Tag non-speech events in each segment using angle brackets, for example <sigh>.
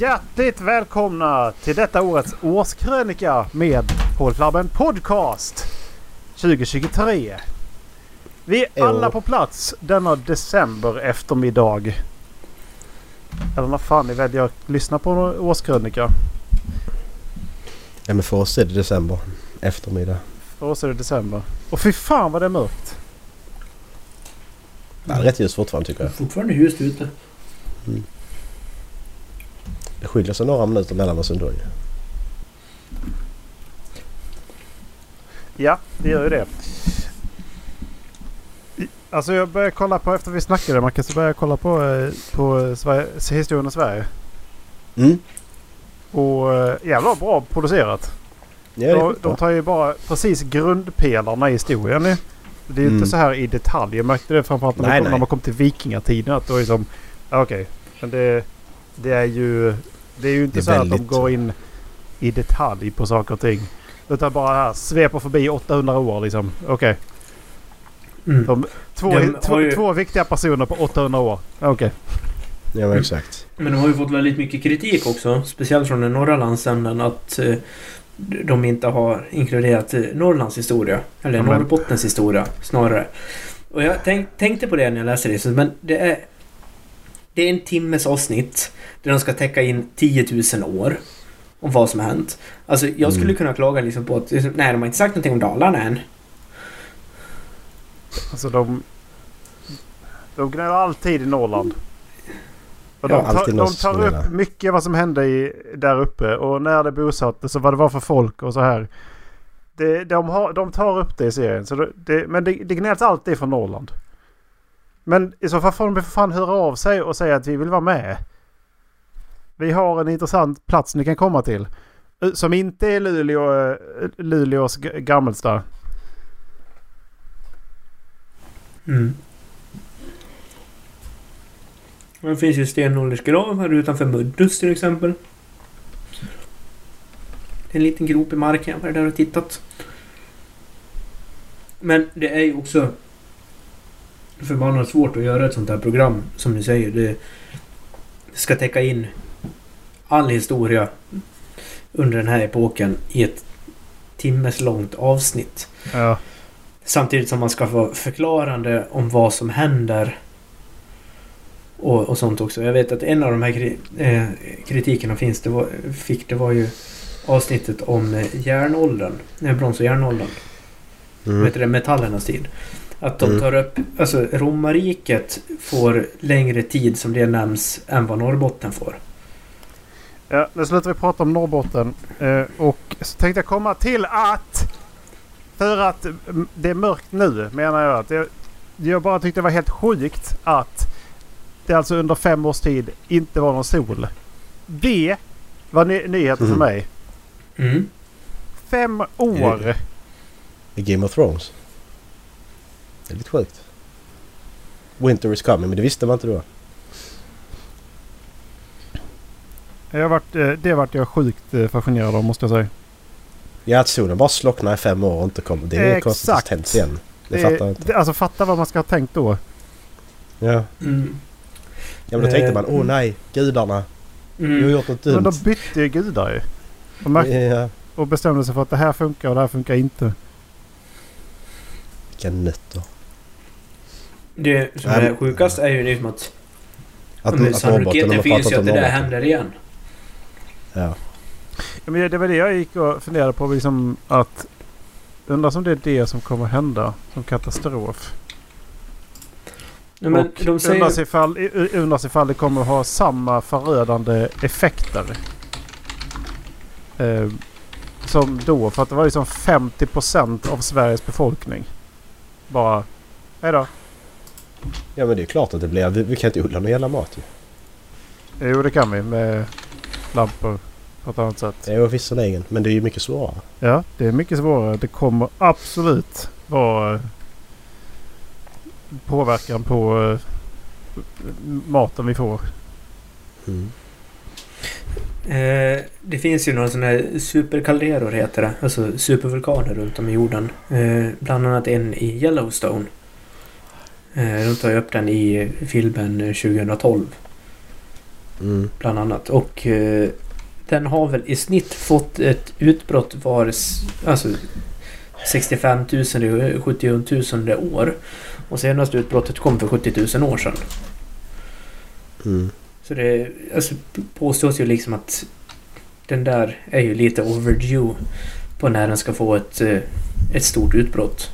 Hjärtligt välkomna till detta årets årskrönika med Håll Flabben Podcast 2023. Vi är alla på plats denna december eftermiddag. Eller när fan ni väljer att lyssna på en årskrönika. Ja men för oss är det december eftermiddag. För oss är det december. Och fy fan vad det är mörkt. Det är rätt ljust fortfarande tycker jag. Fortfarande ljust ute. Det skiljer sig några minuter mellan oss ändå ju. Ja, det gör ju det. Alltså jag började kolla på efter vi snackade Marcus så började jag kolla på, eh, på Sverige, historien om Sverige. Mm. Och eh, jävla bra producerat. Ja, de, de tar ju bara precis grundpelarna i historien. Det är ju Mm. inte så här i detalj. Jag märkte det framförallt när, Nej, man kom, när man kom till vikingatiden. Att då är som... Okej. Men det, det är ju... Det är ju inte är så här att de väldigt- går in i detalj på saker och ting. Utan bara här sveper förbi 800 år liksom. Okej. Mm. De- Två, De två, ju- två viktiga personer på 800 år. Okej. Ja men exakt. Men de har ju fått väldigt mycket kritik också. Speciellt från den norra landsänden att eh, de inte har inkluderat eh, Norrlands historia. Eller Ja, Norrbottens historia snarare. Och jag tänk, tänkte på det när jag läste det. Men det är... Det är en timmes avsnitt där de ska täcka in 10 000 år. Om vad som har hänt. Alltså jag skulle Mm. kunna klaga liksom på att nej, de har inte sagt någonting om Dalarna än. Alltså de... De gnäller alltid i Norrland. Och Ja, de tar, alltid de tar upp mycket vad som hände i, där uppe och när det bosattes och vad det var för folk och så här. Det, de, har, de tar upp det i serien. Så det, det, men det, det gnälls alltid från Norrland. Men i så fall får de för fan höra av sig och säga att vi vill vara med. Vi har en intressant plats ni kan komma till. Som inte är Luleå, eh, Luleås Gammelstad. Mm. Det finns ju stenåldersgrav här utanför Muddus till exempel. Det är en liten grop i marken. Jag var där och tittat. Men det är ju också förbannat svårt att göra ett sånt här program. Som ni säger. Det ska täcka in all historia under den här epoken i ett timmes långt avsnitt. Ja. Samtidigt som man ska vara förklarande om vad som händer. Och, och sånt också. Jag vet att en av de här kri eh, kritikerna finns, det var, fick, det var ju avsnittet om eh, järnåldern. Eh, brons och järnåldern. Vad Mm. heter det? Metallernas tid. Att de Mm. tar upp, alltså romarriket får längre tid som det nämns än vad Norrbotten får. Ja, nu slutar vi prata om Norrbotten. Eh, och så tänkte jag komma till att... För att mm, det är mörkt nu menar jag. Att jag, jag bara tyckte det var helt sjukt att det alltså under fem års tid inte var någon sol. Det var ny- nyheter för Mhm. mig. Mm. Fem år! I Game of Thrones. Det är lite sjukt. Winter is coming men det visste man inte då. Jag varit, eh, det vart jag sjukt eh, fascinerad av måste jag säga. Ja att solen bara slocknar i fem år och inte kommer. Det är konstigt att Exakt. det hänt igen. Det Eh, fattar jag inte. det- Alltså fatta vad man ska ha tänkt då. Ja. Mm. ja men då tänkte Eh, man åh nej gudarna. Vi har Mm. gjort något Men dumt. de bytte ju gudar ju. Och, märkte, Ja. och bestämde sig för att det här funkar och det här funkar inte. Vilka nötter. Det som är sjukast är ju liksom att Att, men att sannolikheten finns ju att det där händer igen. Ja. Ja, men det var det jag gick och funderade på. Liksom att undrar om det är det som kommer hända som katastrof. Nej, men och de säger... undras, ifall, undras ifall det kommer ha samma förödande effekter. Eh, som då. För att det var liksom 50% av Sveriges befolkning. Bara... Hejdå. Ja men det är klart att det blir. Vi, vi kan inte odla någon jävla mat ju. Jo det kan vi med lampor på ett annat sätt. Det är visserligen. Men det är ju mycket svårare. Ja, det är mycket svårare. Det kommer absolut vara eh, påverkan på eh, maten vi får. Mm. Eh, det finns ju några sådana här superkalderor heter det. Alltså supervulkaner runt om i jorden. Eh, bland annat en i Yellowstone. Eh, de tar ju upp den i filmen 2012. Mm. bland annat. Och eh, den har väl i snitt fått ett utbrott var alltså 65 000 eller 70 000 år. Och senaste utbrottet kom för 70 000 år sedan. Mm. Så det alltså, påstås ju liksom att den där är ju lite overdue på när den ska få ett, eh, ett stort utbrott.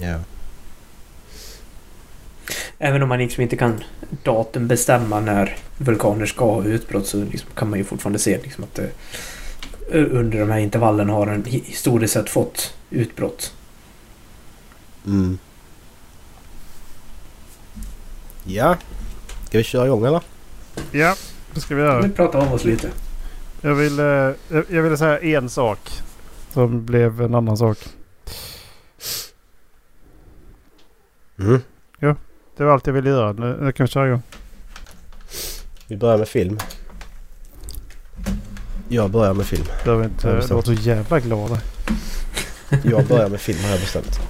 Ja. Även om man liksom inte kan datumbestämma när vulkaner ska ha utbrott så liksom kan man ju fortfarande se liksom att det under de här intervallen har den hi- historiskt sett fått utbrott. Mm. Ja. Ska vi köra igång eller? Ja, det ska vi göra. Vi pratar av oss lite. Jag vill, eh, jag- jag ville säga en sak. Som blev en annan sak. Mm. Det var allt jag ville göra. Nu, nu kan vi köra igång. Vi börjar med film. Jag börjar med film. Behöver inte Ja, ja, låta så jävla glad. Jag börjar med film har jag bestämt.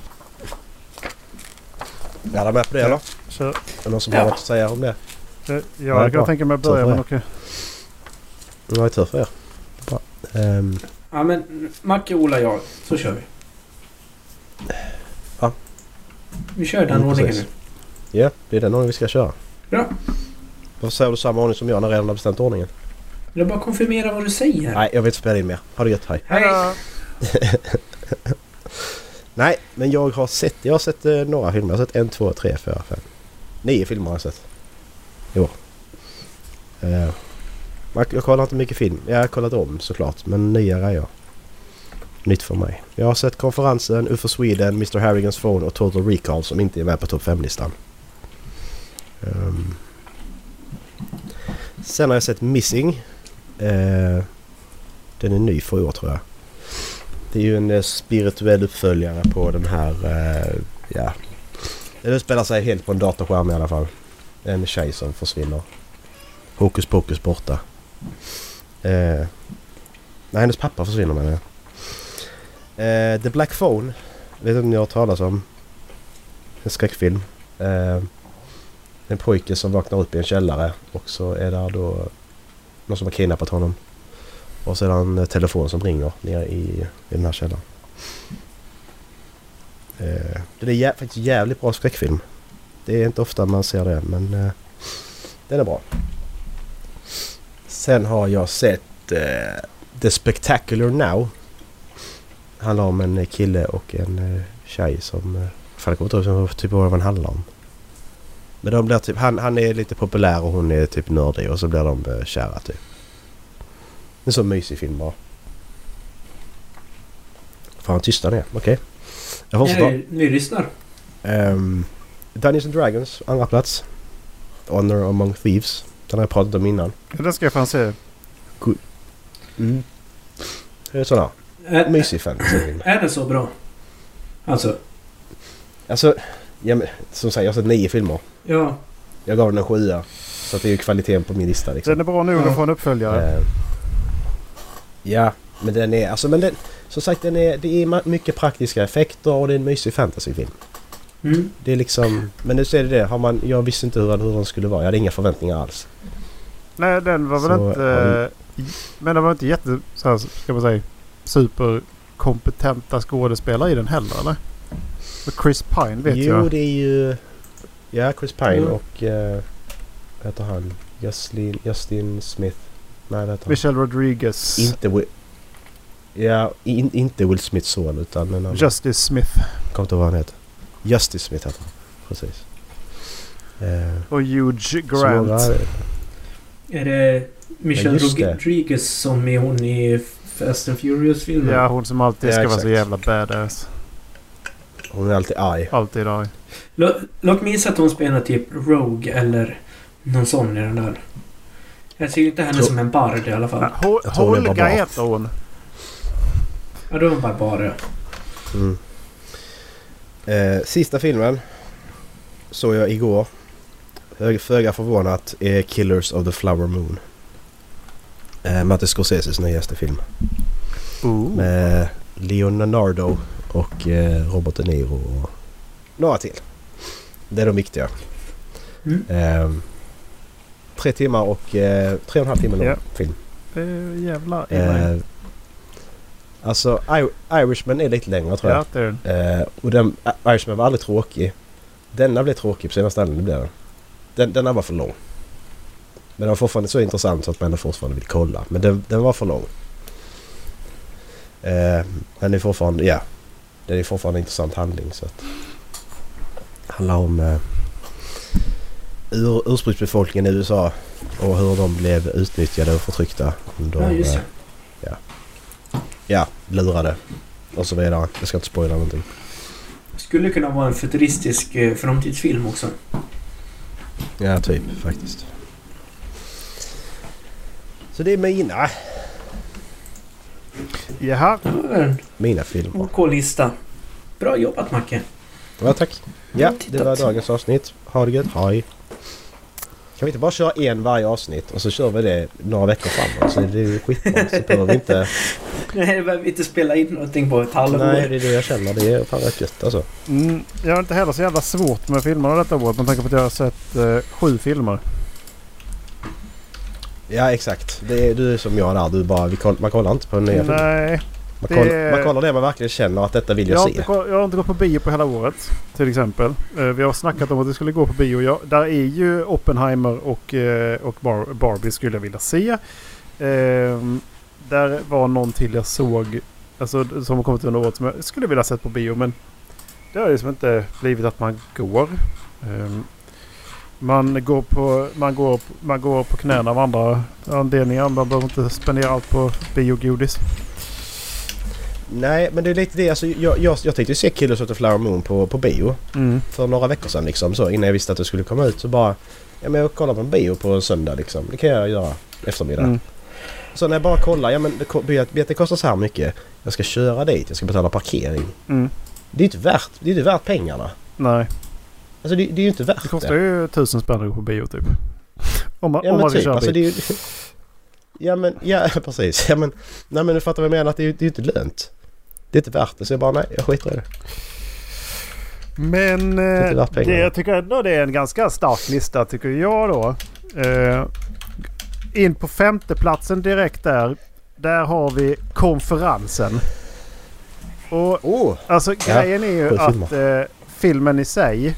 Är alla med på det eller? Kör. Är det någon som Ja. har något att säga om det? Eh, Ja, Jag kan bra. tänka mig att börja men jag. okej. Det var ju tur för er. Bra. Ehm, Ja men Macke, Ola, jag. Så kör vi. Vi kör den Mm, ordningen precis. nu. ja, det är den ordningen vi ska köra. Ja. Varför säger du samma ordning som jag när jag redan har bestämt ordningen? Är bara konfirmera vad du säger. Nej, jag vill inte spela in mer. Ha det gött, hej. Hej! <laughs> Nej, men jag har sett, jag har sett eh, några filmer. Jag har sett en, två, tre, fyra, fem. Nio filmer har jag sett. År. Eh, jag, jag kollar inte mycket film. Jag har kollat om såklart, men nya grejer. Nytt för mig. Jag har sett konferensen, UFO Sweden, Mr. Harrigans Phone och Total Recall som inte är med på topp 5-listan. Um. Ehm. sen har jag sett Missing. Uh, den är ny för i år tror jag. Det är ju en eh, spirituell uppföljare på den här, Uh, ja. Den spelar sig helt på en datorskärm i alla fall. En tjej som försvinner. Hokus pokus borta. Uh, nej, hennes pappa försvinner menar jag. Eh, The Black Phone. Vet inte om ni har hört talas om. En skräckfilm. Eh, en pojke som vaknar upp i en källare och så är där då någon som har kidnappat honom. Och så är det en eh, telefon som ringer nere i, i den här källaren. Eh, det är jä- faktiskt jävligt bra skräckfilm. Det är inte ofta man ser det men eh, den är bra. Sen har jag sett eh, The Spectacular Now. Handlar om en kille och en eh, tjej som... Eh, fan jag kommer inte ihåg typ vad den handlar om. Men de blir typ, han, han är lite populär och hon är typ nördig och så blir de eh, kära typ. En så mysig film bara. Fan tysta ni är. Okej. Jag fortsätter. Vi lyssnar. Um, Dungeons and Dragons, andra plats. Honor Among Thieves. Den har jag pratat om innan. Ja, Den ska jag fan se. Mm. Det är Mysig fantasyfilm. är den så bra? Alltså, Alltså, ja, men, som sagt jag har sett nio filmer. ja. Jag gav den en sjua. Så att det är ju kvaliteten på min lista liksom. Den är bra nog Ja. att få en uppföljare. Eh, ja, men den är... Alltså men den... Som sagt den är, det är mycket praktiska effekter och det är en mysig fantasyfilm. Mm. Det är liksom... Men nu ser det det. Har man, jag visste inte hur, hur den skulle vara. Jag hade inga förväntningar alls. Nej, den var väl Så, inte... har Men den var inte jätte... Så här, ska man säga. Superkompetenta skådespelare i den heller eller? Och Chris Pine vet jo, jag. det är ju... Ja, Chris Pine Mm. och... Uh, vad heter han? Justin, Justin Smith. Nej, vad heter han? Michelle Rodriguez. Inte Will... Ja, in, inte Will Smiths son utan en annan. Justice Smith. Kommer inte ihåg vad han heter. Justice Smith heter han. Precis. Eh, Och Hugh så Grant. Är det Michelle Ja. Rodriguez som är hon i Fast and Furious-filmen? Ja, hon som alltid Ja, ska vara så jävla badass. Hon är alltid arg. Alltid arg. Lå- Låt mig gissa att hon spelar typ Rogue eller någon sån i den där. Jag ser inte henne Tro- som en bard i alla fall. Holga heter hon. Ja, då är hon barbar ja. Mm. Eh, sista filmen såg jag igår. Föga förvånat är Killers of the Flower Moon. Eh, Martin Scorseses nyaste film. Ooh. Med Leonardo och eh, Robert De Niro och några till. Det är de viktiga. Mm. Eh, tre timmar och... Eh, tre och en halv timme lång Ja. film. Är jävla Eh, alltså I- Irishman är lite längre tror jag. Ja, det är den. Eh, och den, Irishman var aldrig tråkig. Denna blev tråkig på sina ställen, det blev den. den. Den här var för lång. Men den var fortfarande så intressant så att man ändå fortfarande vill kolla. Men den, den var för lång. Eh, men det är fortfarande, ja. Det är fortfarande en intressant handling så att... handlar om eh, ur, ursprungsbefolkningen i USA och hur de blev utnyttjade och förtryckta under... Ja, just eh, det. ja, lurade och så vidare. Jag ska inte spoila någonting. Skulle kunna vara en futuristisk eh, framtidsfilm också. Ja, typ faktiskt. Så det är mina, Jaha. Mina filmer. OK lista. Bra jobbat Macke. Ja, tack. Ja, det var dagens avsnitt. Ha det gött. Hej. Kan vi inte bara köra en varje avsnitt och så kör vi det några veckor framåt så det är ju skitbra. Så behöver vi inte... <laughs> Nej, vi behöver inte spela in någonting på ett halvår. Nej, det är det jag känner. Det är fan rätt gött alltså. Mm, jag har inte heller så jävla svårt med filmerna detta året med tanke på att jag har sett eh, sju filmer. Ja, exakt. Det är, du är som jag där. Du bara, vi koll, man kollar inte på nya filmer. Nej, Man, det- kollar, man kollar det man verkligen känner att detta vill jag jag, se. inte, jag har inte gått på bio på hela året. Till exempel. Eh, vi har snackat om att vi skulle gå på bio. Jag, där är ju Oppenheimer och, eh, och Bar, Barbie skulle jag vilja se. Ehm, där var någon till jag såg alltså, som har kommit under året som jag skulle vilja sett på bio. Men det har liksom inte blivit att man går. Man går, på, man, går, man går på knäna av andra anledningar. Man behöver inte spendera allt på biogodis. Nej, men det är lite det. Alltså, jag, jag, jag tänkte se Killers of the Flower Moon på, på bio. Mm. för några veckor sedan liksom så innan jag visste att det skulle komma ut så bara Ja men jag kollar på en bio på en söndag liksom. Det kan jag göra eftermiddag. Mm. Så när jag bara kollar, ja men det, vet det kostar så här mycket. Jag ska köra dit, jag ska betala parkering. Mm. Det är inte värt, det är inte värt pengarna. Nej. Alltså det, det är ju inte värt Det kostar ju tusen spänn på bio typ. <laughs> Om man, Ja om man ska typ, köra alltså bil. det är ju... Ja men, ja <laughs> precis. Ja men, nej men du fattar vad jag menar att det är ju det är inte lönt. Det är inte värt det så jag bara nej, jag skiter i det. Men är inte eh, det, jag tycker ändå det är en ganska stark lista tycker jag då. Eh, in på femteplatsen direkt där. Där har vi konferensen. Och Åh! alltså grejen är ju att eh, filmen i sig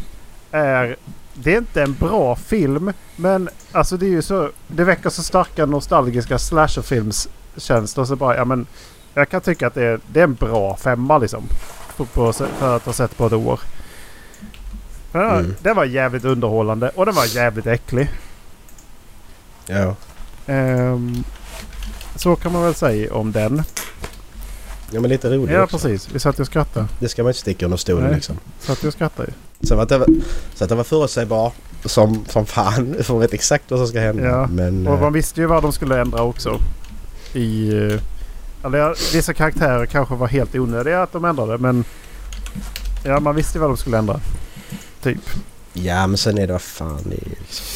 är... Det är inte en bra film. Men alltså det är ju så... Det väcker så starka nostalgiska slasherfilmskänslor. Så bara, ja men... Jag kan tycka att det är, det är en bra femma liksom. På, för att ha sett på ett år. Ja, Mm. Den var jävligt underhållande och den var jävligt äcklig. Ja. Ehm, så kan man väl säga om den. ja men lite roligt Ja också. precis. Vi satt ju och skrattade. Det ska man inte sticka under stolen liksom. Satt ju och skrattade ju. Så att det var, så att det var förutsägbar som, som fan. För vet exakt vad som ska hända. Ja, Men, Och eh, man visste ju vad de skulle ändra också. I... eh, Eller vissa karaktärer kanske var helt onödiga att de ändrade men... Ja man visste ju vad de skulle ändra. Typ. ja men sen är det vad fan det är liksom.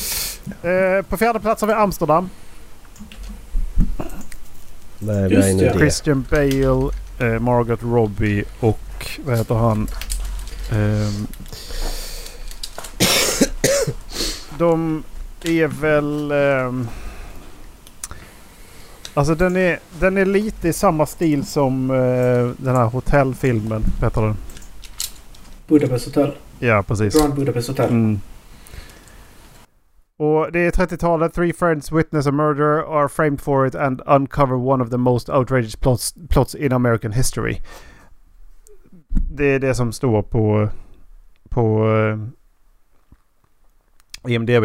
Eh, på fjärde plats har vi Amsterdam. Just det. det? Christian Bale, eh, Margot Robbie och vad heter han? Ehm, de är väl... ehm, alltså den är, den är lite i samma stil som eh, den här hotellfilmen. Vad heter den? Budapest Hotel. Ja, precis. Grand Budapest Hotel. Mm. Och det är 30-talet. Three friends witness a murder are framed for it and uncover one of the most outrageous plots, plots in American history. Det är det som står på, på uh, IMDB.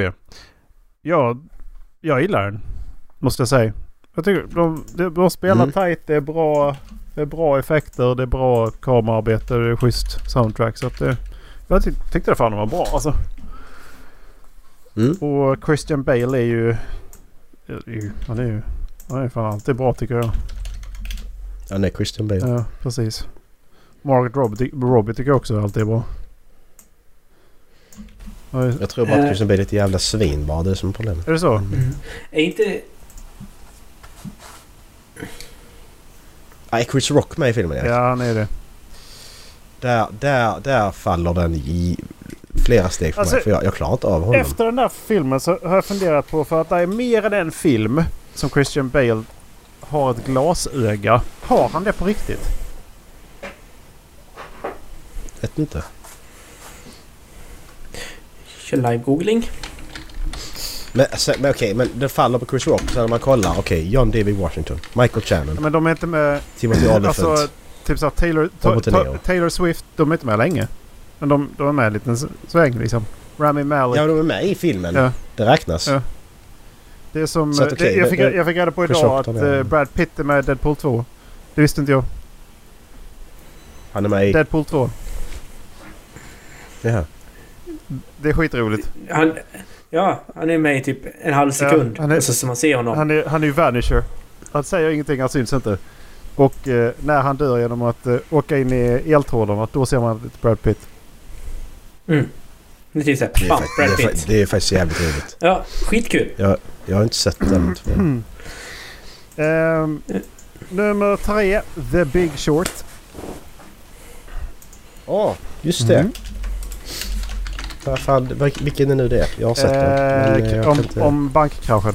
Ja, jag gillar den. Måste jag säga. Jag tycker de, de, de spelar Mm. tight. Det är bra. Det är bra effekter. Det är bra kamerarbete. Det är schysst soundtrack. Så att det, jag ty tyckte det fan var bra alltså. Mm. Och Christian Bale är ju... är Han är ju... Han är fan alltid bra tycker jag. Ja, nej, Christian Bale. Ja, precis. Margaret Robbie, Robbie tycker jag också alltid är bra. Ja, Är Jag tror bara att. Christian Bale är ett jävla svin bara. Det är som är problemet. är det så? Mm. Är inte... Nej, Chris Rock med i filmen ja. Ja, han är det. Där, där, där faller den i... flera steg för Alltså, mig. För jag, jag klarar inte av honom. Efter den där filmen så har jag funderat på för att det är mer än en film som Christian Bale har ett glasöga. Har han det på riktigt? Vet inte. Kör live-googling. Men, alltså, men okej, men det faller på Chris Rock. Så när man kollar. Okej, John D.B. Washington. Michael Shannon. Men de är inte med... Timothy Olyphant. Alltså, typ så här Taylor, ta, Robert De ta. Taylor Swift, de är inte med länge. Men de, de är med en liten s- sväng liksom. Rami Malek. ja, de är med i filmen. Ja. Det räknas. Ja. Det är som... Så att, okej, det, jag, fick, det- jag fick reda på Chris idag Rock att tar eh, Brad Pitt är med i Deadpool 2. Det visste inte jag. Han är med i... Deadpool 2. Jaha. Det är skitroligt. Han, ja, han är med i typ en halv sekund. han är- och så, så man ser honom. Han är, han är ju Vanisher. Han säger ingenting, han syns inte. Och eh, när han dör genom att eh, åka in i eltrådarna, då ser man Brad Pitt. Mm. Det är typ såhär, Det är, Brad det, är, Pitt. det är faktiskt jävligt roligt. Ja, skitkul. Jag har inte sett den. <clears throat> tyvärr. Ehm, nummer tre, The Big Short. Åh, just det. Mm. Vad fan, vilken är nu det? Jag har sett den. Eh, Eh, om, inte... om bankkraschen.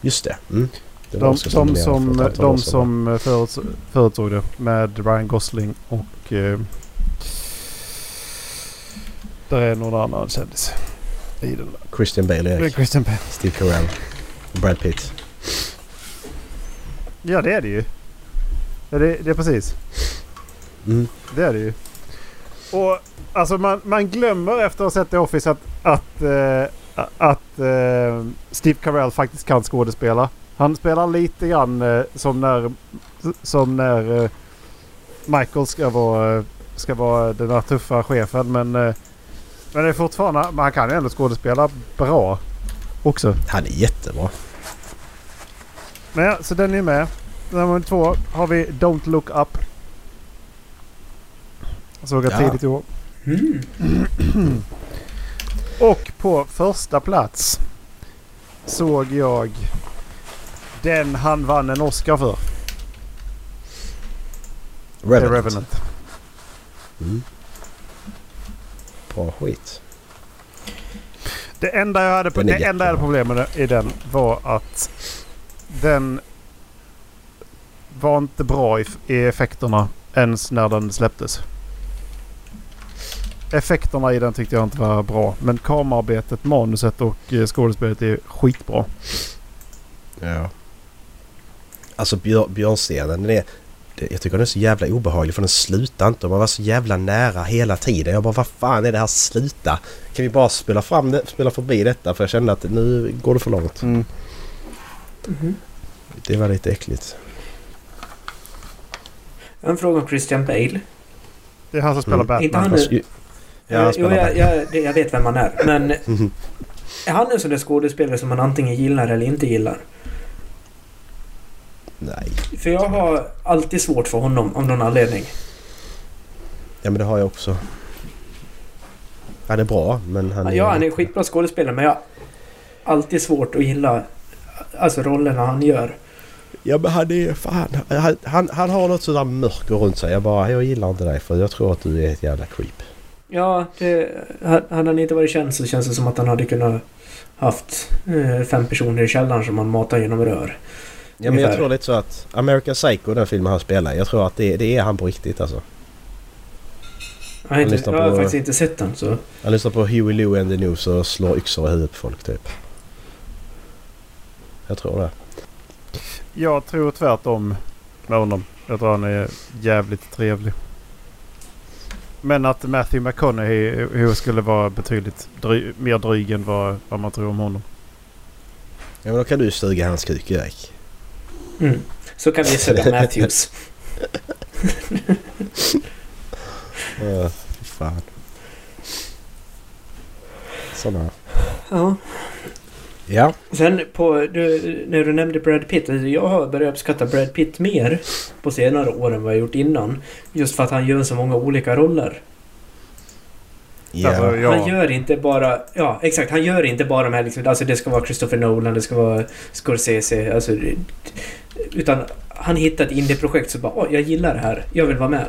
Just det. Mm. det De, de som, de som eh, föruts, förutsåg det med Ryan Gosling och... Eh, där är någon annan kändis. I den där. Christian Bale, Erik. Christian Bale. Steve Carell. Brad Pitt. Ja det är det ju. Ja, det, det är precis. Mm. Det är det ju. Och alltså man, man glömmer efter att ha sett The Office att, att, eh, att eh, Steve Carell faktiskt kan skådespela. Han spelar lite grann eh, som när, som när eh, Michael ska vara, eh, ska vara den där tuffa chefen. Men, eh, men det är fortfarande, men han kan ju ändå skådespela bra också. Han är jättebra. Men ja, så den är med. Nummer två har vi Don't Look Up. Såg jag Ja. tidigt i år. Mm. Och på första plats såg jag den han vann en Oscar för. Revenant. The Revenant. Mm. Bra skit. Det enda jag hade, det enda jag hade problem med i den var att den var inte bra i, i effekterna ens när den släpptes. Effekterna i den tyckte jag inte var bra. Men kamerarbetet, manuset och eh, skådespelet är skitbra. Ja. Alltså björ, björnscenen, den är, jag tycker den är så jävla obehaglig för den slutar inte. och Man var så jävla nära hela tiden. Jag bara vad fan är det här sluta? Kan vi bara spela fram det, spela förbi detta? För jag kände att nu går det för långt. Mhm. Det var lite äckligt. En fråga om Christian Bale. Det är han som spelar Mm. Batman. Inte han Ja, jo, jag, jag, jag vet vem han är. Men <laughs> är han en sån där skådespelare som man antingen gillar eller inte gillar? Nej. För jag har alltid svårt för honom av någon anledning. Ja men det har jag också. Han är bra men han är... Ja, han är skitbra skådespelare men jag har alltid svårt att gilla alltså rollerna han gör. Ja men han är fan... Han, han, han har något sådär mörker runt sig. Jag bara, jag gillar inte dig för jag tror att du är ett jävla creep. Ja, det, hade han inte varit känd så känns det som att han hade kunnat haft eh, fem personer i källaren som han matar genom rör. Ja men jag tror lite så att American Psycho, den filmen han spelar jag tror att det, det är han på riktigt alltså. Jag har, inte, jag har på- faktiskt inte sett den så... Han lyssnar på Huey Lewis and the News och slår yxor i huvudet på folk typ. Jag tror det. Jag tror tvärtom med honom. Jag tror han är jävligt trevlig. Men att Matthew McConaughey hur skulle vara betydligt dry, mer dryg än vad, vad man tror om honom. Ja men då kan du suga hans kuk Erik. Mm. Så kan vi suga <laughs> Matthews. <laughs> Uh, fy fan. Sådana. Ja. Ja. Sen på, du, när du nämnde Brad Pitt. alltså Jag har börjat uppskatta Brad Pitt mer på senare år än vad jag gjort innan. Just för att han gör så många olika roller. Ja. Alltså, ja. Han gör inte bara... Ja, exakt. Han gör inte bara de här liksom... Alltså det ska vara Christopher Nolan, det ska vara Scorsese. Alltså, utan han hittar ett indieprojekt så bara Åh, jag gillar det här. Jag vill vara med.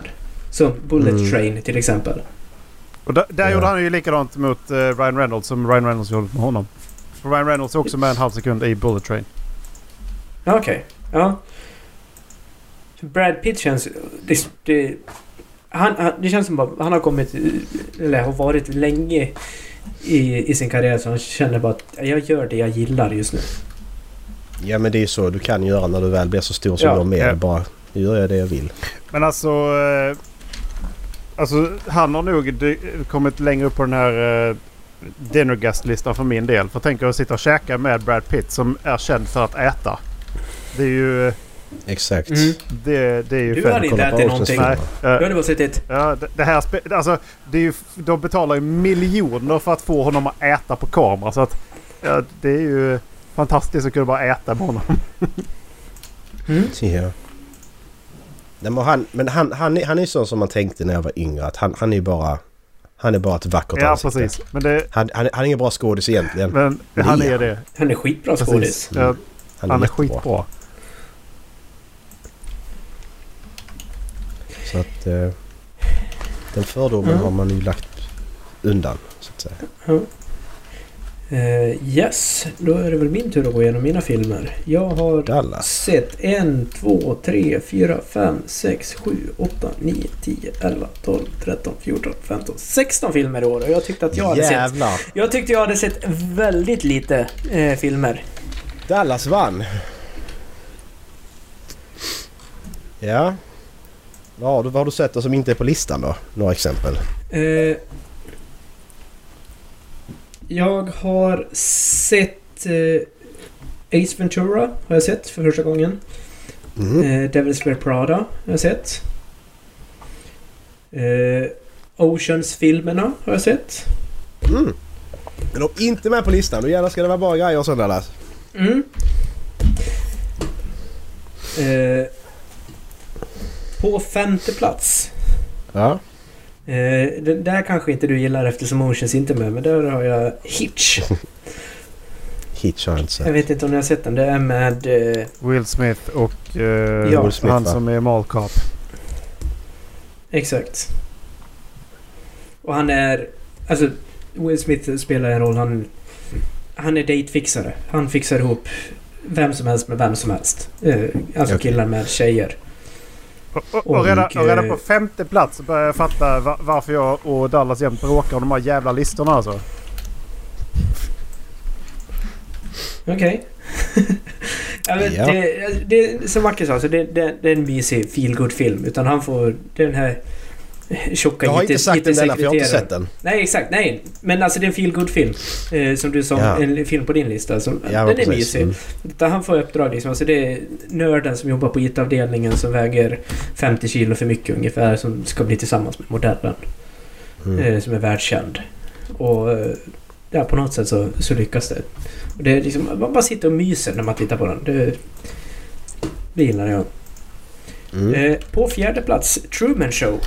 Som Bullet Mm. Train till exempel. Och där, där Ja. gjorde han ju likadant mot eh, Ryan Reynolds som Ryan Reynolds gjorde med honom. För Ryan Reynolds är också med en halv sekund i Bullet Train. Ja, Okej. Ja. För Brad Pitt känns... Det, det, han, han, det känns som att han har kommit... Eller har varit länge i, i sin karriär så han känner bara att jag gör det jag gillar just nu. Ja men det är ju så du kan göra när du väl blir så stor som Ja. de är. Ja. Bara, nu gör jag det jag vill. Men alltså... Eh, alltså han har nog kommit längre upp på den här eh, dinner guest-listan för min del. För tänk att sitta och käka med Brad Pitt som är känd för att äta. Det är ju... Exakt. Mm. Det, det är ju Du hade inte ätit någonting. Nej, Du hade bara suttit... Ja, det, det här alltså, det är ju, de betalar ju miljoner för att få honom att äta på kamera. Så att ja, det är ju fantastiskt att kunna bara äta med honom. Mm. Ja. Nej, men han, men han, han, är, han är sån som man tänkte när jag var yngre. Att han, han är bara... Han är bara ett vackert Ja, ansikte. precis. Men, det, Han, han, han är ingen bra skådis egentligen. men Men han det är är det. Han är skitbra Precis. skådis. Ja, Han är, han är jättebra. skitbra. Så att... Eh, den fördomen Mm. har man ju lagt undan. Så att säga. Ja. Eh, yes, då är det väl min tur att gå igenom mina filmer. Jag har Dallas. sett en, två, tre, fyra, fem, sex, sju, åtta, nio, tio, elva, tolv, tretton, fjorton, femton, sexton filmer i år. Och jag tyckte att jag hade sett... Jag tyckte jag hade sett väldigt lite eh, filmer. Dallas vann! Ja. Vad har du, vad har du sett som inte är på listan då? Några exempel. Eh, jag har sett eh, Ace Ventura har jag sett för första gången. Mhm. Eh, Devil's Wear Prada har jag sett. Eh, Oceans-filmerna har jag sett. Mm. Men de är inte med på listan. Då jävlar ska det vara bra grejer och sånt Dallas. Mm. Eh, på femte plats. Ja. Eh, den där kanske inte du gillar eftersom Oceans inte är med, men där har jag Hitch. <laughs> Hitch har jag inte Jag sett. vet inte om ni har sett den. Det är med... Eh, Will Smith och eh, Ja. Will Smith, han va? som är Mall Cop. exakt. Och han är... Alltså, Will Smith spelar en roll. Han, han är datefixare. Han fixar ihop vem som helst med vem som helst. Eh, alltså Okej. killar med tjejer. Och, och, redan, och redan eh, på femte plats så börjar jag fatta va, varför jag och Dallas jämt bråkar om de här jävla listorna alltså. Okej. <laughs> ja, men Ja. det, det, som Macke sa, så det, det, det är en mysig feel film Utan han får... Den här tjocka Jag har inte sagt den denna för jag har inte sett den. Nej, exakt. Nej. Men alltså det är en feel film eh, Som du sa, Ja. en film på din lista. Som, Ja, den är mysig. Mm. Han får uppdrag liksom. Alltså det är nörden som jobbar på IT-avdelningen som väger 50 kilo för mycket ungefär. Som ska bli tillsammans med modellen. Mm. Eh, som är världskänd. Och eh, ja, på något sätt så, så lyckas det. Och det är liksom, man bara sitter och myser när man tittar på den. Det, det gillar jag. Mm. Eh, på fjärde plats, Truman Show.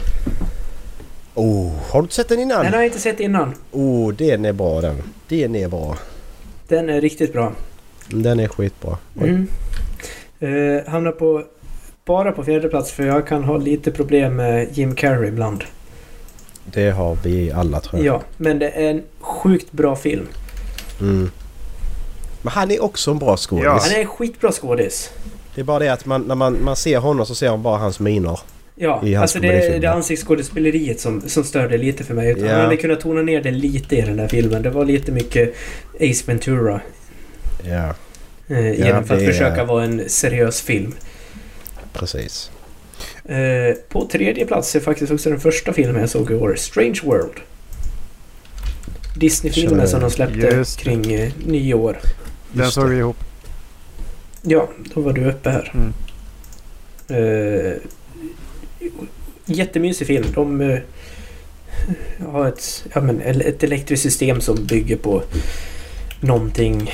Oh, har du inte sett den innan? Den har jag inte sett innan. Oh, den är bra den. Den är bra. Den är riktigt bra. Den är skitbra. Oj. Mm. Eh, hamnar på, bara på fjärde plats för jag kan ha lite problem med Jim Carrey ibland. Det har vi alla tror jag. Ja, men det är en sjukt bra film. Mm. Men han är också en bra skådis. Ja. Han är en skitbra skådis. Det är bara det att man, när man, man ser honom så ser man bara hans miner. Ja, i hans alltså det, det ansiktsskådespeleriet som, som störde lite för mig. Utan Ja. Han hade kunnat tona ner det lite i den där filmen. Det var lite mycket Ace Ventura. Ja, Eh, genom för att är- försöka vara en seriös film. precis. Eh, på tredje plats är faktiskt också den första filmen jag såg i år. Strange World. Disney-filmen som de släppte kring eh, nyår. Den såg vi ihop. Ja, då var du uppe här. Mm. Eh, jättemysig film. De eh, har ett, ja, men, ett elektriskt system som bygger på någonting.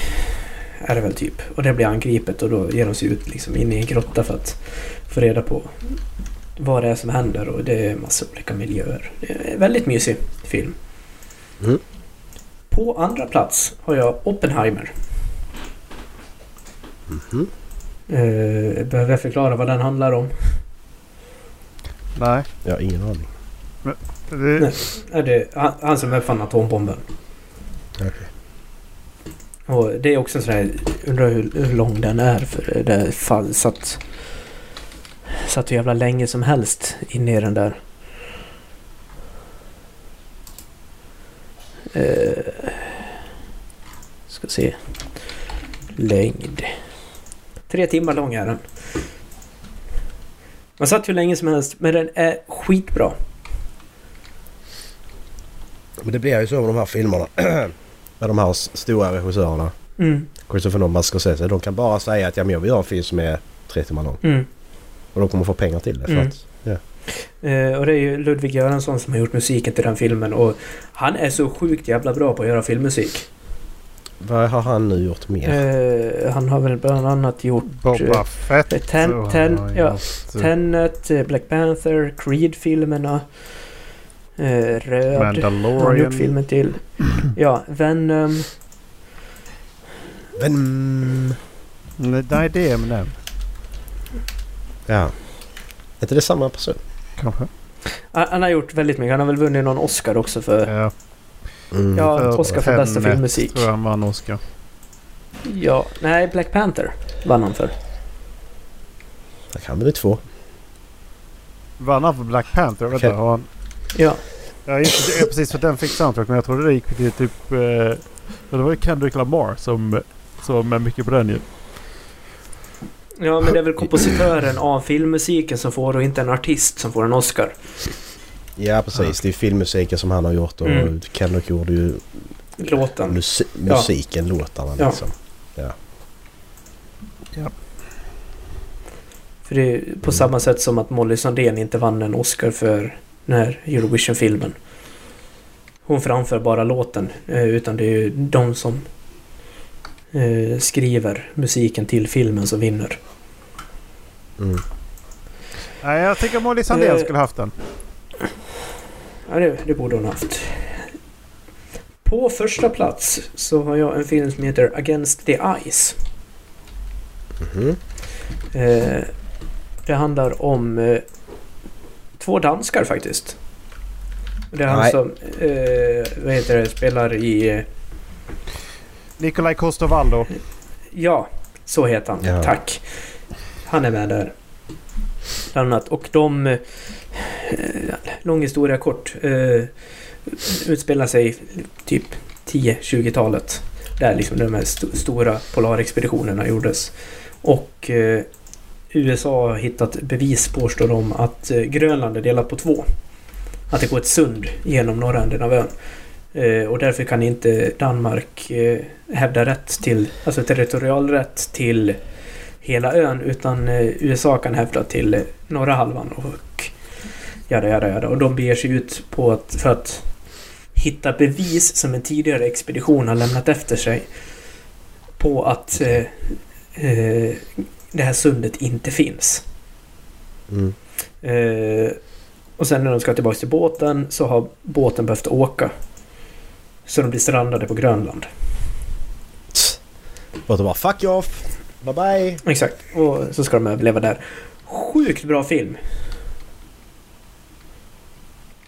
Är det väl typ. Och det blir angripet och då ger de sig ut liksom in i en grotta för att få reda på vad det är som händer och det är massa olika miljöer. Det är en väldigt mysig film. Mm. På andra plats har jag Oppenheimer. Mhm. Eh, behöver jag förklara vad den handlar om? Nej. Jag har ingen aning. Det, Nej. Är det han, han som uppfann atombomben. Okej. Och det är också en sån här... Undrar hur, hur lång den är för det fall satt... Satt hur jävla länge som helst inne i den där. Eh, ska se. Längd. Tre timmar lång är den. Man satt hur länge som helst men den är skitbra. Men det blir ju så med de här filmerna. <clears throat> med de här stora regissörerna. Mm, Christopher Nolan, Scorsese. De kan bara säga att ja, men jag vill göra en film som är tre timmar lång. mm. Och de kommer få pengar till det. För Mm. att, ja. Eh, och det är ju Ludvig Göransson som har gjort musiken till den filmen och han är så sjukt jävla bra på att göra filmmusik. Vad har han nu gjort mer? Eh, han har väl bland annat gjort Boba Fett. eh, Ten- och Ten- har ja, gjort, Tenet, Black Panther, Creed-filmerna. Eh, Röd. Han har gjort Mandalorian. filmen till. <clears throat> Ja, Venom. Venom. Nej, det är Eminem. Ja. Är inte det samma person? Kanske. Han, han har gjort väldigt mycket. Han har väl vunnit någon Oscar också för... Ja, Mm. Ja, Oscar för bästa filmmusik. tror jag han vann Oscar. Ja, nej, Black Panther vann han för. Det kan bli två. Vann han för Black Panther? Vänta, Okej. har han... Ja. Ja, inte, ja, precis för den fick soundtrack. Men jag trodde det gick till typ... Eh, det var ju Kendrick Lamar som, som är mycket på den ju. Ja, men det är väl kompositören av filmmusiken som får och inte en artist som får en Oscar. Ja precis. Det är filmmusiken som han har gjort och Mm. Kendrick gjorde ju Låten. musi- musiken, låtarna Ja. liksom. För det är på samma sätt som att Molly Sandén inte vann en Oscar för den här Eurovision-filmen. Hon framför bara låten, eh, utan det är ju de som eh, skriver musiken till filmen som vinner. Mm. Nej, jag tycker Molly Sandén Eh. skulle haft den. Ja, det, det borde hon haft. På första plats så har jag en film som heter Against the Ice. Mhm. Eh, det handlar om eh, två danskar faktiskt. Det är han Nej. som eh, vad heter det, spelar i... Eh, Nikolaj Coster-Waldau. ja, så heter han. Ja. Tack. Han är med där. Bland annat. Och de... Eh, lång historia kort. Eh, utspelar sig typ 10-20-talet. Där liksom de här st- stora polarexpeditionerna gjordes. Och eh, USA har hittat bevis, påstår de, att eh, Grönland är delat på två. Att det går ett sund genom norra änden av ön. Eh, och därför kan inte Danmark eh, hävda rätt till, alltså territorialrätt till hela ön utan eh, USA kan hävda till norra halvan och jada jada jada. Och de beger sig ut på att, för att hitta bevis som en tidigare expedition har lämnat efter sig på att eh, eh, det här sundet inte finns. Mm. Eh, och sen när de ska tillbaka till båten så har båten behövt åka. Så de blir strandade på Grönland. Och då bara fuck off. Bye bye. Exakt. Och så ska de överleva där. Sjukt bra film.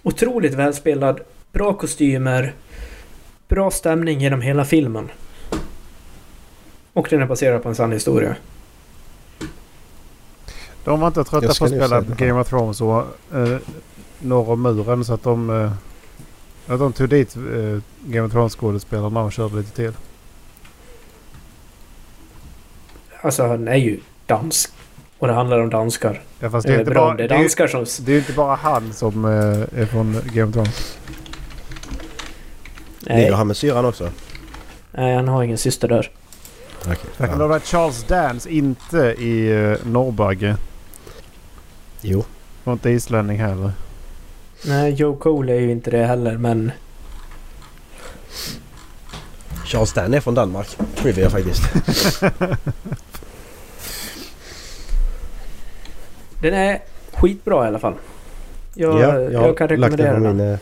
Otroligt välspelad. Bra kostymer. Bra stämning genom hela filmen. Och den är baserad på en sann historia. De var inte trötta Jag på att spela. Game of Thrones och eh, norr om muren så att de... Eh, att de tog dit eh, Game of Thrones skådespelarna och körde lite till. Alltså han är ju dansk. Och det handlar om danskar. Ja, fast Det är inte bra bara... det är Det är, danskar som... det är inte bara han som eh, är från Game of Thrones. Ligger Nej, han med syran också? nej, han har ingen syster där. Okej. Jag kan lova att Charles Dance inte i uh, Norrbagge. Jo. Var inte islänning heller. Nej, Joe Cole är ju inte det heller, men... Charles Dan är från Danmark. Trivia faktiskt. <laughs> Den är skitbra i alla fall. Jag, ja, jag, kan har lagt rekommendera den på den. min eh,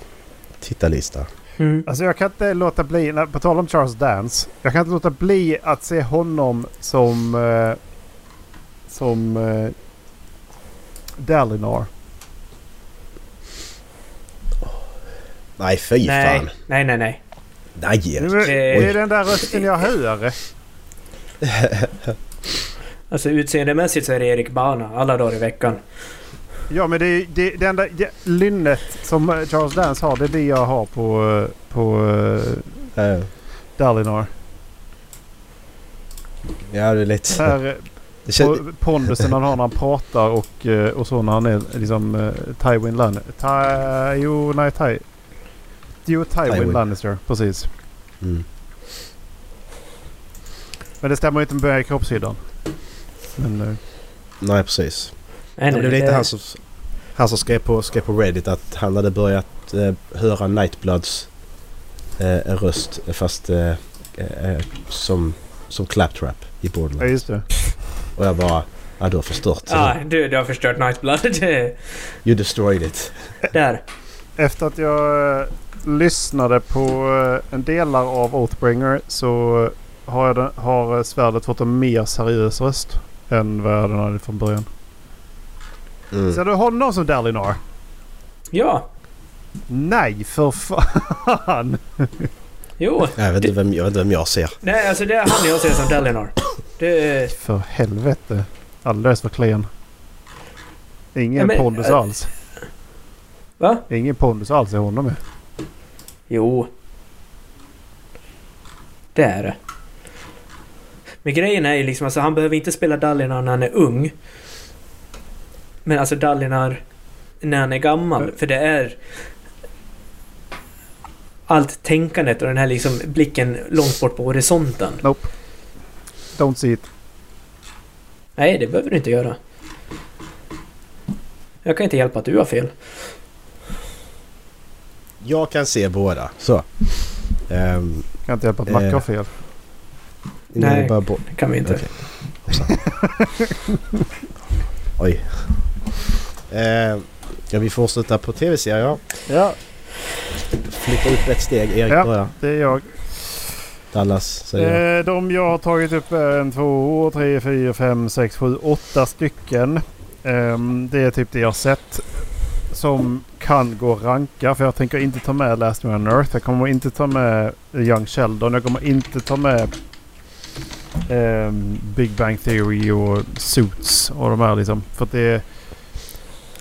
tittarlista. Mm. Alltså jag kan inte låta bli, när- på tal om Charles Dance. Jag kan inte låta bli att se honom som... Eh, som... Eh, Dalinar. Nej, fy Nej, fan. nej, nej, nej. Nej, Det det är den där rösten jag hör. <laughs> Alltså utseendemässigt så är det Erik Bana alla dagar i veckan. Ja men det är det, det enda det, lynnet som eh, Charles Dance har. Det är det jag har på, eh, på uh, Eh, Dalinar. Ja, det är lite... Så här, <laughs> på pondusen han har när han pratar och, och så när han är liksom uh, Tywin Lannister. Ty, jo, nej, Ty. Jo, Tywin, Tywin. Lannister. Precis. mm. Men det stämmer ju inte med kroppshyddan. Men eh, Nej, precis. Nej, det blev lite han som, han som skrev, på, skrev på Reddit att han hade börjat eh, höra Nightbloods eh, röst fast eh, eh, som, som claptrap i ja, Borderlands. just det. Och jag bara... Ja, du har förstört. Ja, du, du har förstört Nightblood. <laughs> You destroyed it. Där. Efter att jag eh, lyssnade på eh, en delar av Oathbringer så eh, har, jag har eh, svärdet fått en mer seriös röst än vad den hade från början. Mm. Ser du honom som Dalinar? Ja. Nej, för fan! Jo. Jag, vet inte vem, jag vet inte vem jag ser. Nej, alltså det är han jag ser som Dalinar. Det... För helvete. Alldeles för klen. Ingen Ja, men, pondus äh, alls. Va? Ingen pondus alls i honom med. Jo. Det är det. Men grejen är ju liksom alltså han behöver inte spela Dalinar när han är ung. Men alltså Dalinar när han är gammal. För det är... Allt tänkandet och den här liksom blicken långt bort på horisonten. Don't see it. Nej, det behöver du inte göra. Jag kan inte hjälpa att du har fel. Jag kan se båda. Så. Um, Kan inte hjälpa att Macke Eh. har fel. Nej. Bara bo- Det kan vi inte. Okej. <laughs> Oj. Eh, ja, vi fortsätter på tv-serier. Ja, Flytta upp ett steg. Erik Ja. börjar. det är jag. Dallas säger. Eh, de jag har tagit upp är en, två, tre, fyra, fem, sex, sju, åtta stycken. Ehm, det är typ det jag har sett. Som kan gå att ranka. För jag tänker inte ta med Last Man on Earth. Jag kommer inte ta med Young Sheldon. Jag kommer inte ta med ehm, Big Bang Theory och Suits och de här liksom. För att det...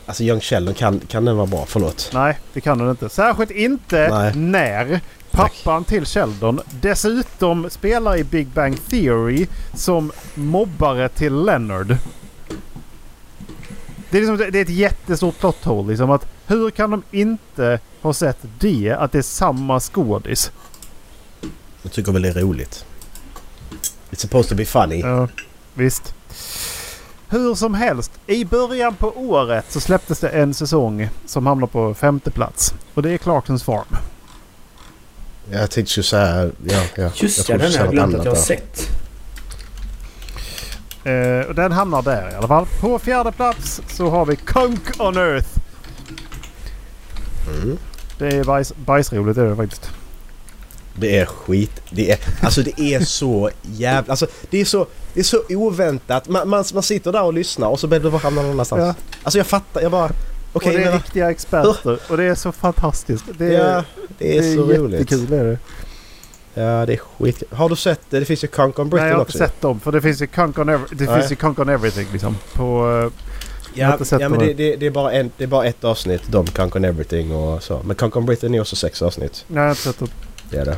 Alltså Young Sheldon, kan, kan den vara bra? Förlåt. Nej, det kan den inte. Särskilt inte Nej. när pappan till Sheldon dessutom spelar i Big Bang Theory som mobbare till Leonard. Det är, liksom, det är ett jättestort plot hole. Liksom, att hur kan de inte ha sett det? Att det är samma skådis? Jag tycker väl det är roligt. It's supposed to be funny. Ja, visst. Hur som helst. I början på året så släpptes det en säsong som hamnar på femte plats. Och det är Clarksons Farm. Jag tänkte ju säga... Ja, ja. Just det, den har jag glömt att jag har sett. Eh, och den hamnar där i alla fall. På fjärde plats så har vi Kunk on Earth. Mm. Det är bajs, bajsroligt det är det faktiskt. Det är skit. Det är, alltså det är så jävla... Alltså det är så, det är så oväntat. Man, man, man sitter där och lyssnar och så blir det bara hamna någon annanstans. Ja. Alltså jag fattar. Jag bara... Okej, och det är men riktiga experter. Och det är så fantastiskt. Det är, ja, det är, så roligt. jättekul är det. Ja, det är skit. Har du sett det? Det finns ju Conk on Britain Nej jag har också. inte sett dem. För det finns ju Kunk on, ev- det Nej. finns ju Kunk on Everything liksom. På, eh, Ja, ja men det, det, det, är bara en, det är bara ett avsnitt. De, Conk on Everything och så. Men Conk on Britain är också sex avsnitt. nej jag har inte sett dem. Det är det.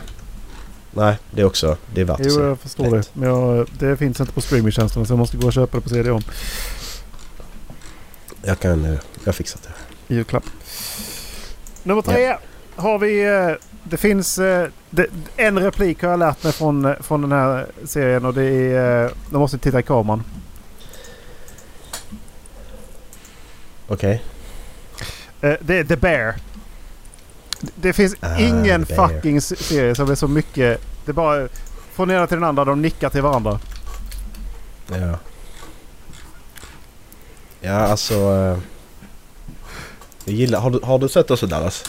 Nej, det är också... Det är värt Jo jag förstår Lätt. det. Men jag, det finns inte på streamingtjänsterna så jag måste gå och köpa det på CD-ON. Jag kan... eh, Jag fixar det. Julklapp. Nummer tre har vi... eh, Det finns... eh, Det, en replik har jag lärt mig från, från den här serien och det är... De måste titta i kameran. Okej. Eh, Det är The Bear. Det finns Ah, ingen Bear. fucking serie som är så mycket... Det är bara... Från ena till den andra. De nickar till varandra. Ja. Ja, alltså... eh, Jag gillar... Har du, har du sett också Dallas?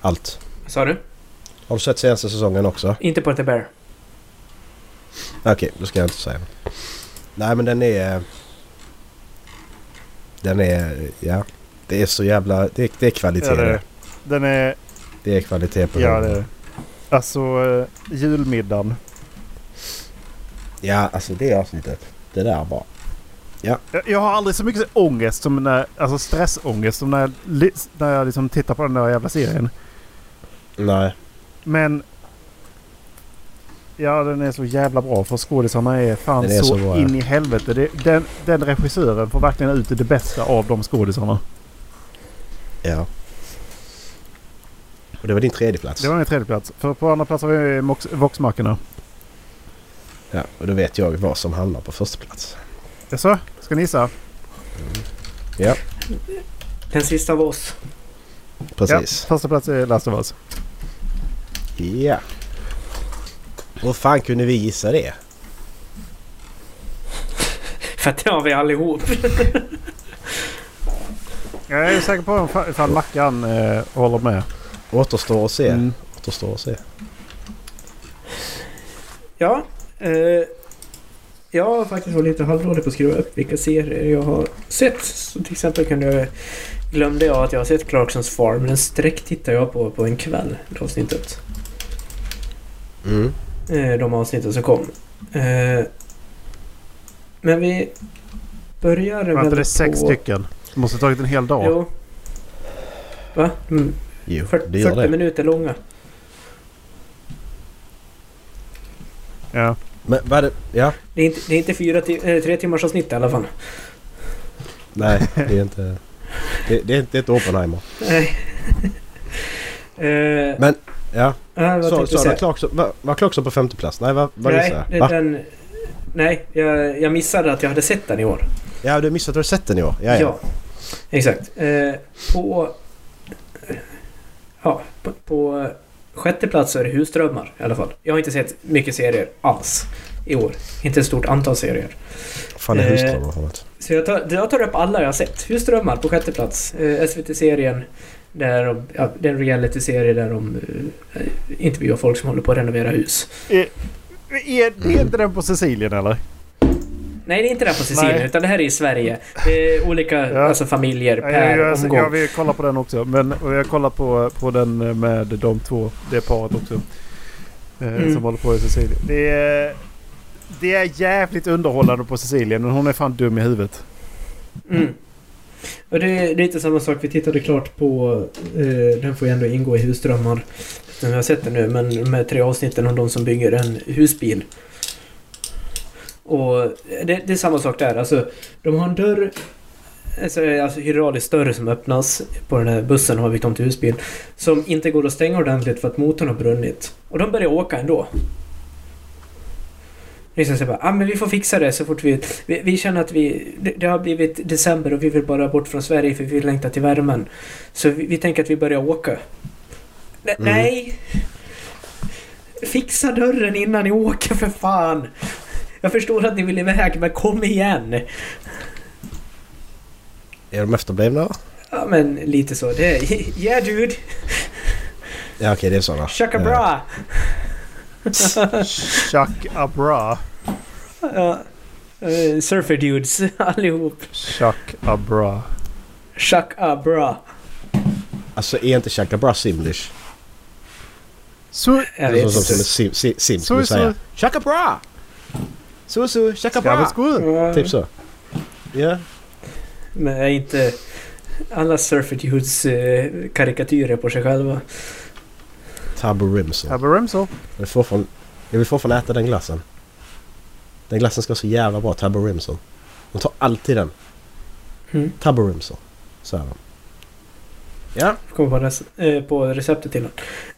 Allt? Sa du? Har du sett senaste säsongen också? Inte på The Bear. Okej, då ska jag inte säga något. Nej men den är... Den är... Ja. Det är så jävla... Det, det är kvalitet Ja, det är. Den är Det är kvalitet på Ja, det är. Alltså eh, julmiddagen. Ja, alltså det avsnittet. Det där bara. Jag, jag har aldrig så mycket ångest som när, alltså stressångest som när jag, när jag liksom tittar på den där jävla serien. Nej. Men... Ja, den är så jävla bra för skådisarna är fan är så, så bra, ja. in i helvete. Det, den, den regissören får verkligen ut det bästa av de skådisarna. Ja. Och det var din tredje plats. Det var min tredje plats. För på andra plats har vi Voxmarkerna. Ja, och då vet jag vad som hamnar på första plats. Jaså? Ska ni gissa? Den sista av oss. Precis. Ja, första plats är Last of Us. Ja. Och fan kunde vi gissa det? För att det har vi allihop. Jag är säker på om- ifall Mackan eh, håller med. Återstår att se. Mm. Återstår att se. Ja. Eh, jag har faktiskt varit lite halvdålig på att skriva upp vilka serier jag har sett. Så till exempel kunde jag, glömde jag att jag har sett Clarksons Farm. Den sträcktittade jag på på en kväll. Det avsnittet. Mm. Eh, de avsnitten som kom. Eh, men vi börjar Var inte väl det sex på... stycken? Det måste ha tagit en hel dag. Jo. Va? Mm, Jo, 40, det gör 40 det. minuter långa. Ja. Men vad det... Ja. Det är inte, det är inte fyra ti- eh, tre timmars avsnitt i alla fall. Nej, det är inte... Det, det är inte ett Oppenheimer. Nej. <laughs> eh, Men, ja. vad Så, så var Clarkson, var, var Clarkson på femte plats? Nej, vad, Nej, det- jag? Va? den, nej jag, jag missade att jag hade sett den i år. Ja, du missade att du har sett den i år. Ja, ja. exakt. Eh, på, ja, på, på sjätte plats så är det Husdrömmar i alla fall. Jag har inte sett mycket serier alls i år. Inte ett stort antal serier. Fan, det är Eh, husdrömmar för något. Så jag tar, jag tar upp alla jag har sett. Husdrömmar på sjätte plats. Eh, SVT-serien. Där de, ja, det är en reality-serie där de eh, intervjuar folk som håller på att renovera hus. Är, är, är inte den på Sicilien eller? Nej, det är inte där på Sicilien, Nej. utan det här är i Sverige. Det är olika Ja. alltså, familjer Ja, per jag, jag, omgång. jag vill kolla på den också. Men jag kollar på, på den med de två. Det paret också. Eh, Mm. Som håller på i Sicilien. Det är, det är jävligt underhållande på Sicilien. Men hon är fan dum i huvudet. Mm. Och det är lite samma sak. Vi tittade klart på... Eh, den får ju ändå ingå i Husdrömmar. Jag har sett den nu, men här tre avsnitten om de som bygger en husbil. Och det, det är samma sak där. Alltså, de har en dörr... Alltså, alltså hydraulisk dörr som öppnas på den här bussen har byggt om till husbil. Som inte går att stänga ordentligt för att motorn har brunnit. Och de börjar åka ändå. Liksom så bara, ah, men vi får fixa det så fort vi... Vi, vi känner att vi... Det, det har blivit december och vi vill bara bort från Sverige för vi vill längta till värmen. Så vi, vi tänker att vi börjar åka. Ne- Mm. Nej! Fixa dörren innan ni åker för fan! Jag förstår att ni vill iväg men kom igen! Är de efterblivna? Ja men lite så. Det är... Yeah dude! Ja, okej, det är sådana. Chaka Eh, bra! Chuck Abra. Ja. Eh, surfer dudes <laughs> allihop. Chuck Abra. Chaka bra. Alltså, är inte Chaka Bra simlish? Så... Det är så som inte. en sim, sim, sim Så- skulle så- säga. Chaka Bra! Ska vi Bra! skål? Ja, Typ så. Ja. Men är inte alla surfer dudes eh, karikatyrer på sig själva? Tabbo Rimson. Tabby Remsel. Jag vill fortfarande, jag vill fortfarande äta den glassen. Den glassen ska vara så jävla bra. Tabbo Rimson. De tar alltid den. Mm. Tabbo Rimson. Så är de. Ja. Kommer på, res- eh, på receptet till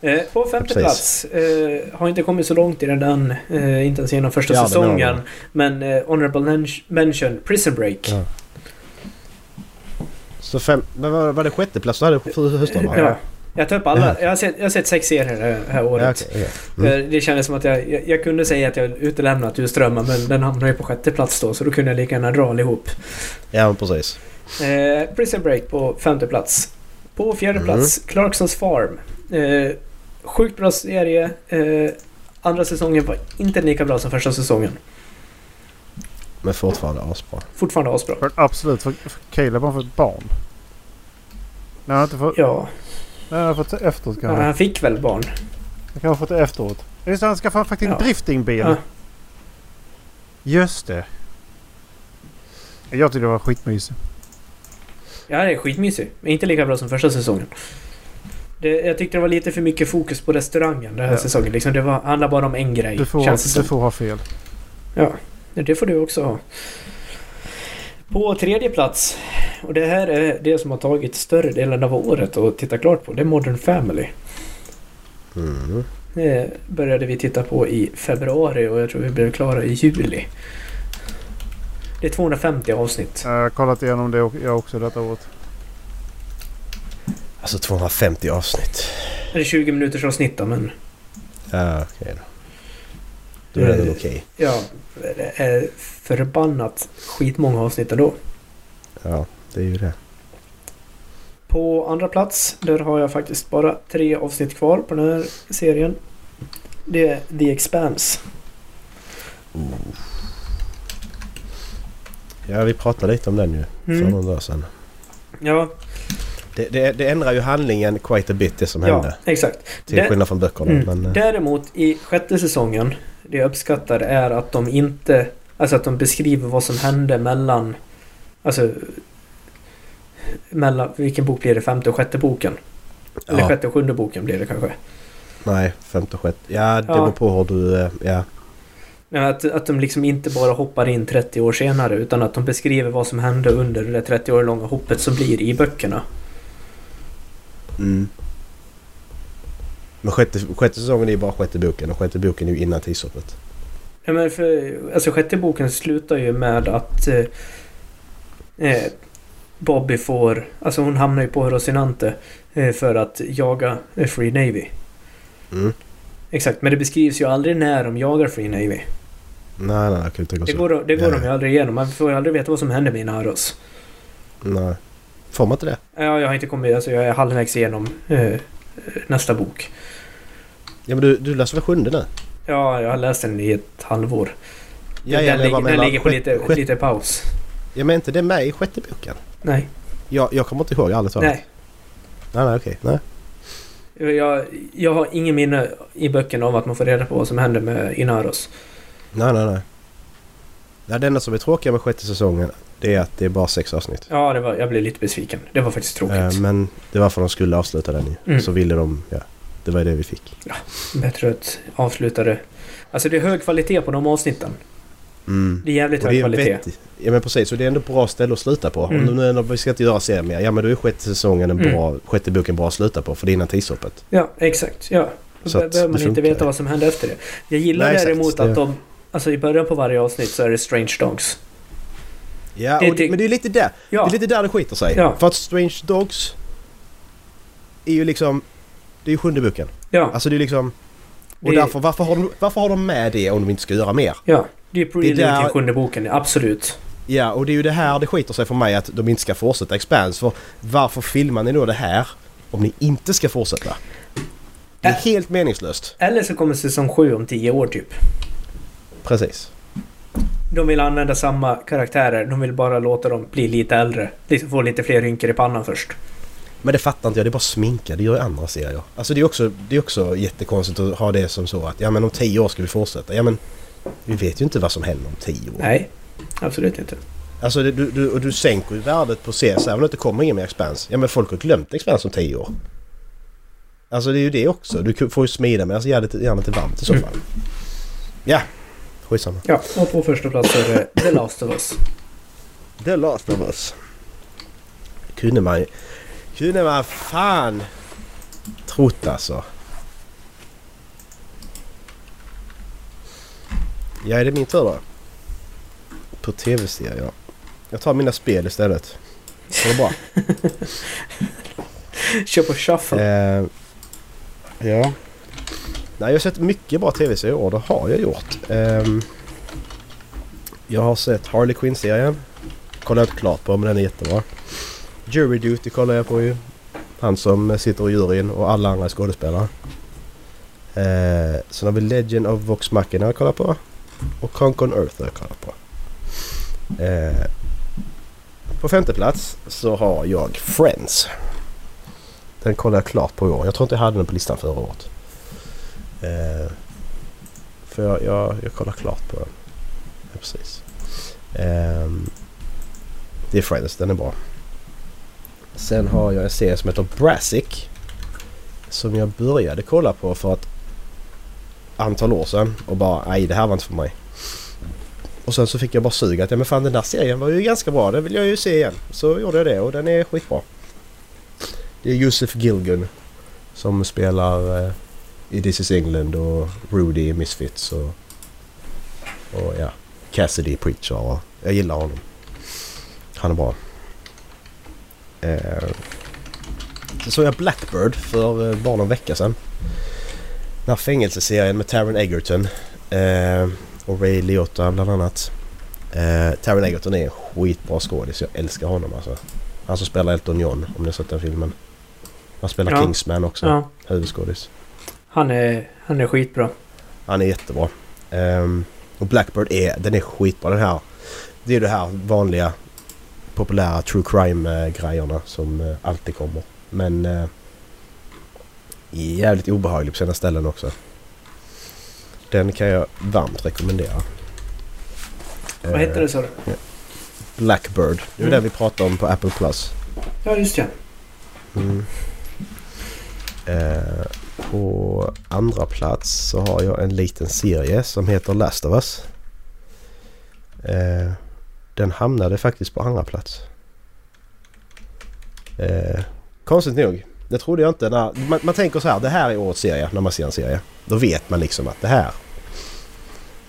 den. Eh, på femte Precis. plats. Eh, har inte kommit så långt i den än. Eh, inte ens genom första Ja, säsongen. Men eh, Honorable men- Mention, Prison Break. Ja. Så fem... Vad var det sjätte plats du hade Husdrömmar? Ja. Jag tar upp alla. Ja. Jag har sett, jag har sett sex serier det här året. Ja, okej, okej. Mm. Eh, Det kändes som att jag, jag, jag kunde säga att jag utelämnat Husdrömmar men den hamnade ju på sjätte plats då så då kunde jag lika gärna dra allihop. Ja, precis. Eh, Prison Break på femte plats. På fjärde Mm. plats Clarksons Farm. Eh, sjukt bra serie. Eh, andra säsongen var inte lika bra som första säsongen. Men fortfarande asbra. Fortfarande asbra. För, absolut. För, för Caleb har fått barn. Nej, han har inte fått... Ja. Nej, han har fått efteråt Ja, kanske. han fick väl barn? Han kan ha fått det efteråt. Just det, han skaffade faktiskt en Ja. driftingbil. Ja. Just det. Jag tyckte det var skitmysigt. Ja, det är skitmysig. Men inte lika bra som första säsongen. Det, jag tyckte det var lite för mycket fokus på restaurangen den här Ja. säsongen. Liksom, det var, handlar bara om en grej. Du får, känns det du får ha fel. Ja, det får du också ha. På tredje plats, och det här är det som har tagit större delen av året att titta klart på, det är Modern Family. Mm. Det började vi titta på i februari och jag tror vi blev klara i juli. Det är 250 avsnitt. Jag har kollat igenom det och- jag också detta året. Alltså 250 avsnitt. Det är 20 minuters avsnitt då, men Ja, okej då. Då är det väl Eh, okej. ja, det är förbannat skitmånga avsnitt ändå. Ja, det är ju det. På andra plats, där har jag faktiskt bara tre avsnitt kvar på den här serien. Det är The Expanse. Ja, vi pratade lite om den ju för Mm. någon dag sedan. Ja, Det, det, det ändrar ju handlingen quite a bit det som ja hände. exakt. Till Det- skillnad från böckerna. Mm. Men, eh, Däremot i sjätte säsongen, det jag uppskattar är att de inte... Alltså att de beskriver vad som hände mellan... Alltså... Mellan... Vilken bok blir det? Femte och sjätte boken? Eller ja, sjätte och sjunde boken blir det kanske. nej, femte och sjätte. Ja, det Ja. beror på hur du... eh, Ja. Att, att de liksom inte bara hoppar in 30 år senare utan att de beskriver vad som hände under det 30 år långa hoppet som blir i böckerna. Mm. Men sjätte, sjätte säsongen är ju bara sjätte boken och sjätte boken är ju innan tidshoppet. Ja, men för, alltså sjätte boken slutar ju med att eh, eh, Bobby får... Alltså hon hamnar ju på Rocinante eh, för att jaga eh, Free Navy. Mm. Exakt, men det beskrivs ju aldrig när de jagar Free Navy. Nej, nej, jag kan Det går, det går de ju aldrig igenom. Man får ju aldrig veta vad som händer med Inaros. Nej. Får man inte det? Ja, jag har inte kommit... Alltså jag är halvvägs igenom eh, nästa bok. Ja, men du, du läser väl sjunde nu? Ja, jag har läst den i ett halvår. Ja, den ja, vad den menar- ligger på lite, sjätte- lite paus. Ja, men inte det med i sjätte boken? Nej. Jag, jag kommer inte ihåg ärligt talat. Nej. Nej, nej, okej. Nej. Jag, jag har ingen minne i böckerna av att man får reda på vad som händer med Inaros. Nej, nej, nej. Nej, det enda som är tråkiga med sjätte säsongen det är att det är bara sex avsnitt. Ja, det var, jag blev lite besviken. Det var faktiskt tråkigt. Eh, men det var för att de skulle avsluta den ju. Mm. Så ville de, ja. Det var det vi fick. Bättre att avsluta det. Alltså det är hög kvalitet på de avsnitten. Mm. Det är jävligt hög kvalitet. Ja men precis, så det är ändå ett bra ställe att sluta på. Mm. Om nu vi ska inte göra serien mer. Ja men då är sjätte säsongen en Mm. bra, sjätte boken bra att sluta på för det är innan tidshoppet. Ja, exakt. Ja. Då behöver man inte veta vad som hände efter det. Jag gillar Nej, exakt. däremot Det- att de... Alltså i början på varje avsnitt så är det Strange Dogs. Ja, Det- det, men det är lite där. Ja, Det är lite där det skiter sig. Ja. För att Strange Dogs är ju liksom... Det är ju sjunde boken. ja, Alltså det är liksom... Och Det- därför, varför har, de, varför har de med det om de inte ska göra mer? ja. Det är prelude till sjunde boken, absolut. Ja, och det är ju det här det skiter sig för mig att de inte ska fortsätta Expanse. För varför filmar ni då det här om ni inte ska fortsätta? Det är helt meningslöst. Eller så kommer säsong sju om tio år typ. Precis. De vill använda samma karaktärer, de vill bara låta dem bli lite äldre. Liksom få lite fler rynkor i pannan först. Men det fattar inte jag, det är bara sminka. Det gör ju andra serier. Alltså det är också, det är också jättekonstigt att ha det som så att ja men om tio år ska vi fortsätta. Ja men vi vet ju inte vad som händer om tio år. Nej, absolut inte. Alltså det, du, du, och du sänker ju värdet på CS även om det inte kommer ingen mer Expanse. Ja men folk har glömt Expanse om tio år. Alltså det är ju det också. Du får ju smida medan järnet järnet är varmt i så Mm. fall. Ja, skitsamma. Ja, och på första plats är det The Last of Us. The Last of Us. Kunde man. Kunde man fan trott alltså. Ja, är det min tur då? På tv-serier. Jag tar mina spel istället. Är det bra? Kör på shuffle. Eh, ja. Nej, jag har sett mycket bra tv-serier i år. Det har jag gjort. Um, jag har sett Harley Quinn-serien. Kollar jag inte klart på men den är jättebra. Jury Duty kollar jag på ju. Han som sitter i juryn och alla andra skådespelare. Eh, sen har vi Legend of Vox Machina jag kollar på. Och Conk on Earth jag kollar på. Eh, på femte plats så har jag Friends. Den kollar jag klart på i år. Jag tror inte jag hade den på listan förra året. Eh, för jag, jag, jag kollar klart på den. Ja, precis. Eh, det är Fridays, den är bra. Sen har jag en serie som heter Brassic. Som jag började kolla på för ett antal år sedan och bara nej det här var inte för mig. Och sen så fick jag bara sug att ja men fan den där serien var ju ganska bra. Den vill jag ju se igen. Så gjorde jag det och den är skitbra. Det är Josef Gilgun som spelar eh, i This is England och Rudy i Misfits och, och ja, Cassidy Preacher. Och jag gillar honom. Han är bra. Eh, så såg jag Blackbird för eh, bara någon vecka sedan. Den här fängelseserien med Taron Egerton eh, och Ray Liotta bland annat. Eh, Taron Egerton är en skitbra skådis. Jag älskar honom alltså. Han som spelar Elton John om ni har sett den filmen. Han spelar Ja. Kingsman också. Ja. Huvudskådis. Han är, han är skitbra. Han är jättebra. Ehm, och Blackbird är, den är skitbra den här. Det är det här vanliga populära true crime-grejerna som eh, alltid kommer. Men eh, jävligt obehaglig på sina ställen också. Den kan jag varmt rekommendera. Vad heter det sa du? Blackbird. Det är Mm. den vi pratade om på Apple Plus. Ja, just det. Mm. Eh, på andra plats så har jag en liten serie som heter Last of Us. Eh, den hamnade faktiskt på andra plats. Eh, konstigt nog. Det trodde jag inte. När, man, man tänker så här, det här är årets serie när man ser en serie. Då vet man liksom att det här.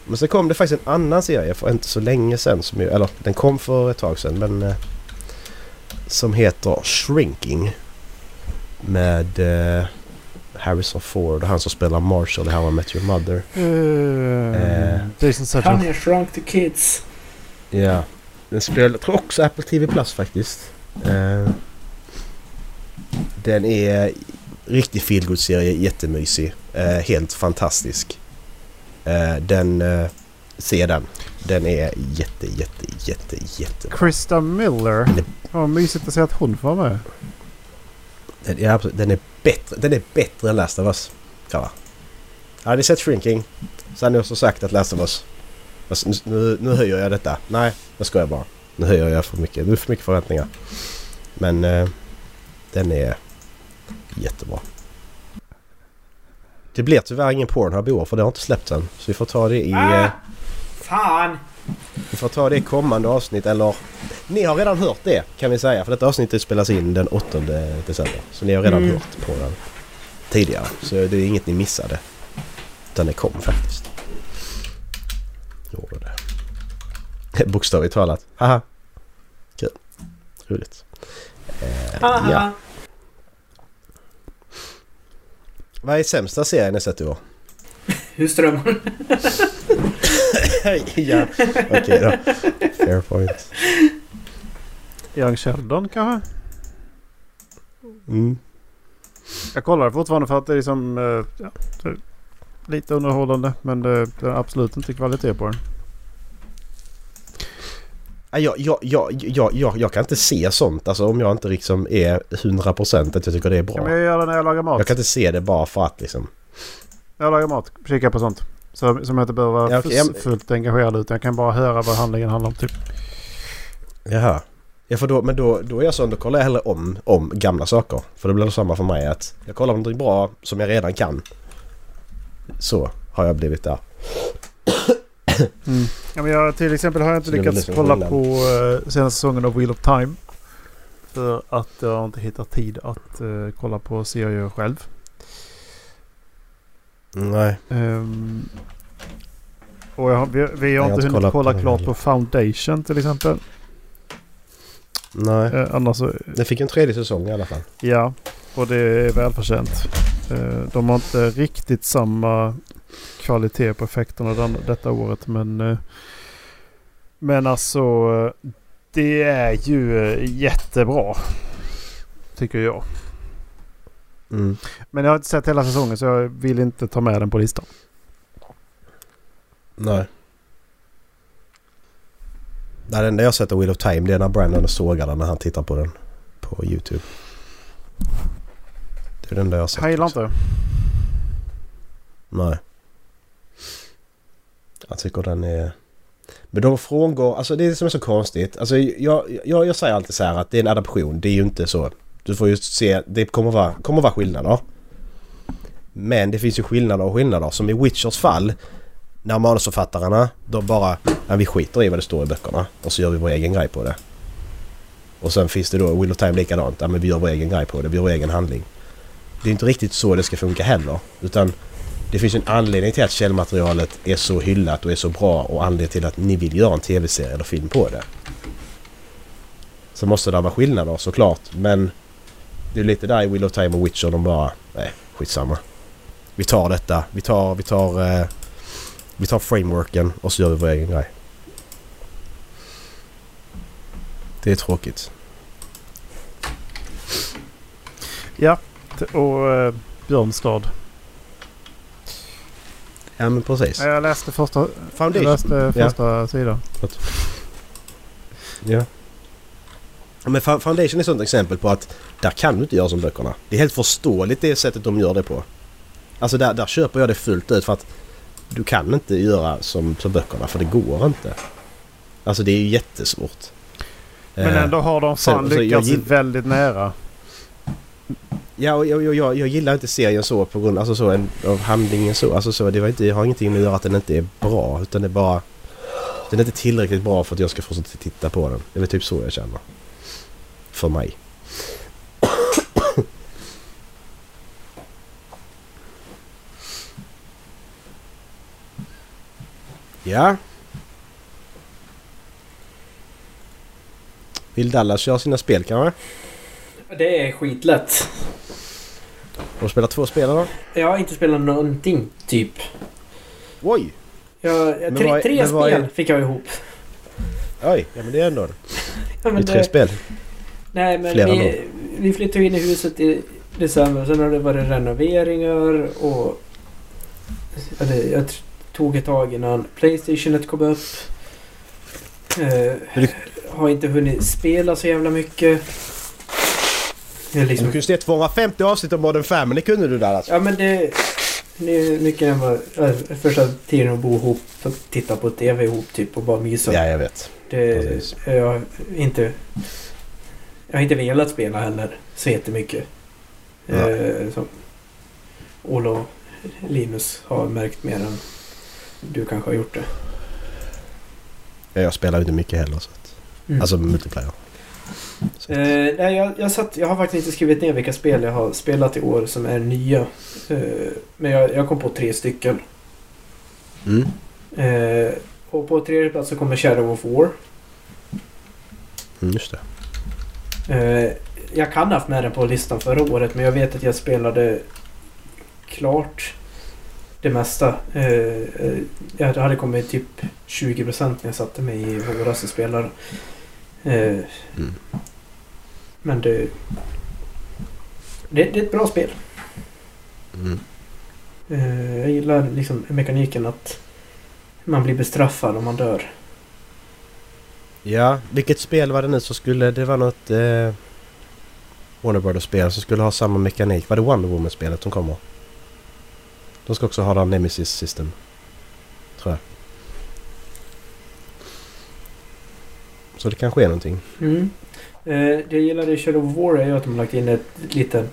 Men så kom det faktiskt en annan serie för inte så länge sedan. Som, eller den kom för ett tag sedan men... Eh, som heter Shrinking. Med eh, Harrison Ford och han som spelar Marshall i How I Met Your Mother. Uh, Jason Statham. Honey, I shrunk the kids. Ja. Den spelar, jag tror också Apple TV Plus faktiskt. Eh, den är riktig feelgood-serie, jättemysig. Eh, helt fantastisk. Eh, den... Eh, se den. Den är jätte, jätte, jätte, jätte... Krista Miller. Vad mysigt att se att hon får vara med. Den är, absolut- den är bättre, den är bättre än Last of Us. Ja. Hade ni sett Shrinking så hade ni också sagt att Last of Us... Nu, nu, nu höjer jag detta. Nej, jag skojar bara. Nu höjer jag för mycket. Nu är för mycket förväntningar. Men eh, den är jättebra. Det blir tyvärr ingen Pornhub i år för det har inte släppts än. Så vi får ta det i... Ah! Eh, Fan! Vi får ta det i kommande avsnitt eller... Ni har redan hört det kan vi säga för detta avsnittet spelas in den 8 december. Så ni har redan Mm. hört på den tidigare. Så det är inget ni missade. Utan det kom faktiskt. Gjorde det. <laughs> Bokstavligt talat. Haha. Kul. Roligt. Eh, Haha. ja. Vad är sämsta serien ni sett i år? Husdrömmar. <laughs> <laughs> ja, okej då. Fair point. Young Sheldon kanske? Mm. Jag kollar fortfarande för att det är liksom... eh, Ja, lite underhållande. Men det, det är absolut inte kvalitet på den. Ja, Jag, jag, jag, jag, jag, jag kan inte se sånt alltså om jag inte liksom är 100% att jag tycker det är Kan bra. jag göra det när jag lagar mat? Jag kan inte se det bara för att liksom. När jag lagar mat. Kika på sånt. Så, som jag inte behöver vara Ja, ja, fullt engagerad utan jag kan bara höra vad handlingen handlar om. Typ. Jaha. Ja, för då, men då, då är jag sån, då kollar jag hellre om, om gamla saker. För det blir det samma för mig att jag kollar på någonting bra som jag redan kan. Så har jag blivit där. <clears throat> Ja, men jag, till exempel har jag inte Så lyckats det som är kolla på uh, senaste säsongen av Wheel of Time. För att jag har inte hittat tid att eh, kolla på serier själv. Nej. Ehm, och jag, vi, vi Jag har har inte hunnit på kolla den klart heller. på Foundation till exempel. Nej. Eh, annars så, Den fick en tredje säsong i alla fall. ja. Och det är välförtjänt. Eh, de har inte riktigt samma kvalitet på effekterna den, detta året. Men, eh, men alltså eh, det är ju eh, jättebra. Tycker jag. Mm. Men jag har inte sett hela säsongen så jag vill inte ta med den på listan. Nej. Nej, det enda jag har sett av Wheel of Time det är när Brandon sågar den när han tittar på den på YouTube. är den där jag har sett. Han gillar inte. Nej. Jag tycker den är... Men de frångår... Alltså det är det som är så konstigt. Alltså jag, jag, jag säger alltid så här att det är en adaption. Det är ju inte så. Du får ju se... Det kommer vara, kommer vara skillnader. Men det finns ju skillnader och skillnader. Som i Witchers fall. När manusförfattarna då bara... Ja, vi skiter i vad det står i böckerna. Och så gör vi vår egen grej på det. Och sen finns det då Will of Time likadant. Ja, men vi gör vår egen grej på det. Vi gör vår egen handling. Det är inte riktigt så det ska funka heller. Utan det finns en anledning till att källmaterialet är så hyllat och är så bra och anledning till att ni vill göra en tv-serie eller film på det. Så måste det vara skillnader såklart men det är lite där i Will of Time och Witcher de bara nej skitsamma. Vi tar detta, vi tar, vi tar, eh, vi tar frameworken och så gör vi vår egen grej. Det är tråkigt. Ja, och uh, Björnstad. Ja men precis. Ja, Jag läste första, jag Foundation. läste Ja. första sidan. Ja. Men Foundation är ett sånt exempel på att där kan du inte göra som böckerna. Det är helt förståeligt det sättet de gör det på. Alltså där, där köper jag det fullt ut för att du kan inte göra som, som böckerna för det går inte. Alltså det är ju jättesvårt. Men Eh, ändå har de sen- fan jag lyckats gill- väldigt nära. Ja, och jag, jag, jag, jag gillar inte serien så på grund alltså så, en, av handlingen så. Alltså så det var inte, jag har ingenting med att göra att den inte är bra utan det är bara... Den är inte tillräckligt bra för att jag ska fortsätta titta på den. Det är väl typ så jag känner. För mig. Ja. Vill Dallas köra sina spel kanske? Det är skitlätt. Och spela två spel då? Jag har inte spelat någonting, typ. Oj! Jag, tre vad är- tre spel fick jag ihop. Oj, ja men det är ändå... Ja, Det är tre det- spel. Nej, men Flera vi, vi flyttade in i huset i december. Sen har det varit renoveringar och... Eller, jag tog ett tag innan Playstationet kom upp. Eh, Har inte hunnit spela så jävla mycket. Är Du liksom, kunde se 250 avsnitt av Modern Family kunde du där alltså. ja men det... Det är mycket än vad... äh, Första tiden att bo ihop och titta på TV ihop typ och bara mysa. Ja, jag vet. Det, jag, inte, jag har inte velat spela heller så jättemycket. Ja. Eh, som Ola och Linus har märkt mer än du kanske har gjort det. Ja, Jag spelar inte mycket heller så att, Mm. Alltså multiplayer. Eh, nej, jag, jag, satt, jag har faktiskt inte skrivit ner vilka spel jag har spelat i år som är nya. Eh, men jag, jag kom på tre stycken. mm. Eh, och på tredje plats så kommer Shadow of War. Mm, just det. Eh, jag kan ha haft med den på listan förra året men jag vet att jag spelade klart det mesta. Eh, jag hade kommit typ 20% när jag satte mig i våras och spelade. Mm. Men det, det... Det är ett bra spel. Mm. Jag gillar liksom mekaniken att man blir bestraffad om man dör. Ja, vilket spel var det nu som skulle... Det var något... Eh, Warner Brothers-spel som skulle ha samma mekanik. Var det Wonder Woman-spelet som kommer? De ska också ha det Nemesis System. Tror jag. Så det kan ske någonting. Mm. Eh, det jag gillade i Shadow of War är att de har lagt in ett liten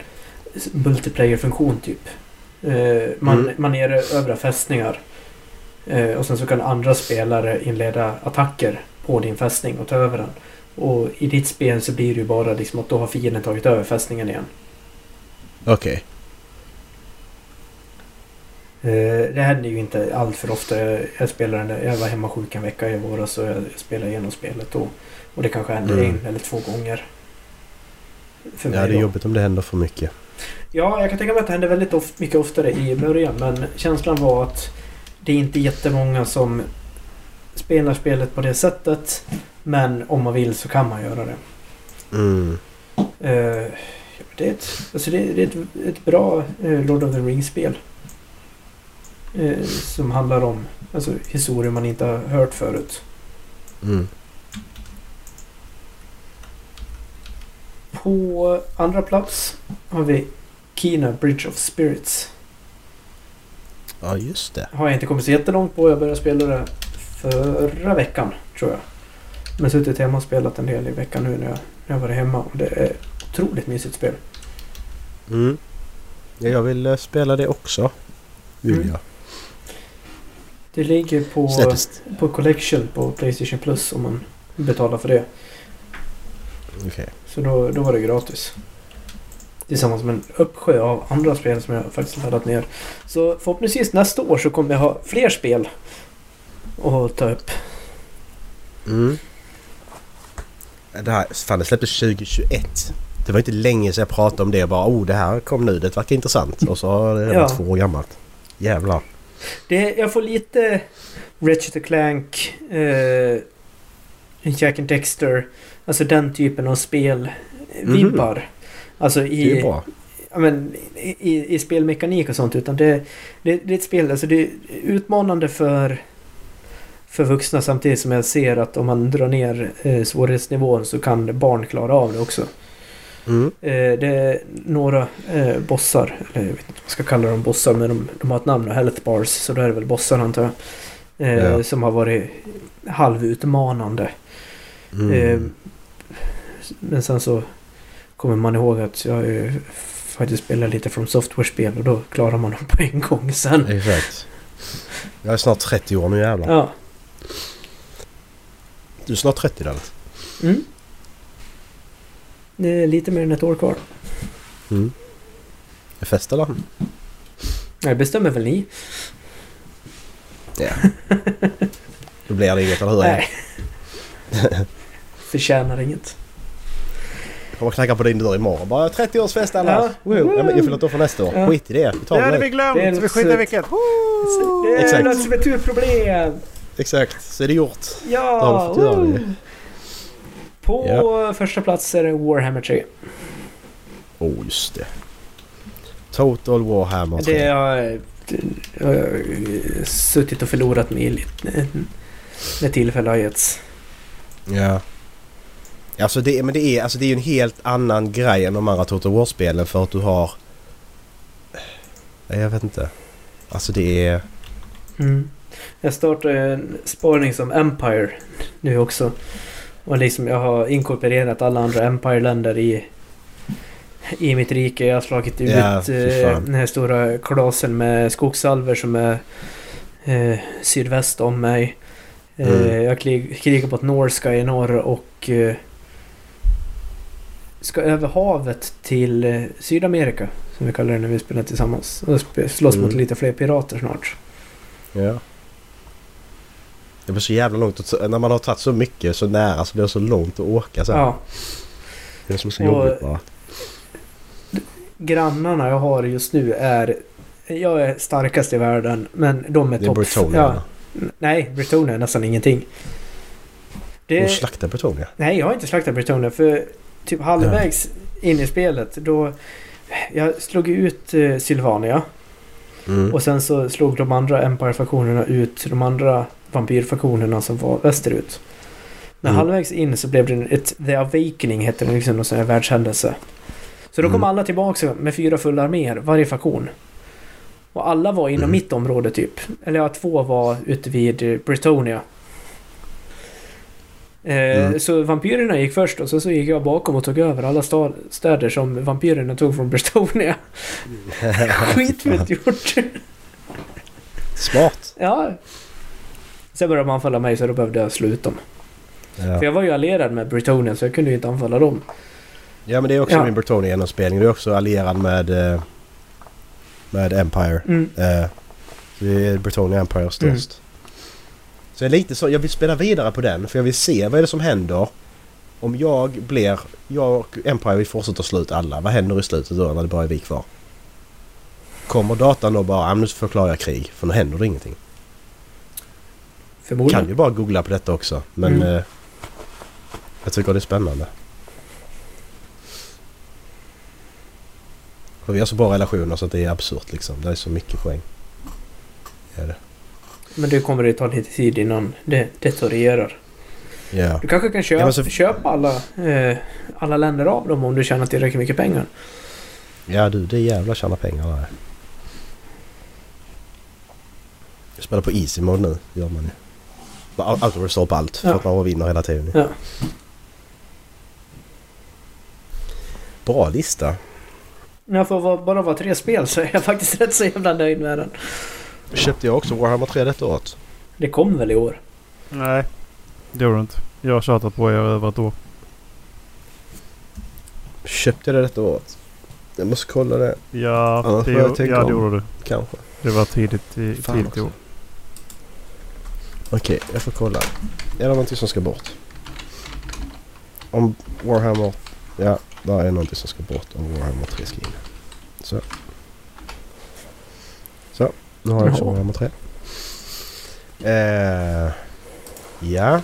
multiplayer-funktion typ. Eh, man, Mm. man erövrar fästningar. Eh, och sen så kan andra spelare inleda attacker på din fästning och ta över den. Och i ditt spel så blir det ju bara liksom att då har fienden tagit över fästningen igen. Okej. Eh, det händer ju inte allt för ofta. Jag, spelar den jag var hemma sjuk en vecka i våras och jag spelade igenom spelet då. Och det kanske händer Mm. en eller två gånger. För Ja, mig det är då. jobbigt om det händer för mycket. Ja, jag kan tänka mig att det hände väldigt of- mycket oftare i början. Men känslan var att det är inte jättemånga som spelar spelet på det sättet. Men om man vill så kan man göra det. Mm. Eh, det är ett, alltså det, det är ett, ett bra eh, Lord of the Rings-spel. Eh, som handlar om alltså, historier man inte har hört förut. Mm. På andra plats har vi Kina Bridge of Spirits. Ja, just det. Har jag inte kommit så jättelångt på. Jag började spela det förra veckan, tror jag. Men suttit hemma och spelat en del i veckan nu när jag, när jag varit hemma. Och det är otroligt mysigt spel. Mm. Ja, jag vill eh, spela det också. Vill Mm. jag. Det ligger på, Släpptes- på Collection på Playstation Plus om man betalar för det. Okej. Så då, då var det gratis. Tillsammans med en uppsjö av andra spel som jag faktiskt har laddat ner. Så förhoppningsvis nästa år så kommer jag ha fler spel att ta upp. Mm. Det här, fan det släpptes 2021. Det var inte länge sedan jag pratade om det och bara oh det här kom nu, det verkar intressant. Och så har det redan Ja. två år gammalt. Jävlar. Det, jag får lite Ratchet Clank, eh, Jack and Dexter, alltså den typen av spel-vibbar. Alltså Det är ju i, bra. ja, men, i, i spelmekanik och sånt. Utan det, det, det är ett spel, alltså det är utmanande för, för vuxna samtidigt som jag ser att om man drar ner eh, svårighetsnivån så kan barn klara av det också. Mm. Eh, det är några eh, bossar, eller jag vet inte vad man ska kalla dem bossar, men de, de har ett namn, Health Bars, så då är det väl bossar antar jag. Eh, Ja. Som har varit halvutmanande. Mm. Eh, men sen så kommer man ihåg att jag ju faktiskt spelat lite från software-spel och då klarar man dem på en gång sen. Exakt. Jag är snart 30 år nu jävlar. Ja. Du är snart 30 Dallas. Mm. Det är lite mer än ett år kvar. Mm. Är fest eller? Det bestämmer väl ni? Ja. Då blir det inget eller hur? Nej. Förtjänar inget. Jag kommer knacka på din dörr imorgon. Bara 30-årsfest alla. Ja. Wow. Ja, men jag fyller ett år för nästa år. Ja. Skit i det. Vi tar Det hade vi glömt! Det är vi skiter i vilket. Det är Exakt. något som är ett problem! Exakt. Så är det gjort. Ja! Då har det. På första plats är det Warhammer 3. Oh, just det. Total Warhammer 3. Det har jag, det har jag suttit och förlorat mig lite när tillfälle har getts. Ja. Alltså det, men det är, alltså det är ju en helt annan grej än de andra Total War-spelen för att du har... Nej, Jag vet inte. Alltså det är... Mm. Jag startade en spaning som Empire nu också. Och liksom jag har inkorporerat alla andra Empire-länder i, i mitt rike. Jag har slagit ut Ja, eh, den här stora klasen med skogsalver som är eh, sydväst om mig. Eh, Mm. Jag krig, krigar på ett Norska i norr och eh, ska över havet till eh, Sydamerika. Som vi kallar det när vi spelar tillsammans. Och slåss mot Mm. lite fler pirater snart. Ja. Det blir så jävla långt att, När man har tagit så mycket så nära så blir det så långt att åka sen. Ja. Det är som så Och- jobbigt bara. grannarna jag har just nu är... Jag är starkast i världen, men de är Det är topp... Bretonierna. Ja, nej, Bretonia är nästan ingenting. Det, De slaktar Bretonia. nej, jag har inte slaktat Bretonia för typ halvvägs in i spelet då... Jag slog ut eh, Sylvania Mm. och sen så slog de andra Empire-faktionerna ut de andra vampyrfaktionerna som var västerut. När Mm. halvvägs in så blev det ett The Awakening, hette det liksom, någon sån här världshändelse. Så då kom Mm. alla tillbaka med fyra fulla arméer, varje faktion. Och alla var inom Mm. mitt område typ. Eller ja, två var ute vid eh, Bretonia. Eh, Mm. Så vampyrerna gick först och så, så gick jag bakom och tog över alla sta- städer som vampyrerna tog från Bretonia. <laughs> Skitfett gjort! Smart. ja. Sen började de anfalla mig så då behövde jag sluta dem. För Ja. jag var ju allierad med Bretonia så jag kunde ju inte anfalla dem. ja men det är också Ja. min Bretonia genomspelning. Du är också allierad med... eh, Med Empire. Mm. Eh, Det är Bretonia Empire störst. Så jag är lite så, jag vill spela vidare på den för jag vill se vad är det som händer. Om jag blir, jag och Empire vi fortsätter slå ut alla. Vad händer i slutet då när det bara är vi kvar? Kommer datan då bara, "Ja, men nu förklarar jag krig för nu händer det ingenting. Förmodligen. Kan ju bara googla på detta också men Mm. eh, jag tycker det är spännande. För vi har så bra relationer så att det är absurt liksom. Det är så mycket poäng. Ja, det. Men det kommer det ta lite tid innan det deteriorerar. Ja. Du kanske kan köpa, Ja, så- köpa alla, eh, alla länder av dem om du tjänar tillräckligt mycket pengar. Ja du, det är jävla tjäna pengar där. Jag spelar på easy mode nu, gör man ju. Bara Auto-resolve på allt för Ja. att man vinner hela tiden. Ja. Bra lista. Ja, för att vara- bara vara tre spel så är jag faktiskt rätt så jävla nöjd med den. Köpte jag också Warhammer 3 detta året. Det kom väl i år? Nej, det gjorde du inte. Jag har tjatat på er över ett år. Köpte jag det detta året? Jag måste kolla det Ja, Annars det, får jag tänka ja, det gjorde du. kanske. Det var tidigt i, Fan tidigt i också. år. Okej, jag får kolla. Är det någonting som ska bort? Om Warhammer... Ja, där är någonting som ska bort om Warhammer 3 ska in. Så. Så, nu har jag också. Warhammer 3. Eh, ja.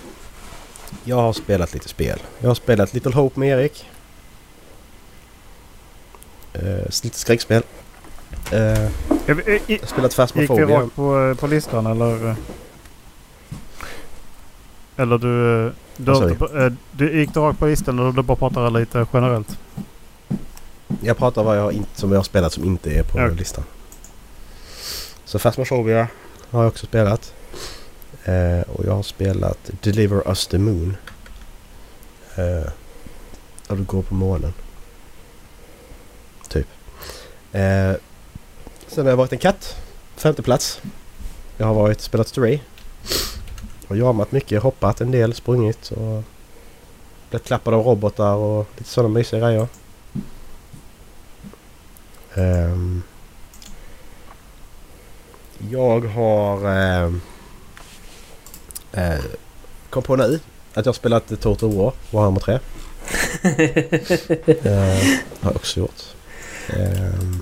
Jag har spelat lite spel. Jag har spelat Little Hope med Erik. Eh, lite skräckspel. Eh, jag har spelat Gick vi Phasmophobia. rakt på, på listan eller? Eller du... Du, Vad sa eh, du gick du rakt på listan eller du bara pratar lite generellt? Jag pratar vad jag inte, som jag har spelat som inte är på Ja. listan. Så Phasmophobia har jag också spelat. Eh, och jag har spelat Deliver Us the Moon. Eh, där du går på månen. Typ. Eh, sen har jag varit en katt. Femte plats. Jag har varit spelat Stray. Har jamat mycket, hoppat en del, sprungit och blivit klappad av robotar och lite sådana mysiga grejer. Ehm, jag har... ehm, eh, kom på nu att jag har spelat Total War, Warhammer 3. <laughs> Eh, har jag också gjort. Ehm,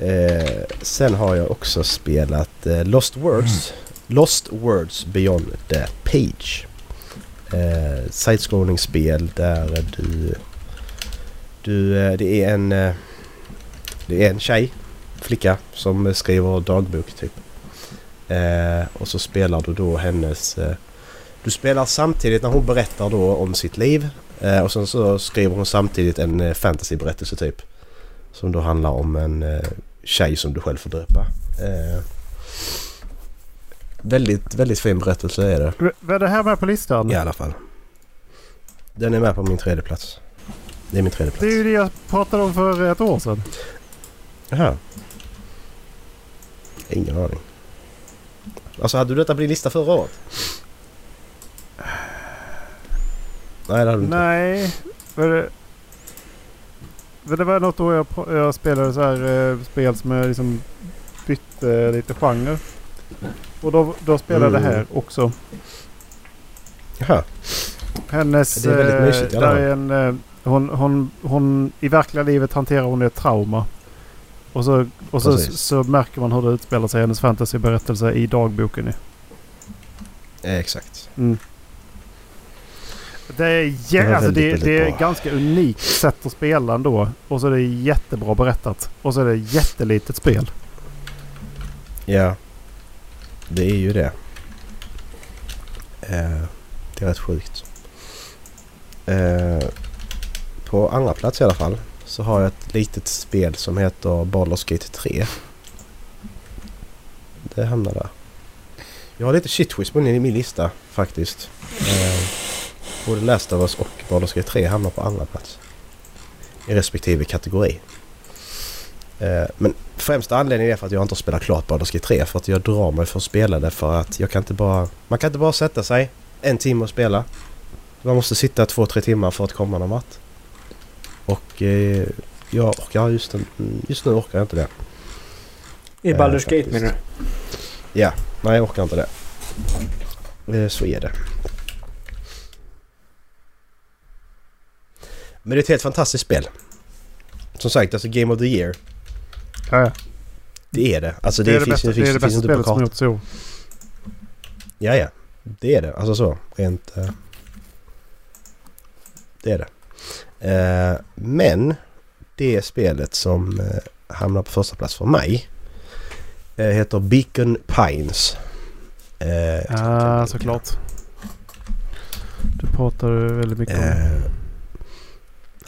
eh, sen har jag också spelat eh, Lost Words. Lost Words Beyond the Page. Eh, Side-scrolling-spel där du... Du, eh, det är en... eh, Det är en tjej, flicka, som skriver dagbok typ. Eh, och så spelar du då hennes... Eh, du spelar samtidigt när hon berättar då om sitt liv. Och sen så skriver hon samtidigt en fantasyberättelse typ. Som då handlar om en tjej som du själv får döpa. Eh, väldigt, väldigt fin berättelse är det. V- Vad är det här med på listan? I alla fall. Den är med på min tredje plats. Det är min tredje plats. Det är ju det jag pratade om för ett år sedan. Jaha. Ingen aning. Alltså hade du detta på din lista förra året? Nej det hade du inte. Nej. Var det, det var något år jag, jag spelade så här eh, spel som jag liksom bytte lite genre. Och då, då spelade jag det här Mm. också. Jaha. Hennes... Det är väldigt eh, mysigt där är en, eh, hon, hon, hon, I verkliga livet hanterar hon ett trauma. Och så, och så, Precis. så märker man hur det utspelar sig i hennes fantasyberättelse i dagboken. exakt. Mm. Det är, jä- alltså det, väldigt, det är bra. ganska unikt sätt att spela ändå. Och så är det jättebra berättat. Och så är det jättelitet spel. Ja. Det är ju det. Eh, det är rätt sjukt. Eh, på andra plats i alla fall så har jag ett litet spel som heter Baldur's Gate 3. Det hamnar där. Jag har lite shitwiz på min lista faktiskt. Eh, både Last of Us och Baldur's Gate 3 hamnar på andra plats. I respektive kategori. Eh, men främsta anledningen är för att jag inte har spelat klart Baldur's Gate 3 för att jag drar mig för att spela det för att jag kan inte bara... Man kan inte bara sätta sig en timme och spela. Man måste sitta två, tre timmar för att komma någon vart. Och eh, jag orkar just, en, just nu orkar jag inte det. I Eh, Baldur's Gate menar du? Nej, jag orkar inte det. Eh, så är det. Men det är ett helt fantastiskt spel. Som sagt, alltså Game of the Year. Ja, ja. Det är det. Alltså det, Det, är det finns, bästa, det finns, det är det bästa spelet som gjorts i år. Ja, ja. Det är det. Alltså så. Rent... eh, det är det. Eh, men det spelet som uh, hamnar på första plats för mig heter Beacon Pines. Ja, bilden. såklart. Du pratar väldigt mycket om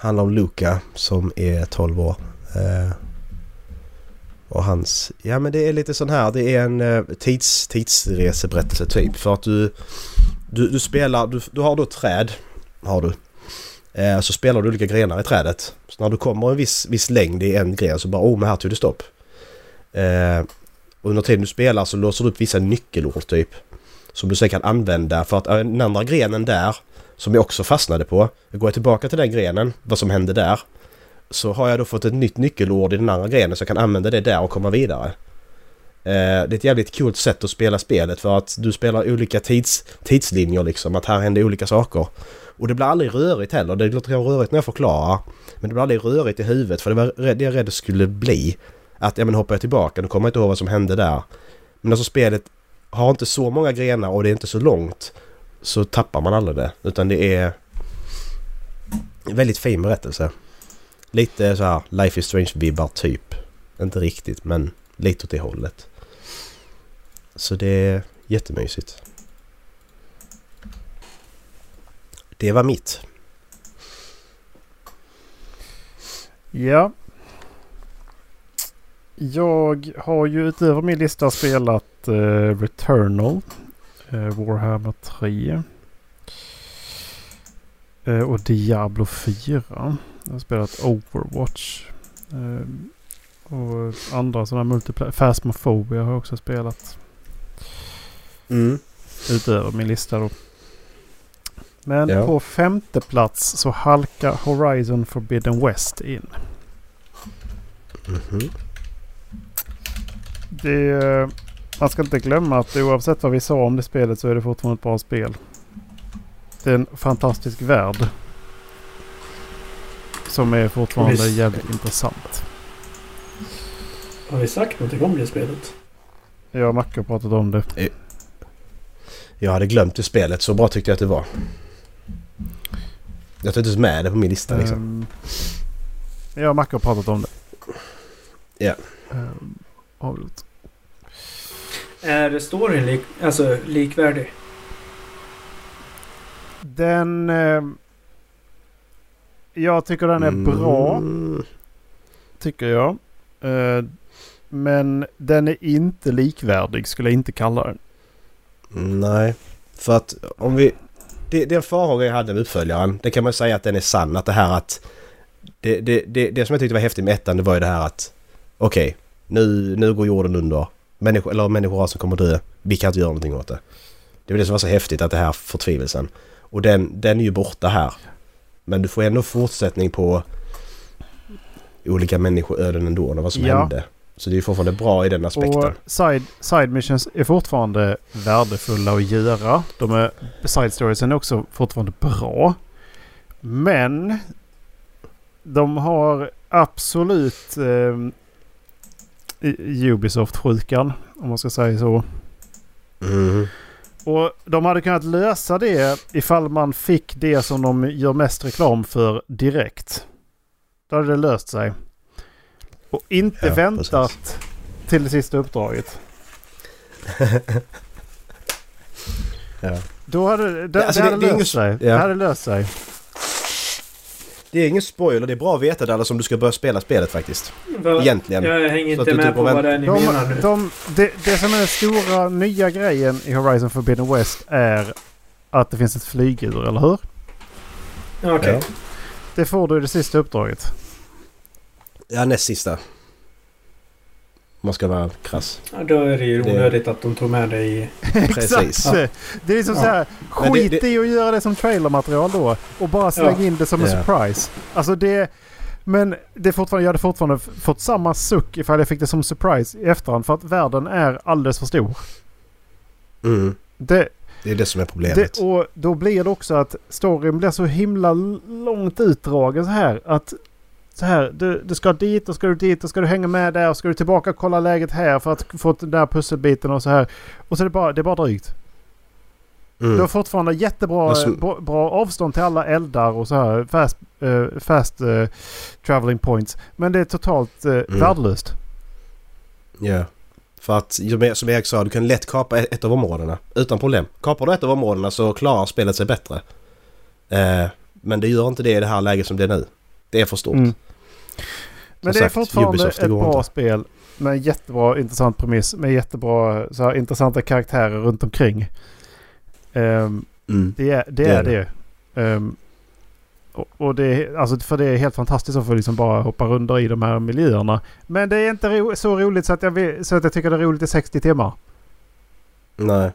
Handlar om Luca som är 12 år. Eh, och hans... Ja men det är lite sån här. Det är en eh, tids, tidsreseberättelse typ. För att du... Du, du spelar... Du, du har då ett träd. Har du. Eh, så spelar du olika grenar i trädet. Så när du kommer en viss, viss längd i en gren så bara oh men här tog det stopp. Eh, och under tiden du spelar så låser du upp vissa nyckelord typ. Som du sen kan använda för att eh, den andra grenen där som jag också fastnade på. Går jag tillbaka till den grenen, vad som hände där. Så har jag då fått ett nytt nyckelord i den andra grenen så jag kan använda det där och komma vidare. Eh, det är ett jävligt coolt sätt att spela spelet för att du spelar olika tids, tidslinjer liksom. Att här händer olika saker. Och det blir aldrig rörigt heller. Det låter jag rörigt när jag förklarar. Men det blir aldrig rörigt i huvudet för det var det jag rädd det skulle bli. Att ja men hoppar jag tillbaka, då kommer jag inte ihåg vad som hände där. Men alltså spelet har inte så många grenar och det är inte så långt. Så tappar man aldrig det. Utan det är en väldigt fin berättelse. Lite så här Life is Strange-vibbar typ. Inte riktigt men lite åt det hållet. Så det är jättemysigt. Det var mitt. Ja. Jag har ju utöver min lista spelat eh, Returnal. Uh, Warhammer 3. Uh, och Diablo 4. Jag har spelat Overwatch. och andra sådana multiplayer. Phasmophobia har jag också spelat. Mm. Utöver min lista då. Men Ja. på femte plats så halkar Horizon Forbidden West in. Mhm. Det, man ska inte glömma att oavsett vad vi sa om det spelet så är det fortfarande ett bra spel. Det är en fantastisk värld. Som är fortfarande Visst. jävligt intressant. Har vi sagt någonting om det spelet? Jag och Macke har pratat om det. Jag hade glömt det spelet, så bra tyckte jag att det var. Jag tog inte ens med det på min lista liksom. Ehm, jag och Macke har pratat om det. Ja. Um, har vi gjort. Är storyn lik, alltså, likvärdig? Den... ehm, jag tycker den är bra. Mm. Tycker jag. Eh, men den är inte likvärdig skulle jag inte kalla den. Nej, för att om vi... Det, det är en farhåga jag hade med uppföljaren. Det kan man säga att den är sann. Att det här att... Det, det, det, det som jag tyckte var häftigt med ettan det var ju det här att... Okej, nu, nu går jorden under. Människor, eller människorasen kommer dö. Vi kan inte göra någonting åt det. Det var det som var så häftigt att det här förtvivelsen. Och den, den är ju borta här. Men du får ändå fortsättning på olika människoöden ändå och vad som Ja. hände. Så det är fortfarande bra i den aspekten. Och side, side missions är fortfarande värdefulla att göra. De är, side storiesen är också fortfarande bra. Men de har absolut eh, Ubisoft-sjukan om man ska säga så. Mhm. Och de hade kunnat lösa det ifall man fick det som de gör mest reklam för direkt. Då hade det löst sig. Och inte Ja, väntat till det sista uppdraget. <laughs> Ja. Då hade det, alltså det det- hade det löst sig. ja. Det hade löst sig. Det är ingen spoiler, det är bra att veta det alla om du ska börja spela spelet faktiskt. Va? Egentligen. Jag hänger inte med typ på vad det är ni De, menar nu. de, det, det som är den stora nya grejen i Horizon Forbidden West är att det finns ett flygdjur, eller hur? Okej. Ja. Det får du i det sista uppdraget. Ja, näst sista. Om man ska vara krass. Ja, då är det ju Det- onödigt att de tog med det i... <laughs> Precis. Exakt! Det är liksom Ja. så här, Men det- skit det- i att göra det som trailermaterial då. Och bara släng Ja. in det som en Ja. surprise. Alltså det... Men det är fortfarande, jag hade fortfarande fått samma suck ifall jag fick det som surprise i efterhand. För att världen är alldeles för stor. Mm. Det, Det är det som är problemet. det, och då blir det också att storyn blir så himla långt utdragen så här. Att så här, du, du ska dit och ska du dit och ska du hänga med där och ska du tillbaka och kolla läget här för att få den där pusselbiten och så här. Och så är det bara, det är bara drygt. Mm. Du har fortfarande jättebra Alltså- bra, bra avstånd till alla eldar och så här. Fast, eh, fast eh, traveling points. Men det är totalt uh, värdelöst. Ja. För att som jag- som Erik sa, du kan lätt kapa ett ett av områdena. Utan problem. Kapar du ett av områdena så klarar spelet sig bättre. Eh, men det gör inte det i det här läget som det är nu. Det är för stort. Mm. Men det är fortfarande Ubisoft, det ett bra inte. spel. Med en jättebra intressant premiss. Med jättebra så här, intressanta karaktärer runt omkring. Ehm, Mm. det är det. Det Är är det. Ehm, och, och det är, alltså, för det är helt fantastiskt att få liksom bara hoppa runt i de här miljöerna. Men det är inte ro, så roligt så att, jag vill, så att jag tycker det är roligt i 60 timmar. Nej.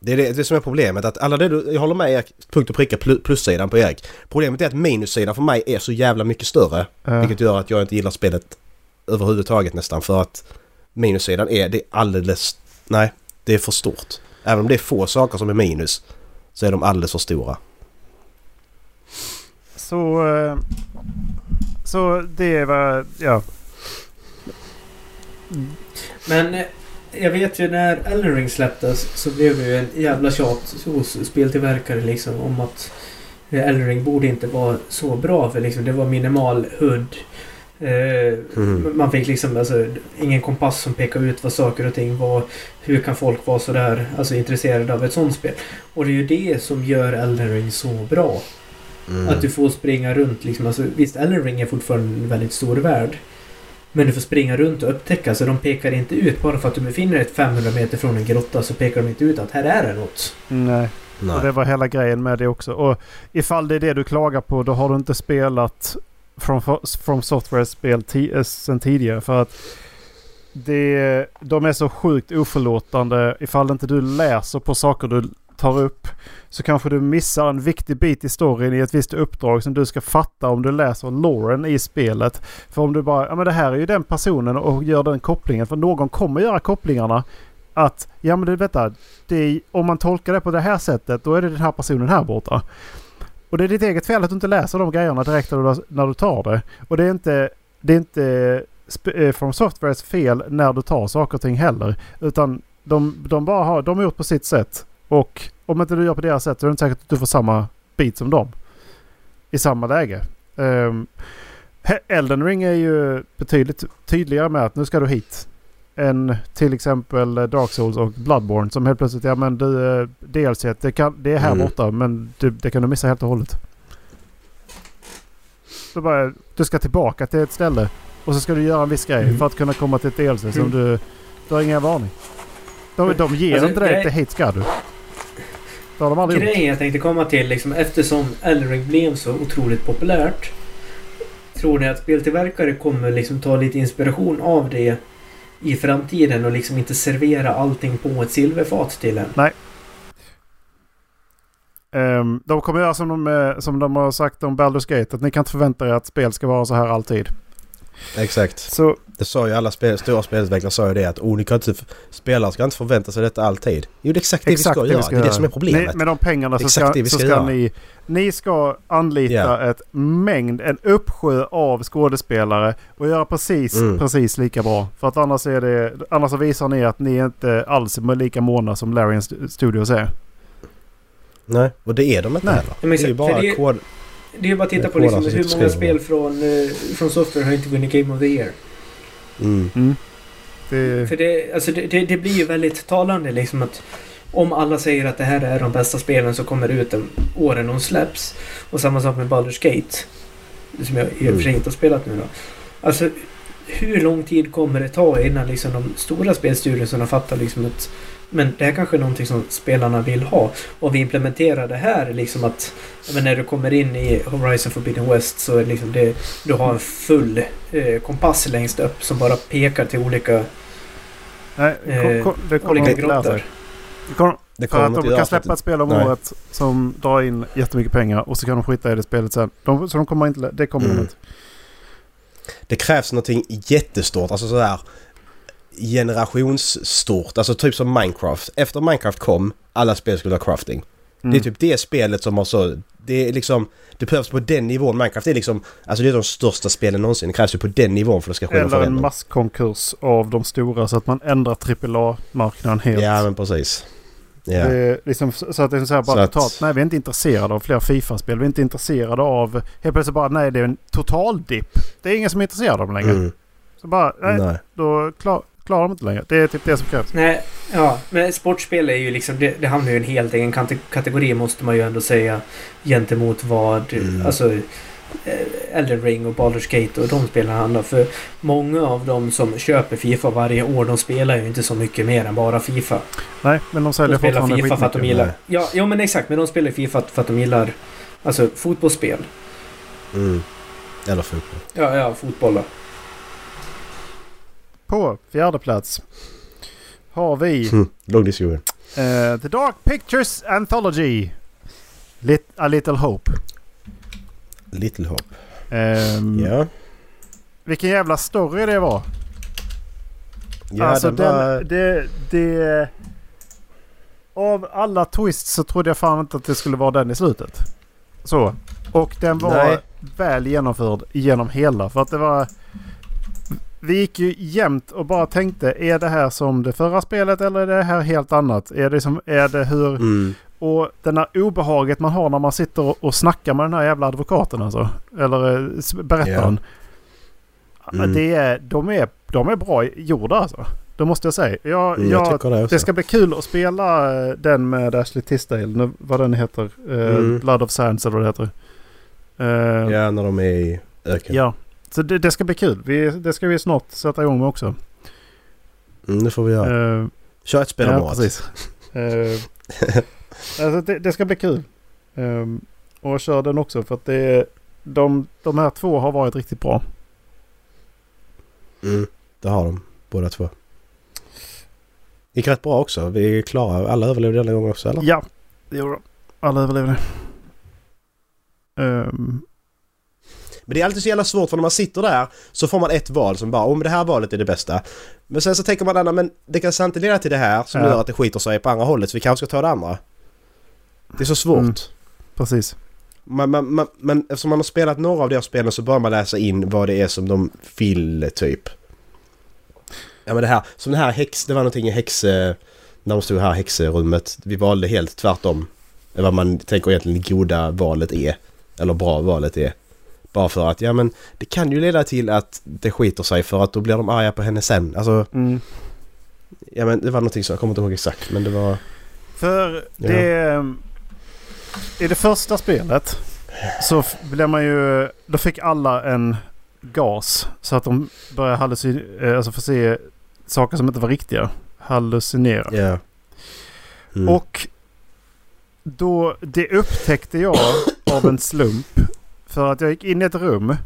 Det är det, det som är problemet. Att alla det du, jag håller med Erik, punkt och pricka plu- plussidan på Erik. Problemet är att minussidan för mig är så jävla mycket större. Eh, Vilket gör att jag inte gillar spelet överhuvudtaget nästan. För att minussidan är, det är alldeles... Nej, det är för stort. Även om det är få saker som är minus så är de alldeles för stora. Så... eh, Så det var... Ja. Men eh, jag vet ju när Elden Ring släpptes så blev det ju en jävla tjat hos speltillverkare liksom om att Elden Ring borde inte vara så bra för liksom det var minimal HUD. Eh, Mm. Man fick liksom alltså, ingen kompass som pekar ut vad saker och ting var. Hur kan folk vara sådär alltså, intresserade av ett sånt spel? Och det är ju det som gör Elden Ring så bra. Mm. Att du får springa runt liksom. Alltså, visst, Elden Ring är fortfarande en väldigt stor värld. Men du får springa runt och upptäcka. Så de pekar inte ut bara för att du befinner dig 500 meter från en grotta så pekar de inte ut att här är det något. Nej. Och det Nej. var hela grejen med det också. Och ifall det är det du klagar på då har du inte spelat From, from Software-spel eh, sen tidigare. För att det, de är så sjukt oförlåtande. Ifall inte du läser på saker du tar upp så kanske du missar en viktig bit i storyn i ett visst uppdrag som du ska fatta om du läser Lauren i spelet. För om du bara, ja men det här är ju den personen och gör den kopplingen. För någon kommer göra kopplingarna. Att, ja men du vänta, det är, om man tolkar det på det här sättet då är det den här personen här borta. Och det är ditt eget fel att du inte läser de grejerna direkt när du, när du tar det. Och det är inte, det är inte eh, från Softwares fel när du tar saker och ting heller. Utan de, de bara har, de har gjort på sitt sätt. Och om inte du gör på deras sätt så är det inte säkert att du får samma bit som dem. I samma läge. Um, Elden Ring är ju betydligt tydligare med att nu ska du hit. Än till exempel Dark Souls och Bloodborne som helt plötsligt, ja men du eh, DLC, det, kan, det är här Mm. borta men du, det kan du missa helt och hållet. Så bara, du ska tillbaka till ett ställe och så ska du göra en viss grej Mm. för att kunna komma till ett DLC som Mm. du, du har ingen varning. De, de ger Alltså, inte dig till hit ska du. Det har de aldrig gjort. Grejen jag tänkte komma till liksom eftersom Elden Ring blev så otroligt populärt. Tror ni att speltillverkare kommer liksom ta lite inspiration av det i framtiden och liksom inte servera allting på ett silverfat till en? Ehm, de kommer göra som de, eh, som de har sagt om Baldur's Gate. Att ni kan inte förvänta er att spel ska vara så här alltid. Exakt. Så Det sa ju alla spel, stora spelutvecklare sa ju det att oh, ni kan inte, spelare ska inte förvänta sig detta alltid. Jo det är exakt det exakt vi ska göra. det är det som är problemet. Ni, med de pengarna så Exakt ska, det vi så ska ska ni... Ni ska anlita Ja. ett mängd, en uppsjö av skådespelare och göra precis, Mm. precis lika bra. För att annars, är det, annars visar ni att ni inte alls är lika måna som Larian St- Studios är. Nej, och det är de inte Nej. heller. det är ju bara det- kod... Det är bara att titta Det är på liksom hur många spel från, eh, från Software har inte vunnit Game of the Year. Mm. Det, För det, alltså det, det, det blir ju väldigt talande liksom att om alla säger att det här är de bästa spelen som kommer ut de åren de släpps. Och samma sak med Baldur's Gate. Som jag i och för sig inte har spelat nu då. Alltså hur lång tid kommer det ta innan liksom de stora spelstudierna fattar liksom att men det här kanske är någonting som spelarna vill ha. Och vi implementerar det här liksom att men när du kommer in i Horizon Forbidden West så är det liksom det, du har en full eh, kompass längst upp som bara pekar till olika nej, eh, kom, kom, det kommer olika de lära sig. grottor. Det Det För att de kan släppa ett spel om Nej. året som drar in jättemycket pengar och så kan de skita i det spelet sen. De, så de kommer inte... Det kommer de Mm. inte. det krävs någonting jättestort. Alltså sådär generationsstort. Alltså typ som Minecraft. Efter Minecraft kom, alla spel skulle ha crafting. Mm. Det är typ det spelet som har så... Det är liksom... Det behövs på den nivån. Minecraft är liksom... Alltså det är de största spelen någonsin. Det krävs ju på den nivån för att det ska ske Eller en masskonkurs av de stora så att man ändrar AAA-marknaden helt. Ja men precis. Ja. Det liksom så att det är så här bara Så att- totalt. Nej vi är inte intresserade av fler Fifa-spel. Vi är inte intresserade av... Helt plötsligt bara nej det är en total dipp. Det är ingen som är intresserad av dem längre. Mm. Så bara nej, Nej. då klar, klarar de inte längre. Det är typ det som krävs. Nej, ja, men sportspel är ju liksom, det, det hamnar ju i en helt egen kate- kategori måste man ju ändå säga gentemot vad, Mm. alltså eh, Elden Ring och Baldur's Gate och de spelen handlar. För många av dem som köper Fifa varje år, de spelar ju inte så mycket mer än bara Fifa. Nej, men de säljer De spelar fortfarande Fifa för att de gillar... Ja, ja, men exakt. Men de spelar Fifa för att de gillar alltså fotbollsspel. Mm. Eller fotboll. Ja, ja, fotboll då. På fjärde plats har vi Mm. Lång diskussion. eh, The Dark Pictures Anthology. Lit, A Little Hope. Little Hope. Ehm, Ja. Vilken jävla story det var. Ja, alltså den var... den, det, det... Av alla twists så trodde jag fan inte att det skulle vara den i slutet. Så. Och den var Nej. väl genomförd genom hela. För att det var... Vi gick ju jämt och bara tänkte är det här som det förra spelet eller är det här helt annat? Är det, som, är det hur... Mm. Och den här obehaget man har när man sitter och, och snackar med den här jävla advokaten alltså. Eller eh, berättaren. Mm. Det är, de, är, de är bra gjorda alltså. Det måste jag säga. Jag, Mm, jag jag, det det ska bli kul att spela eh, den med Ashley Tisdale. Nu, vad den heter. Eh, Mm. Blood of Sands eller vad det heter. Eh, Ja, när de är i öken. ja. Så det, det ska bli kul. Vi, det ska vi snart sätta igång med också. Mm, det får vi göra. Eh, Kör ett spel om ja, året. precis. Eh, alltså det, det ska bli kul. Um, och kör den också för att det, de, de här två har varit riktigt bra. Mm, det har de. Båda två. Gick rätt bra också. Vi är klara. Alla överlevde denna gång också eller? Ja, det gjorde de. Alla överlevde. Ehm, Men det är alltid så jävla svårt för när man sitter där så får man ett val som bara om det här valet är det bästa. Men sen så tänker man att men det kan samtidigt leda till det här som Ja. gör att det skiter sig på andra hållet så vi kanske ska ta det andra. Det är så svårt. Mm. precis. Man, man, man, men eftersom man har spelat några av deras spelen så bör man läsa in vad det är som de vill typ. Ja men det här, som det här häx, det var någonting i häx... eh, När de stod här i häxrummet. Vi valde helt tvärtom. vad man tänker egentligen goda valet är. Eller bra valet är. Bara för att, ja men det kan ju leda till att det skiter sig för att då blir de arga på henne sen. Alltså, Mm. ja men det var någonting som jag kommer inte ihåg exakt men det var... För Ja. det... I det första spelet så blev man ju... Då fick alla en gas. Så att de började hallucinera, alltså få se saker som inte var riktiga. Hallucinera. Ja. Mm. Och då, det upptäckte jag av en slump. För att jag gick in i ett rum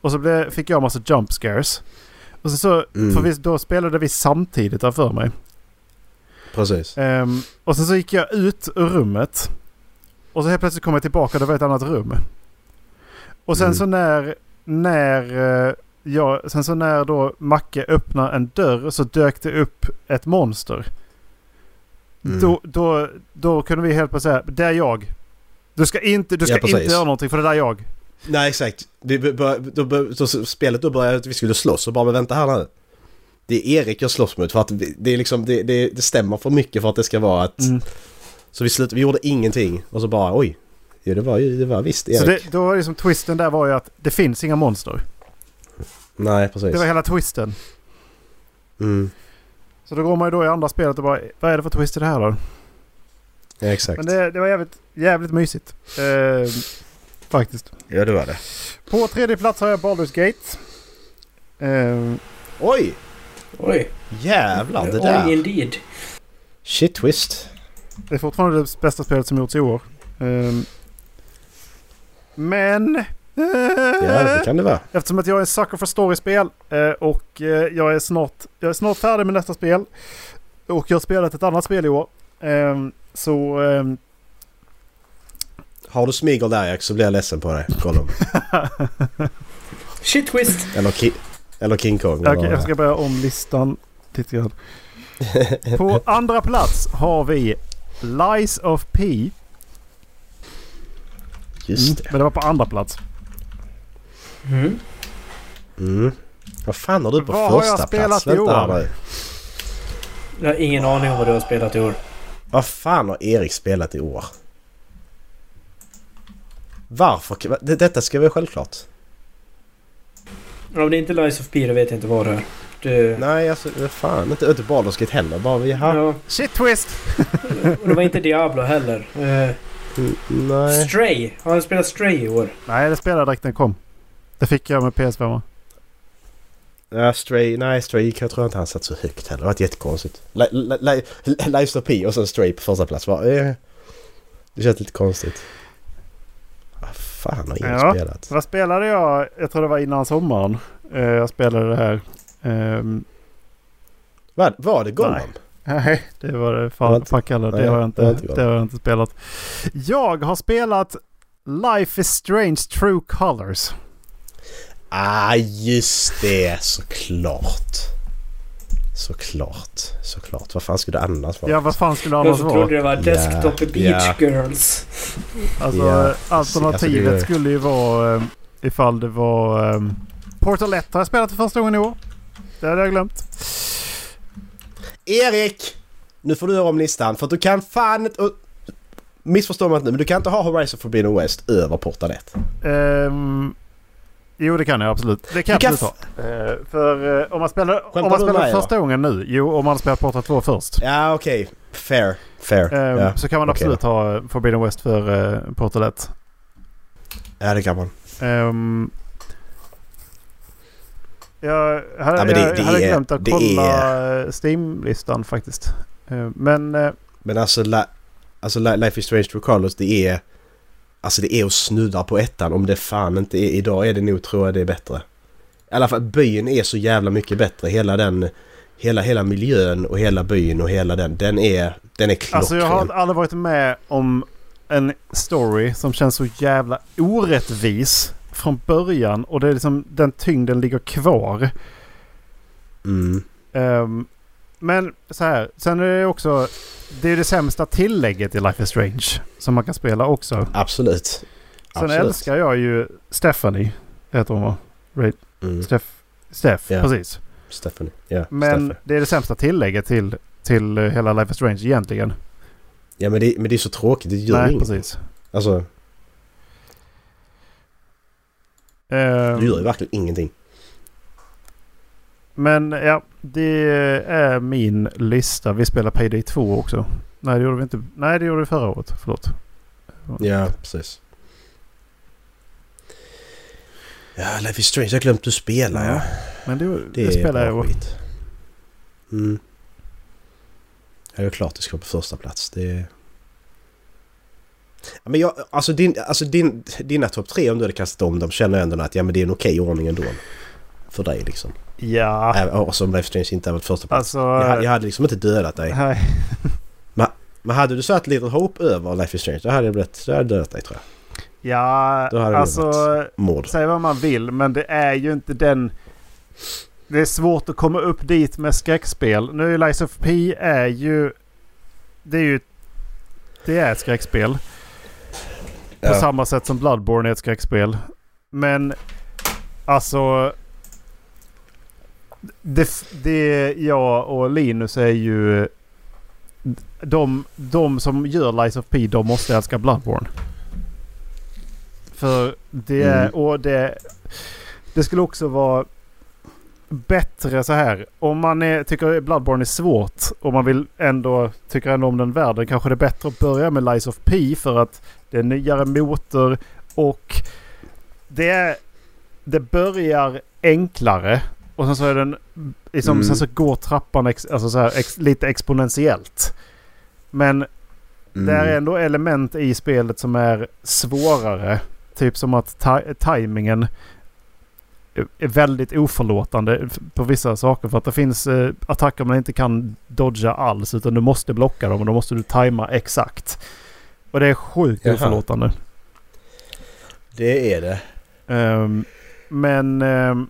och så blev, fick jag en massa jump scares. Och så, Mm. för vi, då spelade vi samtidigt där för mig. Precis. Ehm, och sen så gick jag ut ur rummet. Och så helt plötsligt kom jag tillbaka och det var ett annat rum. Och sen Mm. så när, när eh, jag, sen så när då Macke öppnar en dörr så dök det upp ett monster. Mm. Då, då, då kunde vi helt plötsligt säga, det är jag. Du ska inte, du ska Ja, inte göra någonting för det där är jag. Nej exakt. Vi bör, då, bör, då, spelet då började att vi skulle slåss och bara men vänta här nu. Det är Erik jag slåss mot för att det är liksom det, det, det stämmer för mycket för att det ska vara att... Mm. Så vi slutade, vi gjorde ingenting och så bara oj. Ja det var ju, det var visst Erik. Så det, då var det som twisten där var ju att det finns inga monster. Nej precis. Det var hela twisten. Mm. Så då går man ju då i andra spelet och bara, vad är det för twist i det här då? Ja exakt. Men det, det var jävligt, jävligt mysigt. Eh, faktiskt. Ja det var det. På tredje plats har jag Baldur's Gate. Eh, Oj! Oj. Jävlar det Oj, där. indeed. Shit twist. det är fortfarande det bästa spelet som gjorts i år. Eh, men... Ja det kan det vara. Eftersom att jag är en sucker för storiespel eh, och eh, jag är snart, jag är snart färdig med nästa spel. Och jag har spelat ett annat spel i år. Eh, så... Har du smygel där Erik så blir jag ledsen på dig. Kolla. Shit twist. Eller, ki- eller King Kong. Okej, eller- jag ska börja om listan lite grann. På andra plats har vi Lies of P. Just det. Men det var på andra plats. Mm. Mm. Vad fan har du på Vad har jag första spelat plats? i Vänta år? nu. Jag har ingen aning om vad du har spelat i år. Vad fan har Erik spelat i år? Varför? Det- Detta ska vara självklart. Om det inte är Lies of P, då vet jag inte vad det är. Det... Nej, alltså fan inte, inte Baldur's Gate heller. Bara vi har... Ja, Shit twist! och det var inte Diablo heller. Mm, nej. Stray. Har du spelat Stray i år? Nej, det spelade jag direkt när den kom. Det fick jag med PS5. Ja, Stray, nej Stray jag tror inte han satt så högt heller. Det var jättekonstigt. Li- li- li- Lives of P och sen Stray på första plats. Var, eh, det känns lite konstigt. Fan har ingen Ja. spelat? Vad spelade jag? Jag tror det var innan sommaren. Eh, jag spelade det här. Ehm, Vad, var det Gollum? nej, det var det var fan, fan kallar det. har jag var inte, inte det har jag inte spelat. Jag har spelat Life is Strange True Colors. Ah, just det. Såklart. Såklart. Såklart. Vad fan skulle det annars vara? Ja, vad fan skulle det Jag annars vara? trodde det var Desktop Ja, Beach ja. Girls. Alltså Ja, alternativet alltså, det- skulle ju vara eh, ifall det var eh, Portal 1 har jag spelat för första gången i år. Det hade jag glömt. Erik! Nu får du göra om listan för att du kan fan inte... och- Missförstå mig inte nu men du kan inte ha Horizon Forbidden West över Portal 1. Ehm, jo, det kan jag absolut. Det kan jag absolut ha. Eh, för eh, om man spelar, Skämtar om man du spelar med, första gången nu. Jo, om man spelar Portal 2 först. Ja okej. Fair. Fair. ehm, ja. Så kan man okej absolut ha eh, Forbidden West för uh, Portal 1. ja det kan man. Ehm, jag hade, Ja, men det- jag det hade är- glömt att det kolla eh, Steam-listan faktiskt. Ehm, men eh, Men alltså, la, alltså Li- Life is Strange True Colors det är... Alltså det är att snudda på ettan om det fan inte är... Idag är det nog tror jag det är bättre. I alla fall byn är så jävla mycket bättre. Hela den... Hela, hela miljön och hela byn och hela den. Den är... Den är klockren. Alltså jag har aldrig varit med om en story som känns så jävla orättvis från början och det är liksom den tyngden ligger kvar. Mm. Ehm, men så här, sen är det också det är det sämsta tillägget i Life is Strange som man kan spela också. Absolut. Sen Absolut. älskar jag ju Stephanie, heter hon va? Mm. Steff, Steff Ja. precis. Stephanie. Ja, Men Stephanie. det är det sämsta tillägget till, till eh, hela Life is Strange egentligen. Ja men det, men det är så tråkigt. Det gör Nej, inget. precis. Alltså Ehm, det gör ju verkligen ingenting. Men ja, det är min lista. Vi spelar Payday 2 också. Nej, det gjorde vi inte. Nej, det gjorde vi förra året. Förlåt. Ja, precis. Ja, Life is Strange. Jag glömt att spela ja. Men det, det, Det, spelar jag skit. Mm. Ja, det är klart det ska vara på första plats. Det. Ja, men jag, alltså, din, alltså din, dina topp tre om du hade kastat om dem känner jag ändå att ja, men det är en okej ordning ändå. För dig liksom. Ja, och som Life Strange inte är på första plats. alltså... jag, hade- jag hade liksom inte dödat dig. Nej. <laughs> Men hade du satt Little Hope över Life is Strange då hade jag, blivit, då hade jag dödat dig tror jag. Ja, Då hade alltså... Mord. Säg vad man vill, men det är ju inte den... Det är svårt att komma upp dit med skräckspel. Nu är Lies of P är ju... Det är ju... Det är ett skräckspel. På Ja. samma sätt som Bloodborne är ett skräckspel. Men alltså... Det, det jag och Linus är ju... De, de som gör Lies of P, de måste älska Bloodborne. För det är... Mm. Och det... Det skulle också vara bättre så här. Om man är, tycker Bloodborne är svårt och man vill ändå tycker ändå om den världen kanske det är bättre att börja med Lies of P för att det är nyare motor och det. Det börjar enklare och sen så är den... Liksom, Mm. Sen så går trappan ex, alltså så här, ex, lite exponentiellt. Men Mm. det är ändå element i spelet som är svårare. Typ som att ta- tajmingen är- väldigt oförlåtande på vissa saker. För att det finns eh, attacker man inte kan dodga alls. Utan du måste blocka dem och då måste du tajma exakt. Och det är sjukt Jaha. oförlåtande. Det är det. Ehm, men ehm,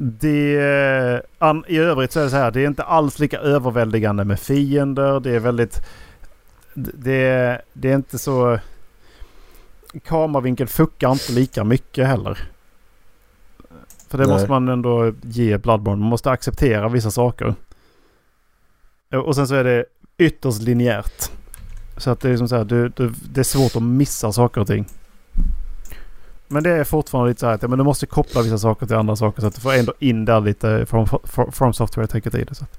det, an, i övrigt så är det så här. Det är inte alls lika överväldigande med fiender. Det är väldigt... Det, det är inte så... Kameravinkeln fuckar inte lika mycket heller. För det Nej. måste man ändå ge Bloodborne. Man måste acceptera vissa saker. Och sen så är det ytterst linjärt. Så att det är som så här, du, du, det är svårt att missa saker och ting. Men det är fortfarande lite så här att ja, men du måste koppla vissa saker till andra saker så att du får ändå in där lite från, från, från software tänker tid. Så att,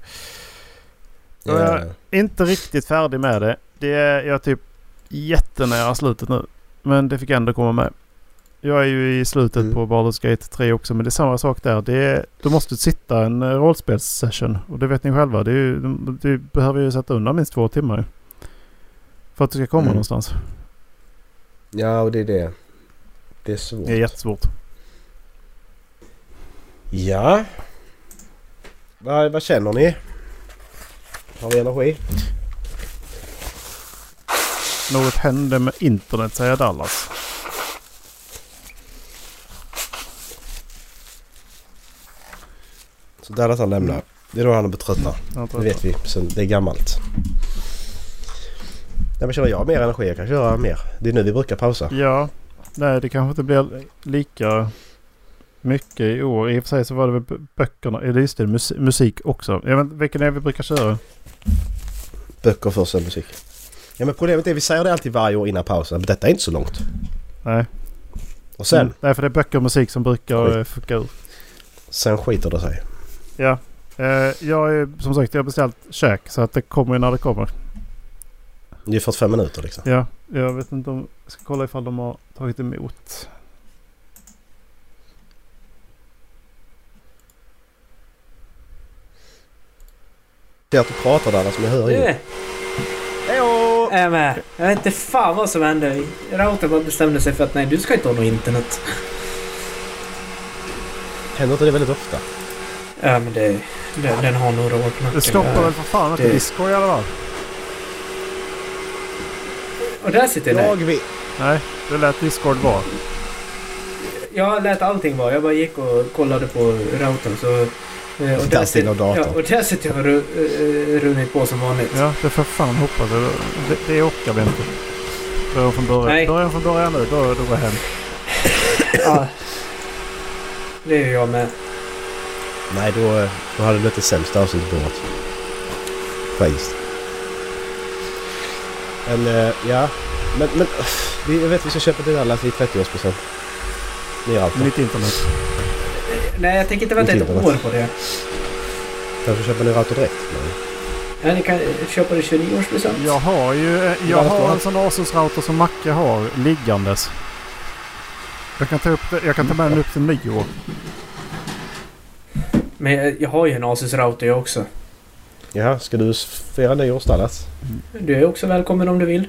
Ja. Ja. inte riktigt färdig med det. Det är, jag typ... jättenära slutet nu. Men det fick ändå komma med. Jag är ju i slutet Mm. på Baldur's Gate 3 också men det är samma sak där. Det är, du måste sitta en eh, rollspelssession och det vet ni själva. Det är ju, du, du behöver ju sätta undan minst två timmar. För att du ska komma Mm. någonstans. Ja, och det är det. Det är svårt. Det är jättesvårt. Ja. Vad, vad känner ni? Har vi energi? Något hände med internet säger Dallas. Så Dallas han lämnar. Det är då han är betröttad. Jag Det vet vi. Sen, det är gammalt. Nej, men känner jag mer energi? Jag kan köra mer. Det är nu vi brukar pausa. Ja. Nej det kanske inte blir lika mycket i år. I och för sig så var det väl böckerna. Eller just det, mus- musik också. Jag vet vilken är det vi brukar köra? Böcker först sen musik. Ja men problemet är vi säger det alltid varje år innan pausen. Men detta är inte så långt. Nej. Och sen, Mm. Nej för det är böcker och musik som brukar Skit. eh, fucka ur. sen skiter det sig. Ja. Eh, jag är som sagt jag har beställt käk så att det kommer ju när det kommer. Det är 45 minuter liksom. Ja. Jag vet inte om... Jag ska kolla ifall de har tagit emot. Det är att du pratar där som jag hör inget. Hejdå! är jag med. Jag vet inte fan vad som hände. Routern bara bestämde sig för att nej, du ska inte ha något internet. Händer inte det väldigt ofta? Ja, men det... Den, den har några år på nacken. Det stoppar väl för fan inte det- disco i alla fall. Och där sitter Jag det. vet. Nej, det lät Discord vara. Jag lät allting vara. Jag bara gick och kollade på routern så... eh, Och Där sitter datorn. Ja, och där sitter jag och ru, eh, runnit på som vanligt. Ja, det får fan hoppas. Det, det orkar vi inte. Börja från början. Nej. Börja från början nu. Då, då går jag hem. <laughs> Ja. Det är jag med. Nej, då, då hade det blivit det sämsta avsnittet på året. Faktiskt. Eh, ja. Men, men vi, jag vet vi ska köpa till alla i 30-årspresent. Nya allt. Mitt internet. Nej, jag tänker inte vänta ett år på det. Kanske köpa nya router direkt. Ja, ni kan köpa det 29-årspresent. Jag har ju eh, jag har har- en sån Asus-router som Macke har liggandes. Jag kan ta, upp det, jag kan ta med den upp till nio år. Men jag, jag har ju en Asus-router jag också. Jaha, ska du fira nyår Dallas? Du är också välkommen om du vill.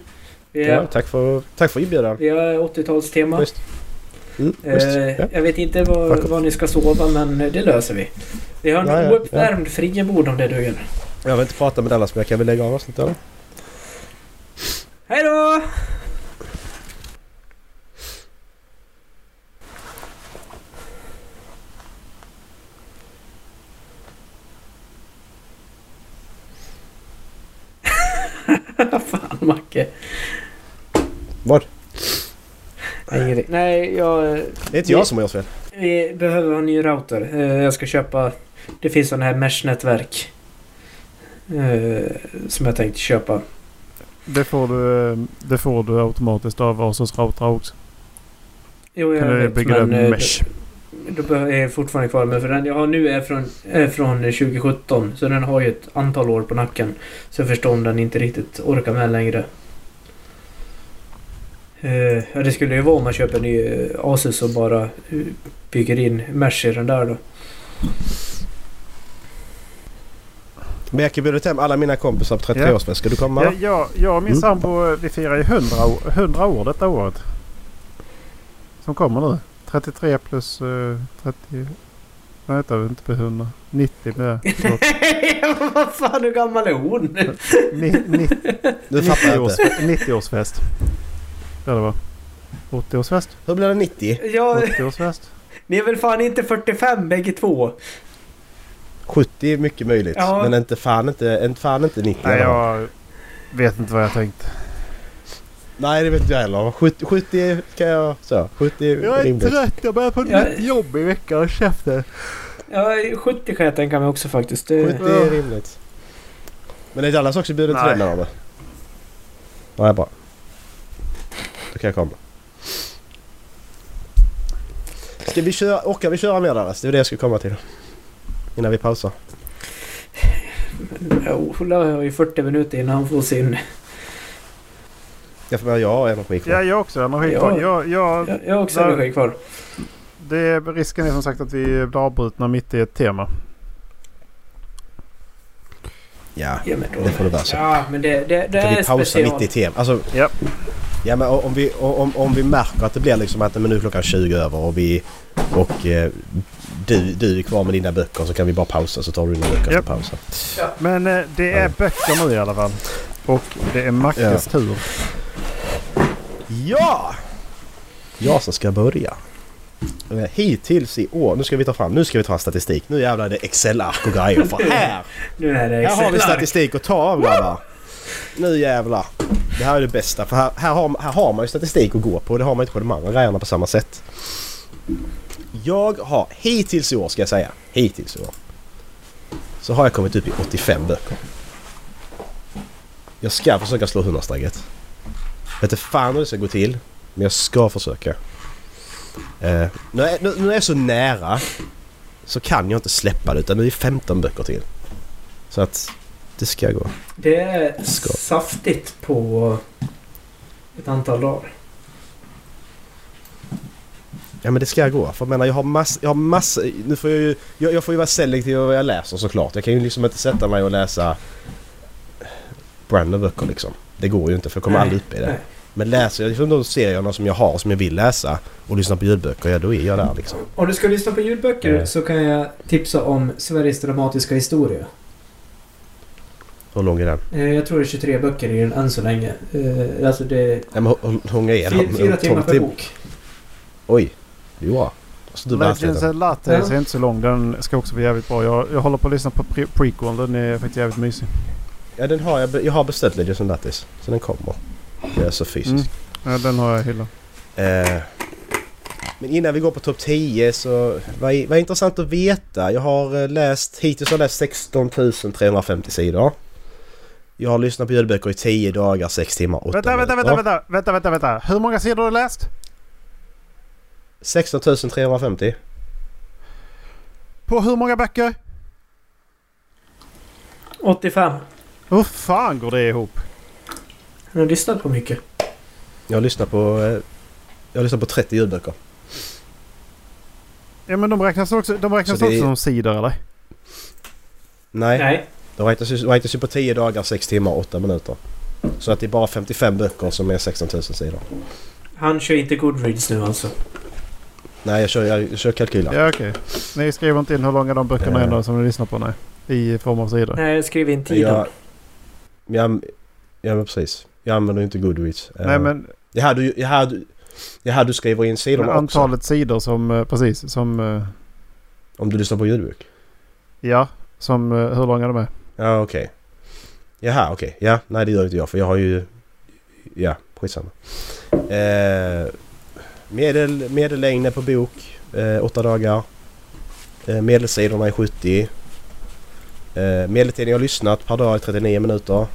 Vi Ja, är, tack för, tack för inbjudan. vi har 80-talstema. Schysst. Mm. Eh, Ja. Jag vet inte var, var ni ska sova men det löser vi. Vi har en Ja, ja, ouppvärmd friggebod om det duger. Jag vill inte prata med Dallas men jag kan väl lägga av avsnittet eller? Hej då! <laughs> Fan Macke. Vad? Nej. Nej, jag... Det är inte jag som har gjort fel. Vi behöver en ny router. Eh, Jag ska köpa... Det finns sådana här mesh-nätverk. eh, Som jag tänkte köpa. Det får du, eh, det får du automatiskt av Asus router också. Jo, jag Kan du vet, bygga men... en mesh? Då behöver jag fortfarande kvar men för den jag har nu är från, är från 2017. Så den har ju ett antal år på nacken. Så jag förstår om den inte riktigt orkar med längre. Eh, ja, det skulle ju vara om man köper en ny eh, Asus och bara eh, bygger in mesh i den där då. Men jag kan bjuda hem alla mina kompisar på 33-årsfest. Ska du komma? Ja, jag, jag och min Mm. sambo vi firar ju 100, år- 100 år detta året. Som kommer nu. 33 plus uh, 30... Vad heter det? Inte på 100. 90 med... förlåt. <laughs> Vad fan, hur gammal är hon? Ni, ni, <laughs> Du fattar 90 jag års, inte. 90-årsfest. Eller vad? 80-årsfest? Hur blir det 90? Ja, 80-årsfest? ni är väl fan inte 45 bägge två? 70 är mycket möjligt. Ja. Men inte fan inte, inte, fan inte 90. Nej, jag vet inte vad jag tänkt. Nej det vet inte jag heller. 70, 70 kan jag... Så. 70 är rimligt. Jag börjar på ett nytt jobb i veckan. Käften. Ja, 70 kan jag tänka mig också faktiskt. Det, 70 är rimligt. Men är Dallas också bjuden till Nej. den eller? Nej bra. Då kan jag komma. Ska vi köra, orkar vi köra mer Dallas? Det är det jag ska komma till. Innan vi pausar. Ja, Ola har ju 40 minuter innan han får sin... Ja, för jag har energi kvar. Ja, jag också. Energi kvar. Ja. Jag, jag, Jag, jag har också Där- energi kvar. det är, risken är som sagt att vi blir avbrutna mitt i ett tema. Ja, Ja, då. det får det vara så. Ja, men det, det, det Kan är vi pausa special. mitt i tema? Alltså, Ja. Ja men om vi, om, om vi märker att det blir liksom att men nu är klockan 20 över och vi och eh, du, du är kvar med dina böcker så kan vi bara pausa så tar du dina böcker och pausa. Men eh, det är Ja. böcker nu i alla fall. Och det är Mackes tur. Ja! Jag som ska börja. Hittills i år, nu ska vi ta fram, nu ska vi ta statistik. Nu jävlar är det Excel-ark och grejer för här! Nu är det Här har vi statistik att ta av grabbar. Nu jävlar. Det här är det bästa för här, här, har, här har man ju statistik att gå på. Det har man inte på de andra grejerna på samma sätt. Jag har hittills i år ska jag säga. Hittills i år. Så har jag kommit upp i 85 böcker. Jag ska försöka slå 100-strecket. Vet inte fan hur det ska gå till. Men jag ska försöka. Eh, nu, är, nu, nu är jag så nära. Så kan jag inte släppa det utan nu är det 15 böcker till. Så att det ska gå. Det är Ska. saftigt på ett antal dagar. Ja men det ska gå. För jag menar jag har massor... Jag har massor... Nu får jag ju... Jag, jag får ju vara selektiv med vad jag läser såklart. Jag kan ju liksom inte sätta mig och läsa brand böcker liksom. Det går ju inte för jag kommer Nej, aldrig upp i det. nej. Men läser jag liksom de serierna som jag har som jag vill läsa och lyssnar på ljudböcker, ja då är jag där liksom. Om du ska lyssna på ljudböcker Mm. så kan jag tipsa om Sveriges dramatiska historia. Hur lång är den? Eh, Jag tror det är 23 böcker i den än så länge. Eh, Alltså det Ja, men hur, hur lång är den? fyra, timmar 12 per bok. Oj. Jo. Så du bara Legends and Lattes är inte så lång. Den ska också vara jävligt bra. Jag, jag håller på att lyssna på pre prequel. Den är faktiskt jävligt mysig. Ja den har jag. Jag har beställt Legends and Lattis. Så den kommer. Det är så fysiskt. Mm. Ja, den har jag i hyllan. Eh, men innan vi går på topp 10 så vad är, vad är intressant att veta. Jag har eh, läst, hittills har jag läst 16 350 sidor. Jag har lyssnat på ljudböcker i 10 dagar, 6 timmar, 8 Vänta, vänta, vänta, vänta, vänta, vänta, vänta. Hur många sidor har du läst? 16 350. På hur många böcker? 85. Hur fan går det ihop? Jag har lyssnat på mycket. Jag har lyssnat på, eh, jag har lyssnat på 30 ljudböcker. Ja men de räknas också, de räknas Så också är- som sidor eller? Nej, Nej. de räknas, ju- de räknas ju på 10 dagar, 6 timmar, 8 minuter. Så att det är bara 55 böcker som är 16 000 sidor. Han kör inte Goodreads nu alltså. Nej, jag kör, jag, jag kör kalkyler. Ja okej. Ni skriver inte in hur långa de böckerna Eh. är då som ni lyssnar på nej. I form av sidor. Nej, skriv in tiden. Jag, jag, ja men precis. Jag använder ju inte Goodreads. Nej Eh, men, Jag hade, jag hade, jag hade du skriver in men sidorna också. antalet sidor som, eh, precis, som, eh, Om du lyssnar på ljudbok. ja, som, hur långa de är. Ja okej. Jaha okej. Ja, nej det gör inte jag för jag har ju... Ja, skitsamma. Eh, medel, medellängden på bok. Eh, åtta dagar. Eh, medelsidorna är 70. Eh, medeltiden jag har lyssnat per dag är 39 minuter.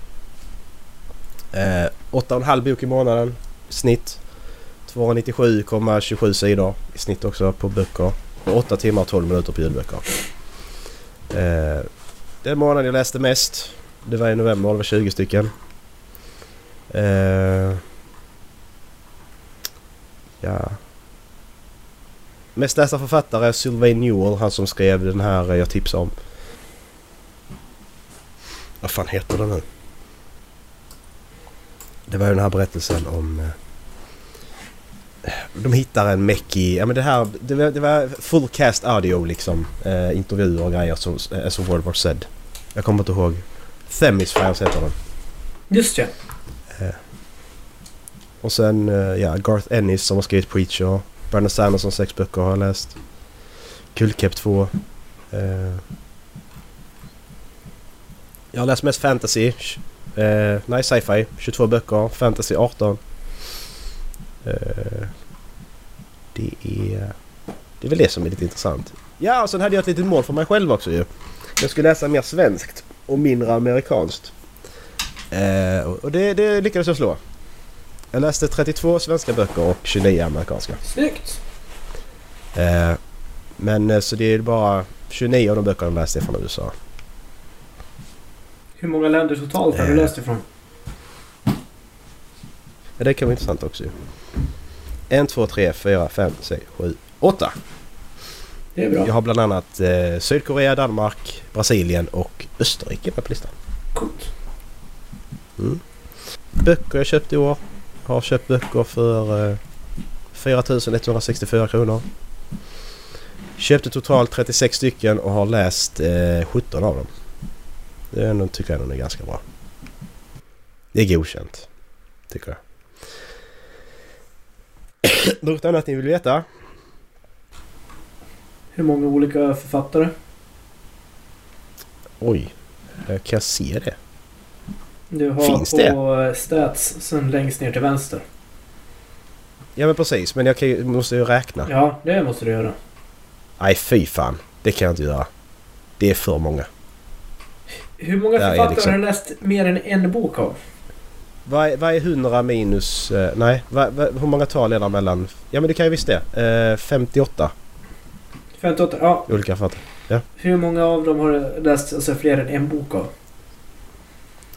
Eh, 8,5 bok i månaden. i Snitt. 297,27 sidor i snitt också på böcker. Och 8 timmar och 12 minuter på ljudböcker. Eh, den månaden jag läste mest. Det var i november. Det var 20 stycken. Eh, ja. Mest lästa författare är Sylvain Newell. Han som skrev den här eh, jag tipsade om. Vad fan heter den nu? Det var ju den här berättelsen om... eh, De hittar en meck i... Ja men det här... Det var, det var full cast audio liksom. Eh, intervjuer och grejer som, eh, som World War Z. Jag kommer inte ihåg. Themis Files heter den. Just ja. Och sen eh, ja, Garth Ennis som har skrivit Preacher. Brandon Sanderson sex böcker har jag läst. Kullkepp 2. Jag har läst mest fantasy. Eh, nej, sci-fi. 22 böcker. Fantasy 18. Eh, det är... Det är väl det som är lite intressant. Ja, och sen hade jag ett litet mål för mig själv också ju. Jag skulle läsa mer svenskt och mindre amerikanskt. Eh, och och det, det lyckades jag slå. Jag läste 32 svenska böcker och 29 amerikanska. Snyggt. Eh, men eh, så det är bara 29 av de böckerna jag läste från USA. Hur många länder totalt har du Eh. läst ifrån? Ja, det kan vara intressant också ju. 1, 2, 3, 4, 5, 6, 7, 8. Det är bra. Jag har bland annat eh, Sydkorea, Danmark, Brasilien och Österrike med på listan. Coolt. Mm. Böcker jag köpt i år. Har köpt böcker för eh, 4 164 kronor. Köpte totalt 36 stycken och har läst eh, 17 av dem. Det är ändå, tycker jag ändå är ganska bra. Det är godkänt. Tycker jag. <clears throat> Något annat ni vill veta? Hur många olika författare? Oj, eh, kan jag se det? Du har Finns på det? stats sen längst ner till vänster. Ja men precis, men jag kan ju, måste ju räkna. Ja, det måste du göra. Nej fy fan, det kan jag inte göra. Det är för många. Hur många författare liksom- har du läst mer än en bok av? Vad är, vad är 100 minus... Eh, nej, vad, vad, hur många tal är det mellan... Ja men det kan ju visst det. Eh, 58 58? Ja. olika författare. Hur många av dem har du läst alltså, fler än en bok av?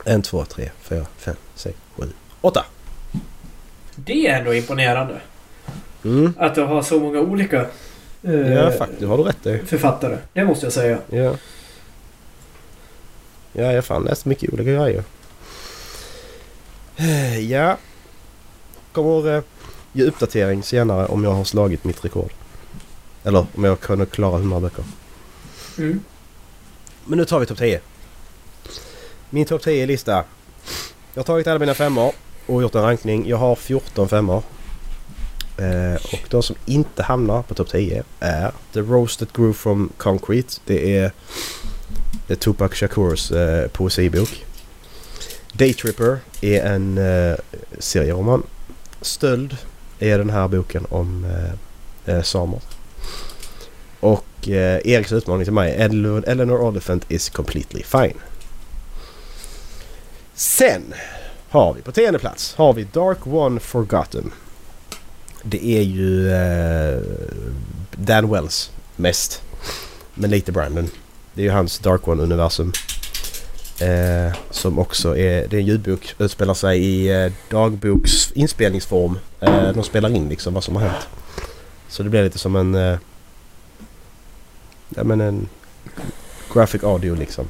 1, 2, 3, 4, 5, 6, 7, 8. Det är ändå imponerande. Mm. Att du har så många olika eh, Ja faktiskt, har du rätt i. författare. Det måste jag säga. Ja. Ja, jag har fan läst mycket olika grejer. <sighs> Ja. Kommer eh, ge uppdatering senare om jag har slagit mitt rekord. Eller om jag kan klara 100 böcker. Mm. Men nu tar vi topp 10. Min topp 10-lista. Jag har tagit alla mina femmor och gjort en rankning. Jag har 14 femmor. Eh, och de som inte hamnar på topp 10 är The Roast That Grew From Concrete. Det är, det är Tupac Shakurs eh, poesibok. Daytripper är en eh, serieroman. Stöld är den här boken om eh, eh samer. Och eh, Eriks utmaning till mig, Eleanor, Eleanor Oliphant is completely fine. Sen har vi på tionde plats har vi Dark One Forgotten. Det är ju eh, Dan Wells mest. Men lite Brandon. Det är ju hans Dark One-universum. Eh, som också är, det är en ljudbok, utspelar sig i eh, dagboks inspelningsform. Eh, de spelar in liksom vad som har hänt. Så det blir lite som en... Eh, ja men en graphic audio liksom.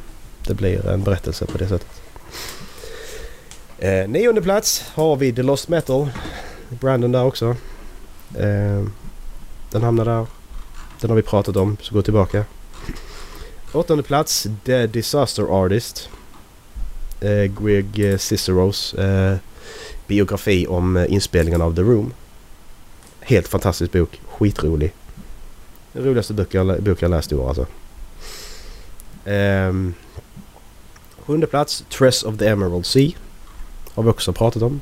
Det blir en berättelse på det sättet. Eh, nionde plats har vi The Lost Metal. Brandon där också. Eh, den hamnar där. Den har vi pratat om, så gå tillbaka. Åttonde plats The Disaster Artist. Eh, Greg eh, Ciceros eh, biografi om eh, inspelningen av The Room. Helt fantastisk bok. Skitrolig. Den roligaste bok jag, bok jag läst i år alltså. Eh, sjunde plats Tress of the Emerald Sea. Har vi också pratat om.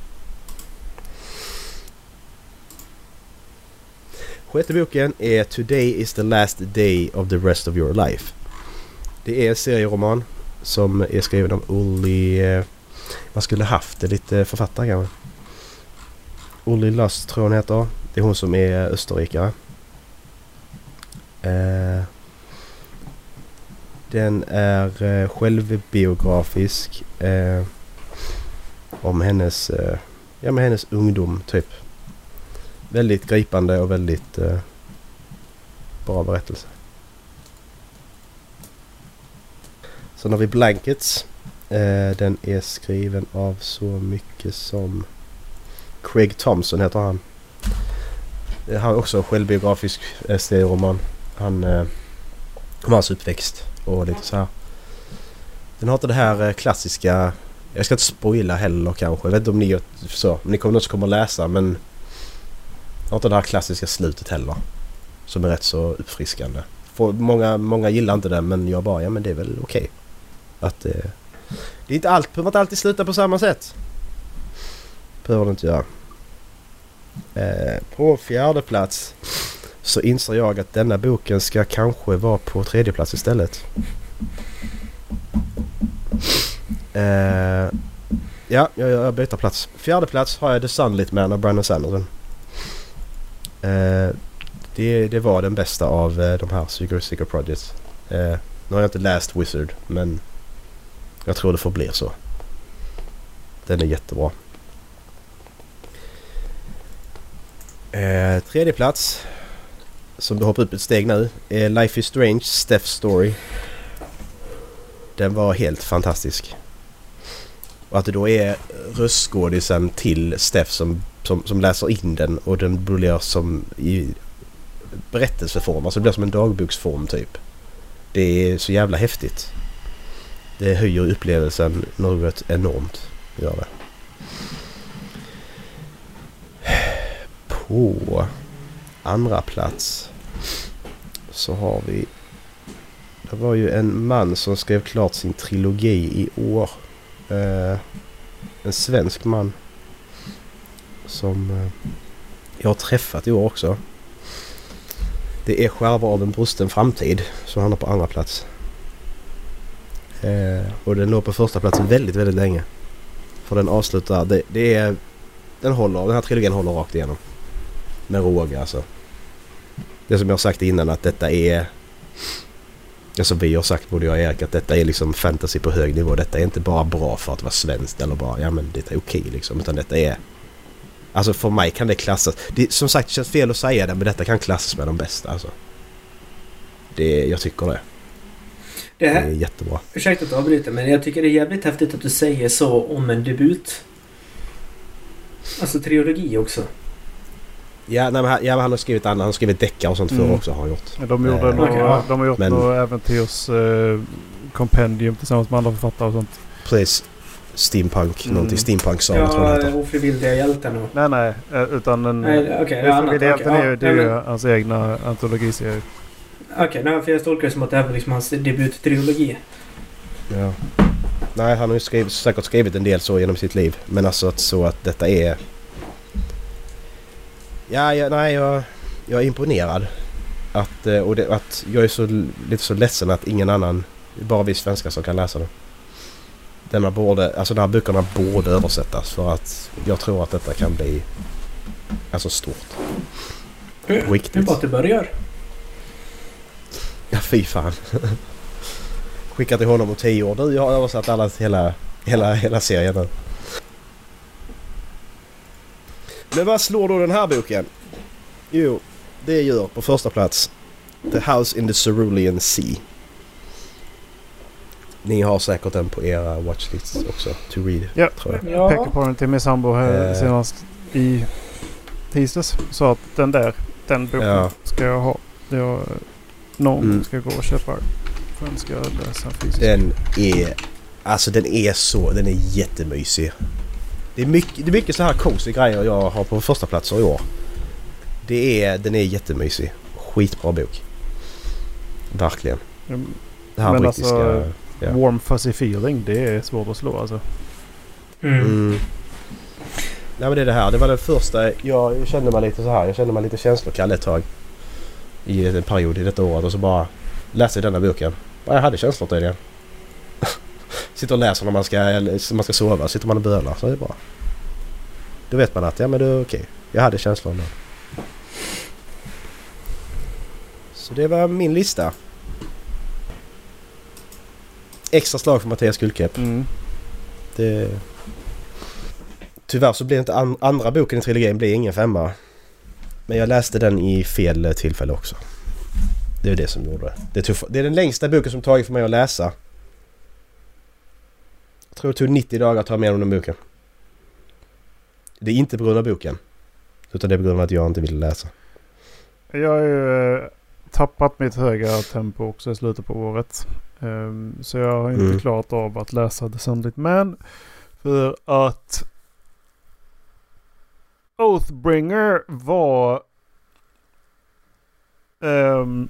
Sjätte boken är Today is the last day of the rest of your life. Det är en serieroman som är skriven av Ulli... Man eh, skulle haft det lite författare kanske. Ulli Lust tror jag hon heter. Det är hon som är österrikare. Eh, den är eh, självbiografisk. Om hennes, ja, med hennes ungdom typ. Väldigt gripande och väldigt bra berättelse. Sen har vi Blankets. Eh, den är skriven av så mycket som Craig Thompson heter han. Eh, han är också en självbiografisk eh, serieroman. Han eh, om hans uppväxt och lite så här. Den har inte det här eh, klassiska... Jag ska inte spoila heller kanske. Jag vet inte om ni gör så. Om ni kommer någon som kommer läsa men... Den har inte det här klassiska slutet heller. Som är rätt så uppfriskande. För många, många gillar inte den men jag bara, ja men det är väl okej. Att det... det är inte allt, behöver inte alltid sluta på samma sätt. Behöver det inte göra. Eh, på fjärde plats så inser jag att denna boken ska kanske vara på tredje plats istället. Eh, ja, jag, jag byter plats. Fjärde plats har jag The Sunlit Man av Brandon Sanderson. Eh, det, det var den bästa av eh, de här Secret Secret Projects. Eh, nu har jag inte läst Wizard men jag tror det får bli så. Den är jättebra. Eh, tredje plats. Som du hoppar upp ett steg nu. är Life is Strange, Steph's Story. Den var helt fantastisk. Och att det då är röstskådisen till Steph som, som, som läser in den och den blir som i berättelseform. Alltså det blir som en dagboksform typ. Det är så jävla häftigt. Det höjer upplevelsen något enormt. Gör det. På andra plats så har vi... Det var ju en man som skrev klart sin trilogi i år. Eh, en svensk man. Som eh, jag har träffat i år också. Det är Skärvor av en brusten framtid som hamnar på andra plats. Eh, och den låg på första plats väldigt, väldigt länge. För den avslutar... Det, det är... Den håller. Den här trilogin håller rakt igenom. Med råge alltså. Det som jag har sagt innan att detta är... Alltså vi har sagt både jag och Erik att detta är liksom fantasy på hög nivå. Detta är inte bara bra för att vara svenskt eller bara ja men det är okej liksom. Utan detta är... Alltså för mig kan det klassas... Det, som sagt det känns fel att säga det men detta kan klassas med de bästa alltså. Det, jag tycker det. Det Det är här, jättebra. ursäkta att jag avbryter men jag tycker det är jävligt häftigt att du säger så om en debut. Alltså trilogi också. Ja, nej, men han, ja, men han har skrivit annat. Han har skrivit deckare och sånt förr Mm. också har han gjort. De, gjorde Eh, några, ja. de har gjort Men- några äventyrs eh, kompendium tillsammans med andra författare och sånt. Precis. Steampunk. Mm. Någonting. Steampunk-saga tror jag den Ja, heter. ofrivilliga hjälten och... Nej, nej. eh, Utan en... Nej, okej. det ja, är annat, det egentligen är ju, ja, det hans egna antologiserie. Okej, nej, för jag tolkar det som att det här var liksom hans debuttrilogi. Ja. Nej, han har ju skrivit, säkert skrivit en del så genom sitt liv. Men alltså att så att detta är... Ja, ja nej, jag, jag är imponerad. Att, eh, och det, att jag är så, lite så ledsen att ingen annan, bara vi svenskar som kan läsa den. Denna borde, alltså de här böckerna borde översättas för att jag tror att detta kan bli alltså stort. Det är Riktigt. bara att det börjar. Ja, fy fan. Skicka till honom om tio år. Du, jag har översatt alla, hela, hela, hela serien nu. Men vad slår då den här boken? Jo, det gör på första plats The House in the Cerulean Sea. Ni har säkert den på era watchlists också. To read, Ja. tror jag. Ja. Pekade på den till min sambo här Eh. senast i tisdags. Sa att den där, den boken Ja. ska jag ha. Jag, någon Mm. ska gå och köpa den. För den ska jag läsa fysiskt. Den är... Alltså den är så... Den är jättemysig. Det är mycket, det är mycket så här cozy grejer jag har på första platser i år. Det är... Den är jättemysig. Skitbra bok. Verkligen. Mm. Det här Men brittiska... alltså, Ja. Warm fuzzy feeling, det är svårt att slå alltså. Mm. Mm. Nej men det är det här. Det var den första... Jag kände mig lite så här. Jag kände mig lite känslokall ett tag. I en period i detta året och så bara läste jag denna boken. Ja, Jag hade känslor tydligen. <laughs> Sitter och läser när man ska, när man ska sova. Sitter man och bölar så är det bra. Då vet man att ja men det är okej. Jag hade känslor ändå. Så det var min lista. Extra slag för Mattias Guldkepp. Mm. Det... Tyvärr så blir inte an- andra boken i trilogin blir ingen femma. Men jag läste den i fel eh, tillfälle också. Det är det som gjorde det. Det är, tuff- det är den längsta boken som tagit för mig att läsa. Jag tror det tog 90 dagar att ta med den boken. Det är inte på grund av boken. Utan det är på grund av att jag inte ville läsa. Jag har ju eh, tappat mitt höga tempo också i slutet på året. Ehm, så jag har inte Mm. klarat av att läsa The Sunlit Man. För att Oathbringer var ehm,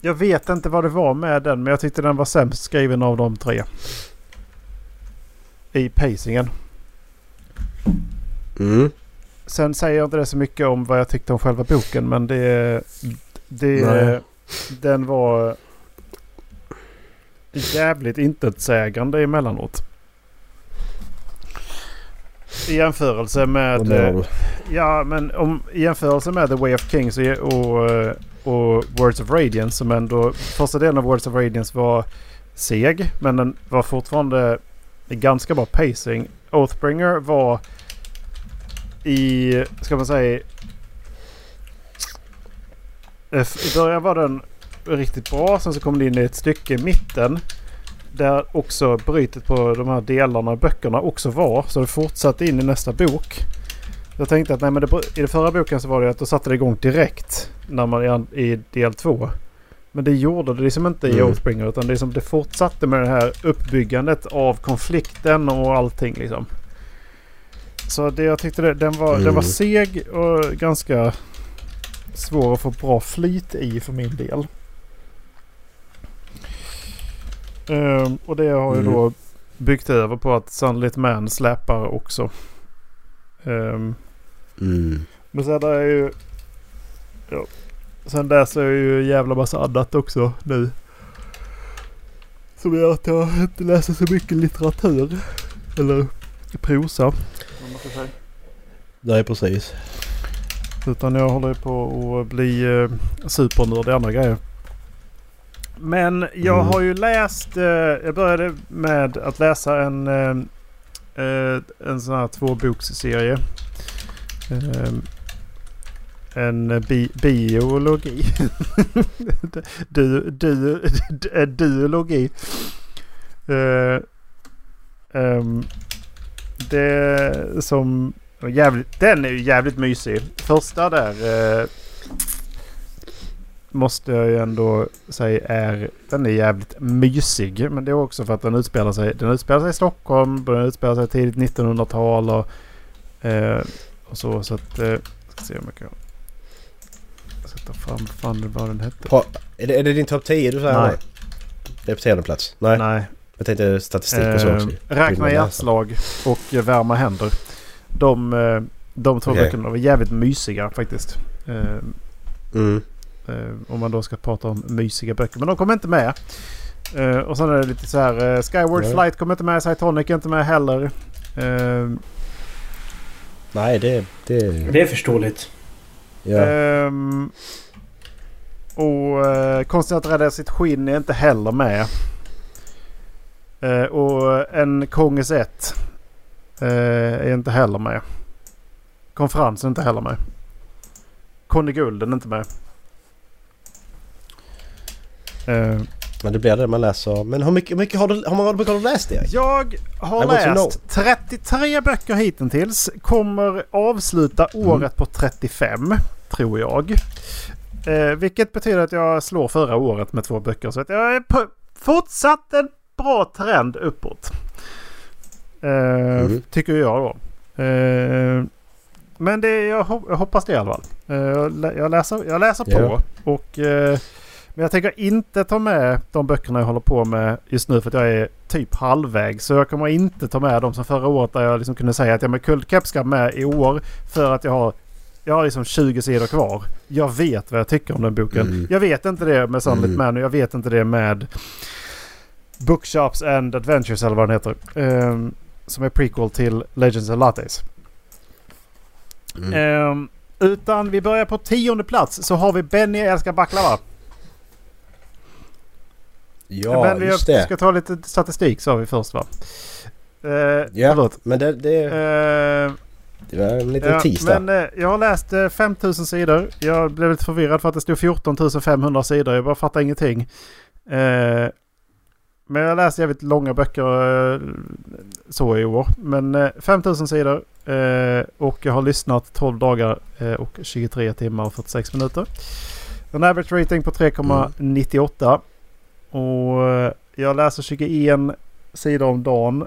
jag vet inte vad det var med den men jag tyckte den var sämst skriven av de tre. I pacingen. Mm. Sen säger jag inte det så mycket om vad jag tyckte om själva boken men det... det Nej. den var jävligt intetsägande emellanåt. I jämförelse med... Du? Ja, men om, i jämförelse med The Way of Kings och, och, och Words of Radiance som ändå... Första delen av Words of Radiance var seg men den var fortfarande ganska bra pacing. Oathbringer var i, ska man säga... eh, I början var den riktigt bra. Sen så kom det in i ett stycke i mitten. Där också brytet på de här delarna i böckerna också var. Så det fortsatte in i nästa bok. Jag tänkte att nej, men det, i den förra boken så var det att då satte det igång direkt när man i, i del två. Men det gjorde det liksom inte i Mm. Oathbringer utan det, liksom, det fortsatte med det här uppbyggandet av konflikten och allting liksom. Så det, jag tyckte det, den, var, den var Mm. seg och ganska svår att få bra flyt i för min del. Ehm, och det har ju Mm. då byggt över på att Sunlit Man släpar också. Ehm, Mm. men sen är ju... Ja. Sen dess är ju jävla massa annat också nu. Som gör att jag inte läser så mycket litteratur. Eller prosa. Nej, precis. Utan jag håller på att bli eh, supernörd i andra grejer. Men jag Mm. har ju läst... Eh, jag började med att läsa en, eh, eh, en sån här tvåboksserie. Eh, en bi biologi. <laughs> du, du, du, duologi. Eh, ehm, det som... Jävligt, den är ju jävligt mysig. Första där måste jag ju ändå säga är... Den är jävligt mysig. Men det är också för att den utspelar sig, den utspelar sig i Stockholm. Den utspelar sig tidigt 1900-tal och, eh, och så. Så att... Eh, ska se om jag kan... Jag ska ta fram fan vad den hette. Ha, är, det, är det din topp 10 du säger? Nej. Det är på tionde plats? Nej. Nej. Jag tänkte statistik och så Eh, också. Räkna hjärtslag och eh, värma händer. De, eh, de två Okej. böckerna var jävligt mysiga faktiskt. Eh, Mm. Eh, om man då ska prata om mysiga böcker. Men de kommer inte med. Eh, och sen är det lite så här. Eh, Skyward Nej. Flight kommer inte med. Cytonic är inte med heller. Eh, Nej, det... det Det är förståeligt. ja. ehm, och eh, Konsten att rädda sitt skinn är inte heller med. Eh, och En Konges ett eh, är inte heller med. Konferensen är inte heller med. Conny Gulden är inte med. Eh, Men det blir det man läser. Men hur mycket, hur mycket, har, du, hur många har du läst Erik? Jag har läst 33 böcker hittills. Kommer avsluta Mm. året på 35. Tror jag. Eh, vilket betyder att jag slår förra året med två böcker. Så att jag är på fortsatt en bra trend uppåt. Eh, Mm. Tycker jag då. Eh, men det, jag, hop- jag hoppas det i alla fall. Eh, jag, lä- jag läser, jag läser Ja. på. Och, eh, men jag tänker inte ta med de böckerna jag håller på med just nu för att jag är typ halvvägs. Så jag kommer inte ta med dem som förra året där jag liksom kunde säga att jag med Kuldkepp ska med i år. För att jag har, jag har liksom 20 sidor kvar. Jag vet vad jag tycker om den boken. Mm. Jag vet inte det med Sunlit Mm. Man och jag vet inte det med Bookshops and Adventures eller vad den heter. Ehm, som är prequel till Legends of Lattes. Mm. Ehm, utan vi börjar på tionde plats så har vi Benny älskar baklava. Ja, Men vi just det. ska ta lite statistik sa vi först va? Uh, Ja, Förlåt. men det, det, Ehm, det var en liten ja, där. men eh, jag har läst uh, 5000 sidor. Jag blev lite förvirrad för att det stod 14 500 sidor. Jag bara fattar ingenting. Eh, men jag läst jävligt långa böcker eh, så i år. Men uh, 5000 sidor. eh, och jag har lyssnat 12 dagar eh, och 23 timmar och 46 minuter. En average rating på 3,98. Och eh, jag läser 21 sidor om dagen.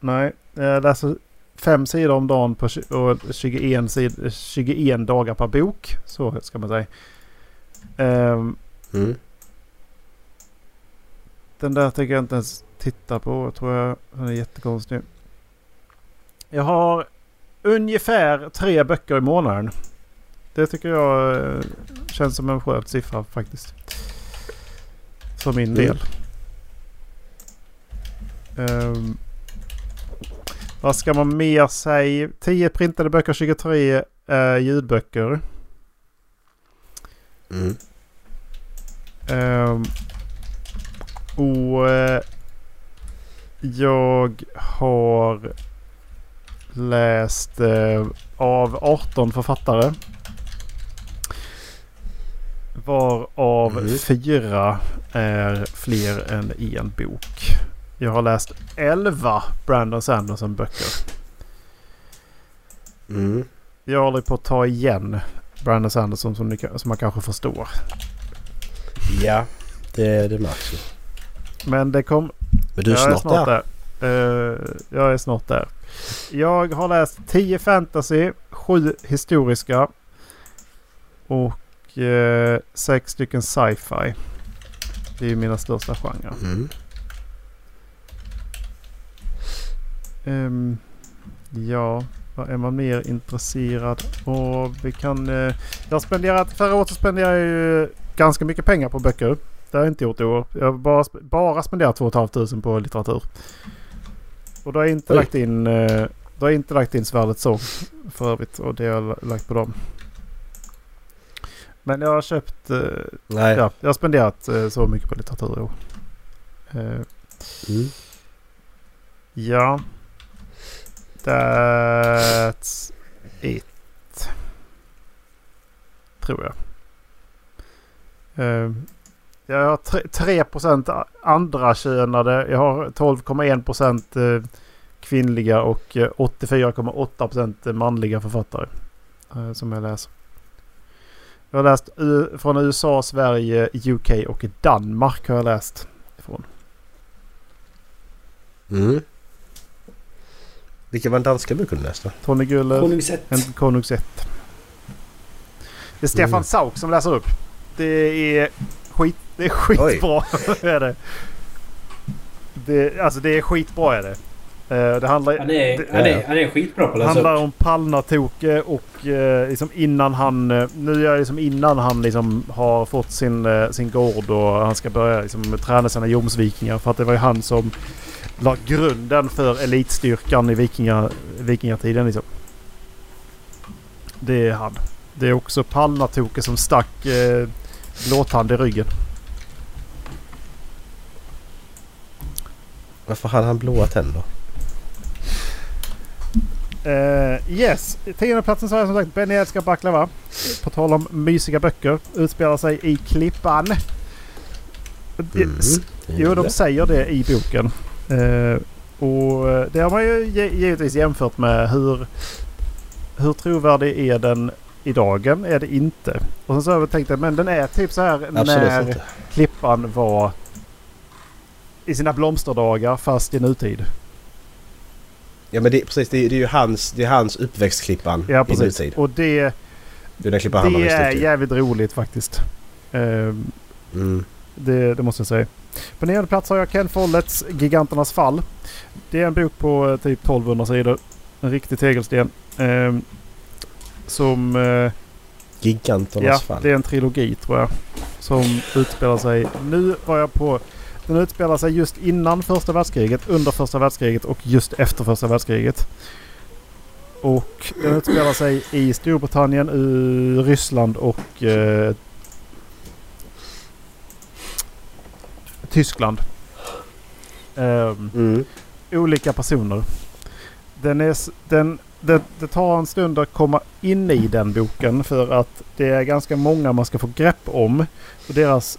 Nej, jag läser fem sidor om dagen på tju- och 21, sid, 21 dagar per bok. Så ska man säga. Ehm, Mm. den där tänker jag inte ens titta på tror jag. Den är jättekonstig. Jag har ungefär tre böcker i månaden. Det tycker jag eh, känns som en skön siffra faktiskt. För min Mm. del. Ehm, vad ska man mer säga? 10 printade böcker, 23 eh, ljudböcker. Mm. Ehm, och eh, jag har läst eh, av 18 författare. Varav Mm. fyra är fler än en bok. Jag har läst 11 Brandon Sanderson-böcker. Mm. Jag håller på att ta igen Brandon Sanderson som, ni, som man kanske förstår. Ja, det, det märks ju. Men det kom... Men du är jag snart, där. där. Eh, jag är snart där. Jag har läst 10 fantasy, 7 historiska och 6 stycken sci-fi. Det är ju mina största genrer. Mm. Ehm, ja, vad är man mer intresserad av? Vi kan... eh, jag spenderat... Förra året så spenderade jag ju ganska mycket pengar på böcker. Det har jag inte gjort i år. Jag har bara, bara spenderat 2 500 på litteratur. Och då har jag inte Oj. lagt in... eh, då har jag inte lagt in Svärdets sång för övrigt. Och det har jag lagt på dem. Men jag har köpt... eh, Nej. ja, jag har spenderat eh, så mycket på litteratur i år. Eh, Mm. Ja. That's it. Tror jag. Eh, jag har tre- 3% a- andra könade. Jag har 12,1% eh, kvinnliga och eh, 84,8% manliga författare. eh, Som jag läser. Jag har läst från USA, Sverige, UK och Danmark har jag läst ifrån. Mm. Vilka var den danska boken du läste? Tony Guller. Konungsett. En konungsett. Det är Stefan Mm. Sauk som läser upp. Det är skit... Det är skitbra. <laughs> är det. det. Alltså det är skitbra är det. Eh, Det handlar, Han är, det han är, han är skitbra på att läsa handlar upp. om Palnatoke och eh, liksom innan han... eh, Nu är det liksom innan han liksom har fått sin, eh, sin gård och han ska börja liksom träna sina jomsvikingar. För att det var ju han som la grunden för elitstyrkan i vikinga, vikingatiden liksom. Det är han. Det är också Palnatoke som stack eh, Blåtand i ryggen. Varför hade han blåa tänder? Uh, yes, tionde platsen så har jag som sagt Benny älskar baklava. På tal om mysiga böcker. Utspelar sig i Klippan. Mm. Jo, de säger det i boken. Eh, och det har man ju givetvis jämfört med hur, hur trovärdig är den i dagen? Är det inte? Och sen så har jag tänkt att men den är typ så här Absolut när inte. Klippan var i sina blomsterdagar fast i nutid. Ja men det, precis, det, är- det är ju hans, det är hans uppväxtklippan Ja i precis. nutid. Och det, Det det är i. jävligt roligt faktiskt. Ehm, Mm. Det, det måste jag säga. På nionde plats har jag Ken Folletts Giganternas fall. Det är en bok på eh, typ 1200 sidor. En riktig tegelsten. Ehm, som... eh, Giganternas ja, fall. det är en trilogi tror jag. Som utspelar sig... Nu var jag på... Den utspelar sig just innan första världskriget, under första världskriget och just efter första världskriget. Och den utspelar sig i Storbritannien, i Ryssland och eh, Tyskland. Ehm, Mm. olika personer. Den är, den, det, det tar en stund att komma in i den boken för att det är ganska många man ska få grepp om. Och deras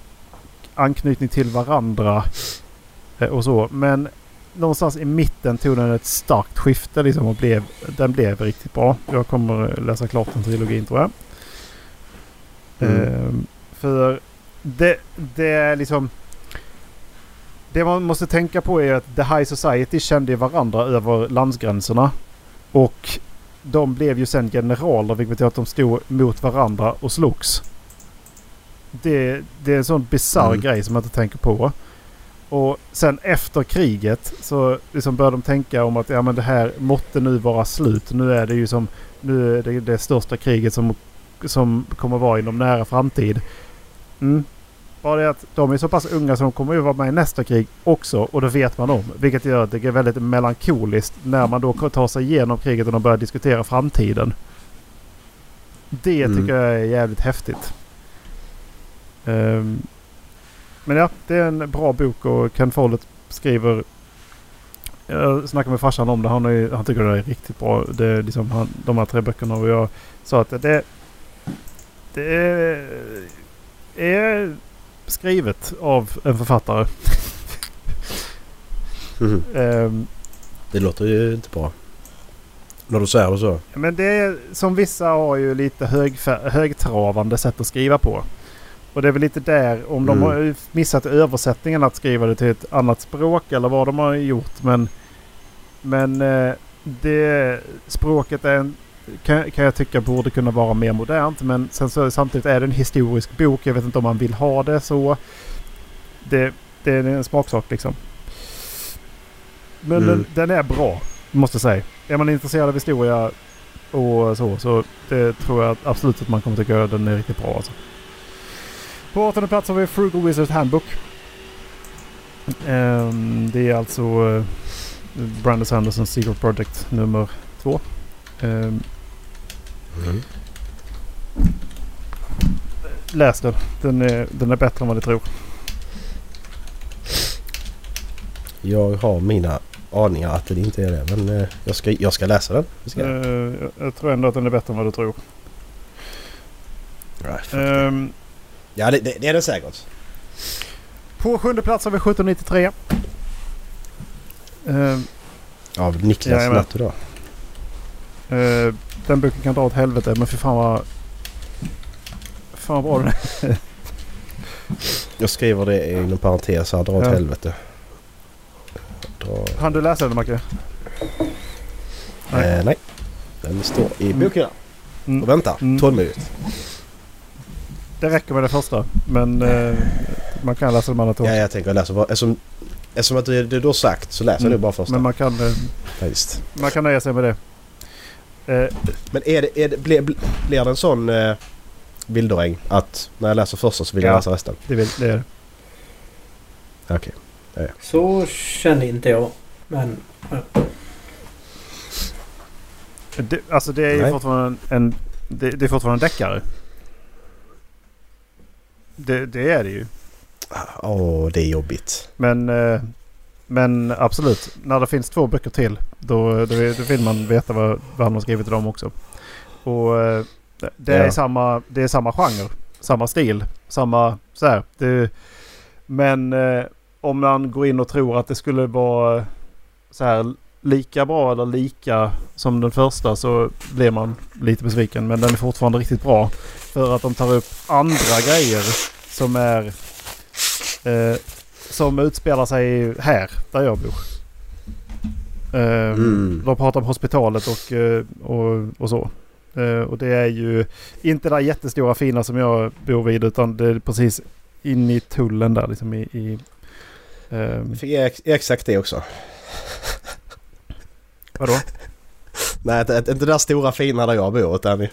anknytning till varandra eh, och så. Men någonstans i mitten tog den ett starkt skifte liksom och blev, den blev riktigt bra. Jag kommer läsa klart den trilogin tror jag. Mm. Ehm, för det, det är liksom... Det man måste tänka på är att The High Society kände varandra över landsgränserna. Och de blev ju sen generaler vilket betyder att de stod mot varandra och slogs. Det, det är en sån bisarr Mm. grej som man inte tänker på. Och sen efter kriget så liksom började de tänka om att ja, men det här måtte nu vara slut. Nu är det ju som nu är det det största kriget som, som kommer vara inom nära framtid. Mm. Bara det att de är så pass unga så de kommer ju vara med i nästa krig också och det vet man om. Vilket gör att det är väldigt melankoliskt när man då tar sig igenom kriget och de börjar diskutera framtiden. Det Mm. tycker jag är jävligt häftigt. Ehm, men ja, det är en bra bok och Ken Follett skriver Jag snackade med farsan om det. Han, är, han tycker det är riktigt bra. Det är liksom han, de här tre böckerna. Och jag sa att det, det är, skrivet av en författare. <laughs> Ehm, Det låter ju inte bra. När du säger det så. Men det är som vissa har ju lite högfä- högtravande sätt att skriva på. Och det är väl lite där om de Mm. har missat översättningen att skriva det till ett annat språk eller vad de har gjort. Men, men eh, det språket är en, kan, kan jag tycka borde kunna vara mer modernt. Men sen så samtidigt är det en historisk bok. Jag vet inte om man vill ha det så. Det, det är en smaksak liksom. Men Mm. den, den är bra. Måste jag säga. Är man intresserad av historia och så, så det tror jag absolut att man kommer tycka att den är riktigt bra. Alltså. På åttonde plats har vi Frugal Wizard Handbook. Ehm, det är alltså uh, Brandon Sandersons Secret Project nummer två. Ehm, Mm. läs den. Den är, den är bättre än vad ni tror. Jag har mina aningar att det inte är det. Men eh, jag, ska, jag ska läsa den. Ska jag. Ehm, jag- jag tror ändå att den är bättre än vad du tror. Fuck. Ja, det, det, det är den säkert. på sjunde plats har vi 1793. Ehm, Av Niklas Jajamän. Natt idag. Eh, den boken kan dra åt helvete men för fan vad... Fan vad bra den är. Jag skriver det inom parentes här. Dra åt Ja. helvete. Dra... Han du läsa den Macke? Nej. Eh, nej. Den står i bokhyllan. Mm. Och väntar. Mm. Tålmodigt. Det räcker med det första. Men eh, man kan läsa de andra två. Ja, jag tänker läsa bara. Eftersom, eftersom att det, det då sagt så läser Mm. jag bara första. Men man kan, eh, man kan nöja sig med det. Eh, Men är det, är det, blir, blir det en sån eh, Vilderäng att när jag läser första så vill jag Ja. läsa resten? det, vill, det är det. Okej. Så känner inte jag. Men det. Alltså det är ju fortfarande en... Det, det är fortfarande en deckare. Det, det är det ju. Åh, det är jobbigt. Men, eh, men absolut. När det finns två böcker till då, då, vill man veta vad, vad han har skrivit i dem också. Och eh, det- det, är Ja. samma, det är samma genre. Samma stil. Samma så här. Det, men eh, om man går in och tror att det skulle vara så här lika bra eller lika som den första så blir man lite besviken. Men den är fortfarande riktigt bra. För att de tar upp andra grejer som är eh, som utspelar sig här där jag bor. Eh, Mm. De pratar om hospitalet och, eh, och, och så. Eh, och det är ju inte där jättestora fina som jag bor vid utan det är precis in i tullen där liksom i... i ehm, Fick jag ex- exakt det också. <laughs> vadå? <laughs> Nej, inte, inte det där stora fina där jag bor utan det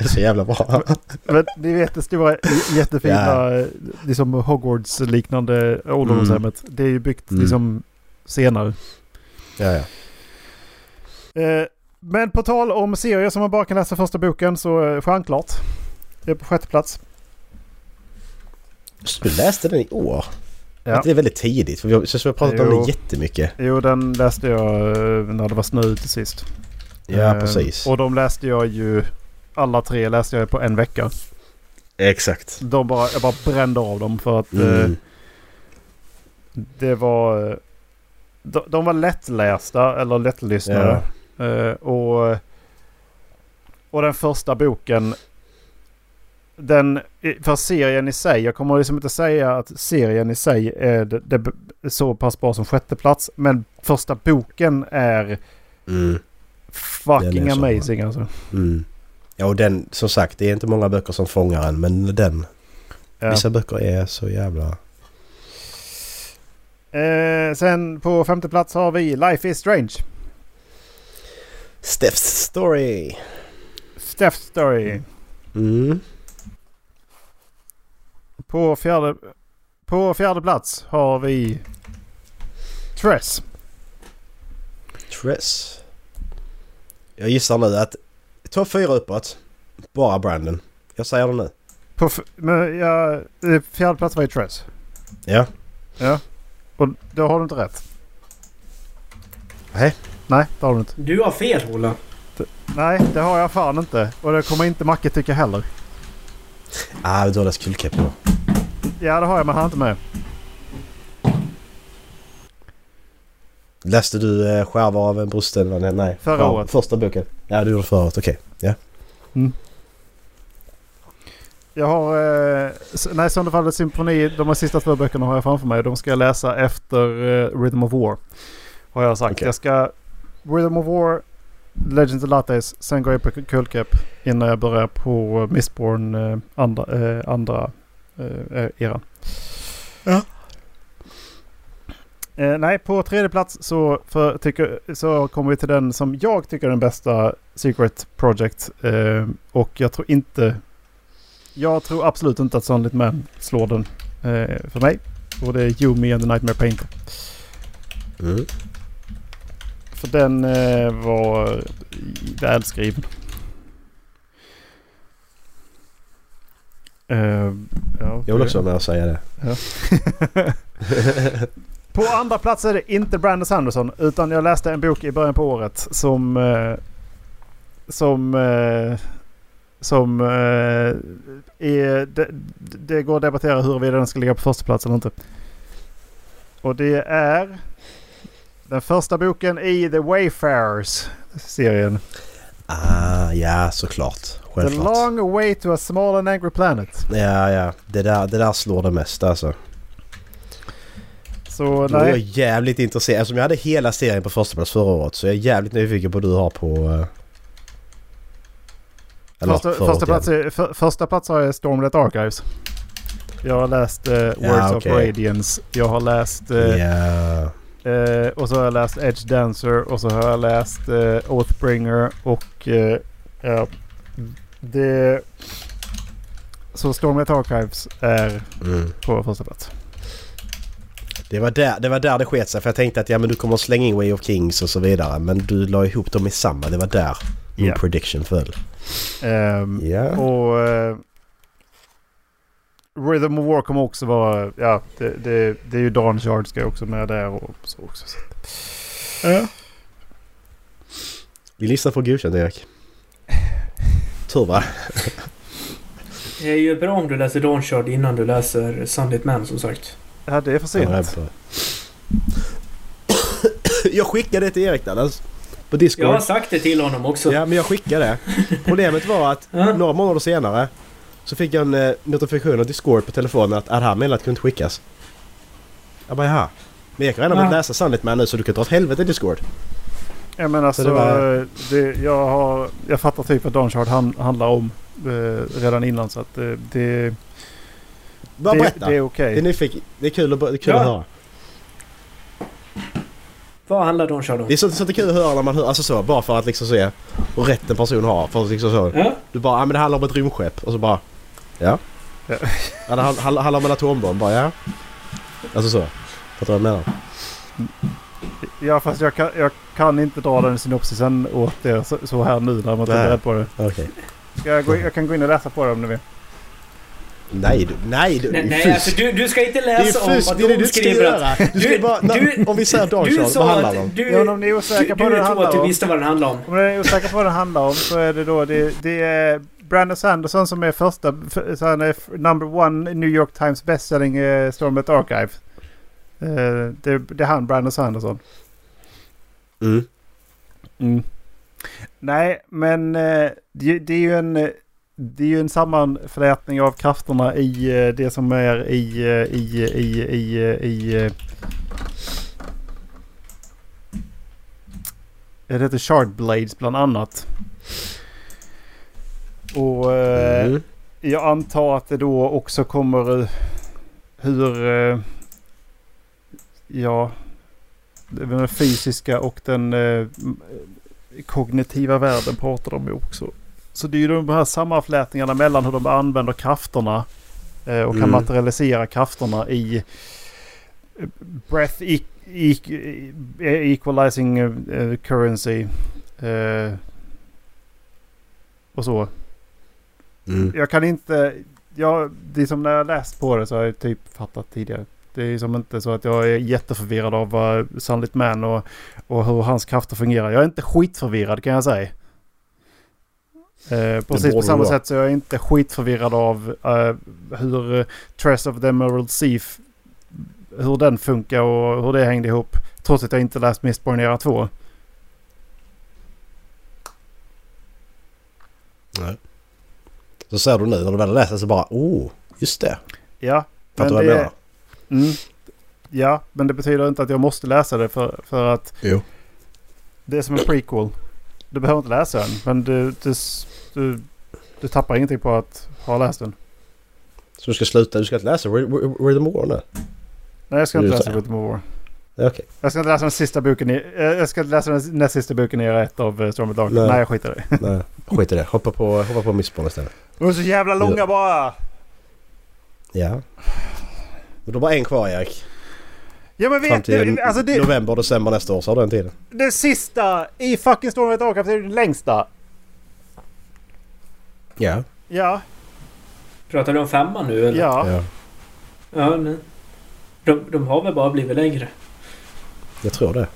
är så jävla bra. Men ni vet det stora jättefina eh, liksom Hogwarts-liknande ålderdomshemmet. Det är ju byggt Mm. liksom senare. Ja, ja. Eh, men på tal om serier som man bara kan läsa första boken så eh, Stjärnklart. Det är på sjätte plats. Du läste den i år? Ja. Att det är väldigt tidigt för vi har, så vi har pratat om Jo. det jättemycket. Jo, den läste jag eh, när det var snö ute sist. Ja, Eh, precis. Och de läste jag ju... Alla tre läste jag på en vecka. Exakt. De bara, jag bara brände av dem för att eh, Mm. det var... eh, De, de var lättlästa eller lättlyssnade. Eh, och, och den första boken... Den, för serien i sig, jag kommer liksom inte säga att serien i sig är, det, det, är så pass bra som sjätte plats Men första boken är Mm. fucking är amazing alltså. Mm. Ja, och den som sagt, det är inte många böcker som fångar en men den. Ja. Vissa böcker är så jävla... Eh, sen på femte plats har vi Life is Strange. Steph's Story. Steph Story. Mm. På fjärde, på fjärde plats har vi Tress. Tress. Jag gissar nu att topp fyra uppåt. Bara Brandon. Jag säger det nu. På f- men, ja, fjärde plats var ju Tress. Ja. Och då har du inte rätt. Nej, det har du inte. Du har fel Ola. Nej, det har jag fan inte. Och det kommer inte Macke tycka heller. Ah, du har läst Kullkepp då. Ja, det har jag men han är inte med. Läste du eh, Skärvor av en brusten? Nej. Förra Ja, året. Första boken? Ja, du gjorde förra året. Okej. Ja. Jag har... Eh, nej, Sönderfallets symfoni, de här sista två böckerna har jag framför mig. De ska jag läsa efter eh, Rhythm of War. Har jag sagt. Okej. Jag ska... Rhythm of War, Legends of Lattes, sen går jag på Kullkepp innan jag börjar på Mistborn eh, andra, eh, andra eh, eran. Ja. Eh, nej, på tredje plats så, för, tycker, så kommer vi till den som jag tycker är den bästa Secret Project. Eh, och jag tror inte... Jag tror absolut inte att Sunlit Man slår den eh, för mig. Och det är You, Me and the Nightmare Painter. Mm. För den eh, var välskriven. Eh, ja, Jag vill också vara med och säga det. <laughs> På andra plats är det inte Brandon Sanderson utan jag läste en bok i början på året som eh, som eh, som är, det, det går att debattera huruvida den ska ligga på första plats eller inte. Och det är den första boken i The Wayfarers serien. Ah, ja såklart. The Självklart. long way to a small and angry planet. Ja, ja. Det där, det där slår det mest alltså. Så är jag nej, jävligt intresserad. Eftersom jag hade hela serien på första plats förra året så är jag jävligt nyfiken på vad du har på... eh, Eller första, första, plats är, för, första plats har jag Stormlight Archives. Jag har läst eh, Words Ja, of okej. Radiance. Jag har läst... igen. Eh, Ja. eh, och så har jag läst Edge Dancer och så har jag läst Oathbringer och... Det... Så Stormlight Archives är Mm. på första plats. Det var, där, det var där det sket sig för jag tänkte att ja men du kommer att slänga in Way of Kings och så vidare. Men du la ihop dem i samma. Det var där min Ja. prediction föll. Ehm, Ja. Och... Eh, Rhythm of War kommer också vara... Ja, det, det, det är ju Dawn Shard ska också med där och så också. Så. Vi listar för godkänt Erik. Tur va? Det är ju bra om du läser Dawnshard innan du läser Sunlit Man som sagt. Ja, det är för Ja, sent. jag skickade det till Erik där. alltså, På Discord. Jag har sagt det till honom också. Ja men jag skickade det. Problemet var att Ja. några månader senare så fick jag en eh, notifikation av Discord på telefonen att det här meddelandet kunde inte skickas. Jag bara jaha. Men jag kan redan Ja. läsa Sunlit Man nu så du kan dra åt helvete Discord. Jag menar Så så... det var- Det, jag, har, jag fattar typ vad Dawn Shard han, handlar om eh, redan innan så att eh, det, Bara det, berätta. det är Det, okej. är nyfiken, det är kul, att, det är kul Ja. att höra. Vad handlar Dawnshard om? Det är så, så det är kul att höra när man hör, alltså så, bara för att liksom se hur rätt en person har. För att liksom så. Ja. Du bara, ja men det handlar om ett rymdskepp och så bara, ja. Ja. Ja, det handlar, handlar om en atombomb, bara ja. Alltså så. Fattar du vad jag menar? Ja fast jag kan, jag kan inte dra den synopsisen åt er så, så här nu när man inte är beredd på det. Ska jag, gå, in- jag kan gå in och läsa på det om ni vill. Nej du, nej du. Nej, nej alltså du, du ska inte läsa om vad det är de du ska skriver. göra. Du ska Du- bara, du- när, om vi säger Du Dawnshard, vad handlar det om? du, Ja, om ni är du, osäkra på du vad att handlar du om. visste vad den handlar om. Om ni är osäkra på vad det handlar om så är det då det, det är Brandon Sanderson som är första. Så han är number one New York Times bestselling uh, Stormlight Archive. Eh, det, det är han Brandon Sanderson. Mm. Mm. Nej, men eh, det, det är ju en... Det är ju en sammanflätning av krafterna i eh, det som är i... i, i, i, i det heter Shard Blades bland annat. Och Mm. jag antar att det då också kommer hur... eh, Ja... Den fysiska och den eh, kognitiva världen pratar de också. Så det är ju de här sammanflätningarna mellan hur de använder krafterna eh, och kan Mm. materialisera krafterna i eh, breath e- e- e- equalizing eh, currency. eh, och så. Mm. Jag kan inte... Jag, det är som när jag läst på det så har jag typ fattat tidigare. Det är som inte så att jag är jätteförvirrad av uh, Sunlit Man och, och hur hans krafter fungerar. Jag är inte skitförvirrad kan jag säga. Eh, precis på samma du sätt så är jag inte skitförvirrad av eh, hur uh, Tress of the Emerald Sea f- hur den funkar och hur det hängde ihop. Trots att jag inte läst Mistborn era 2. Nej. Så ser du nu när du väl det så bara oh, just det. Ja, Fattar men vad jag menar? Mm, ja, men det betyder inte att jag måste läsa det för, för att Jo. det är som en prequel. Du behöver inte läsa den, men du, du, du, du tappar ingenting på att ha läst den. Så du ska sluta, du ska inte läsa Rhythm of War nu? Nej, jag ska inte läsa. Rhythm of War. Okej. Jag ska inte läsa den sista boken i... eh, Jag ska inte läsa den näst sista boken i ett av eh, Storm of Dark. Nej. Nej, jag skiter i det. Nej, skit i det. Hoppa på, hoppa på Mistborn istället. De är så jävla långa bara! Ja. Men du har bara en kvar Erik. Ja men Fram vet till du, alltså det, november, december nästa år så har du den tiden. det sista i fucking Storm of Dark är det längsta. Ja. Ja, Pratar du om femman nu eller? ja. ja. Ja, nej. De, de har väl bara blivit längre. Jag tror det.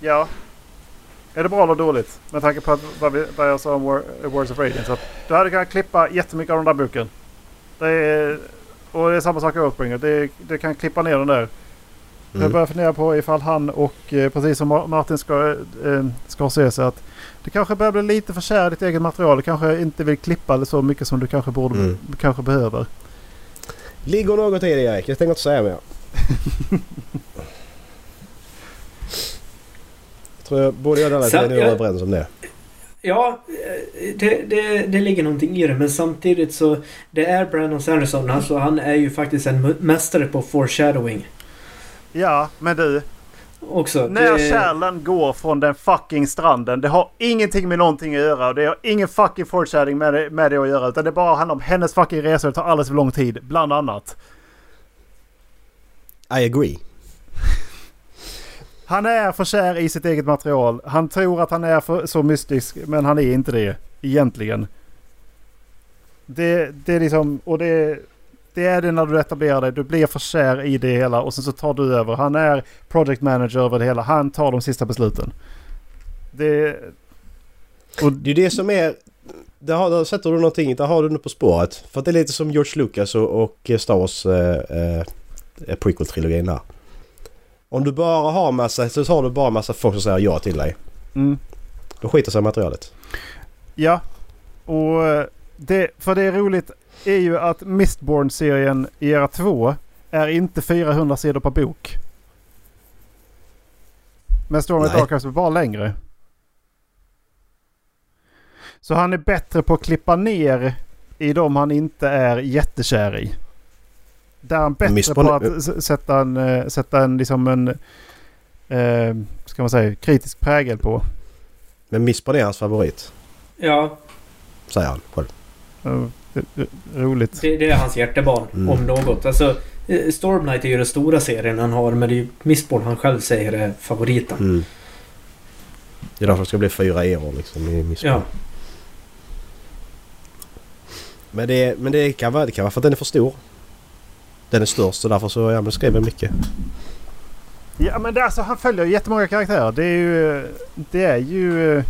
Ja. Är det bra eller dåligt? Med tanke på att, vad, vi, vad jag sa om War, Wars of Radiance. Att du hade kunnat klippa jättemycket av den där boken. Det är, och det är samma sak i Oathbringer. Det, det kan klippa ner den där. Jag Mm. börjar fundera på ifall han och eh, precis som Ma- Martin ska, eh, ska se sig att du kanske börjar bli lite för kär i ditt eget material. Du kanske inte vill klippa det så mycket som du kanske borde, Mm. kanske behöver. Ligger något i det Erik. Jag tänker inte säga mer. <laughs> jag tror jag, både jag och Dallas är jag- överens om det. Ja, eh, det, det, det ligger någonting i det. Men samtidigt så... Det är Brandon Sanderson. Alltså han är ju faktiskt en mästare på foreshadowing. Ja, men du. Också. När det, kärlen går från den fucking stranden. Det har ingenting med någonting att göra. och Det har ingen fucking foreshadowing med det, med det att göra. Utan det bara handlar om hennes fucking resa. Det tar alldeles för lång tid. Bland annat. I agree. Han är för kär i sitt eget material. Han tror att han är för, så mystisk. Men han är inte det. Egentligen. Det, det är liksom... Och det, det är det när du etablerar dig. Du blir för kär i det hela. Och sen så tar du över. Han är project manager över det hela. Han tar de sista besluten. Det... Och Det är det som är... Där, har, där sätter du någonting, där har du något på spåret. För att det är lite som George Lucas och, och Star Wars eh, eh, prequel-trilogin där. Om du bara har massa, så har du bara massa folk som säger ja till dig. Mm. Då skiter sig materialet. Ja. Och eh, det, för det är roligt är ju att Mistborn-serien i era 2 är inte 400 sidor per bok. Men Storm of Nej. Dark är bara längre. Så han är bättre på att klippa ner i de han inte är jättekär i. Där är han bättre Mistborn- på att sätta en, eh, sätta en liksom en eh, ska man säga, kritisk prägel på. Men Mistborn är hans favorit. Ja, Säger han själv. Roligt. det, det är hans hjärtebarn. Mm. Om något. Alltså, eh, Stormlight är ju den stora serien han har. Men det är ju Mistborn han själv säger är favoriten. Mm. Det är därför det ska bli fyra eror liksom i Mistborn. Ja. Men, det, men det, kan vara, det kan vara för att den är för stor. Den är störst och därför så ja, men skriver jag mycket. Ja men det, alltså, han följer ju jättemånga karaktärer. Det är ju, det är ju eh,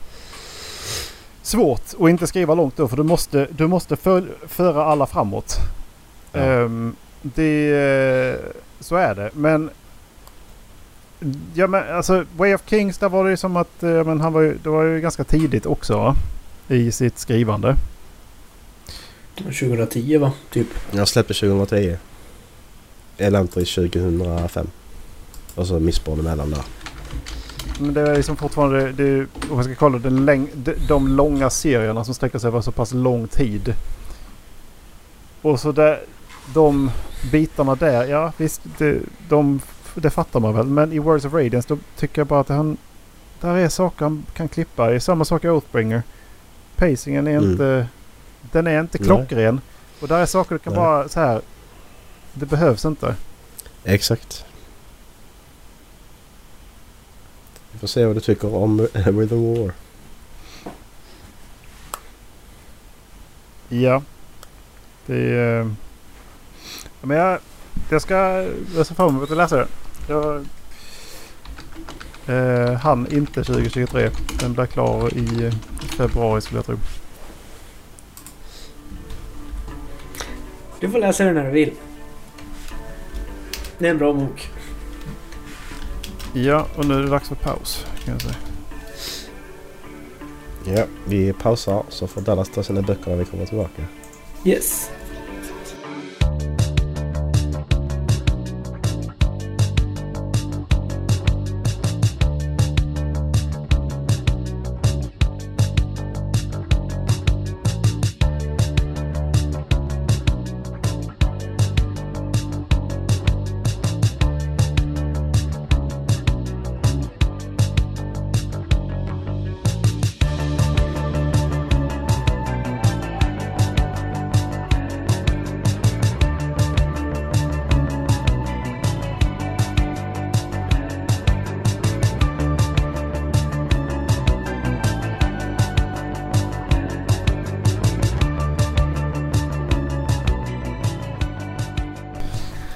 svårt att inte skriva långt då för du måste, du måste för, föra alla framåt. Ja. Ehm, det, eh, så är det. Men Ja men alltså Way of Kings där var det ju som att eh, men han var ju, det var ju ganska tidigt också va? I sitt skrivande. 2010 va? Typ. Jag släppte 2010. Elantris 2005. Och så Mistborn emellan där. Men det är liksom fortfarande, det, är- om man ska kolla den läng, de, de långa serierna som sträcker sig över så pass lång tid. Och så där, de bitarna där, ja visst, det, de, det fattar man väl. Men i Words of Radiance då tycker jag bara att han, där är saker han kan klippa. Det är samma sak i Oathbringer. Pacingen är Mm. inte, den är inte Nej. klockren. Och där är saker du kan Nej. bara så här, det behövs inte. Exakt. Vi får se vad du tycker om <laughs> Rhythm War. Ja. Det är... eh, Men jag, jag ska jag ser fram emot att läsa den. Jag eh, hann inte 2023. Den blir klar i februari skulle jag tro. Du får läsa den när du vill. Det är en bra bok. Ja, och nu är det dags för paus kan jag säga. Ja, vi pausar så får Dallas ta sina böcker när vi kommer tillbaka. Yes.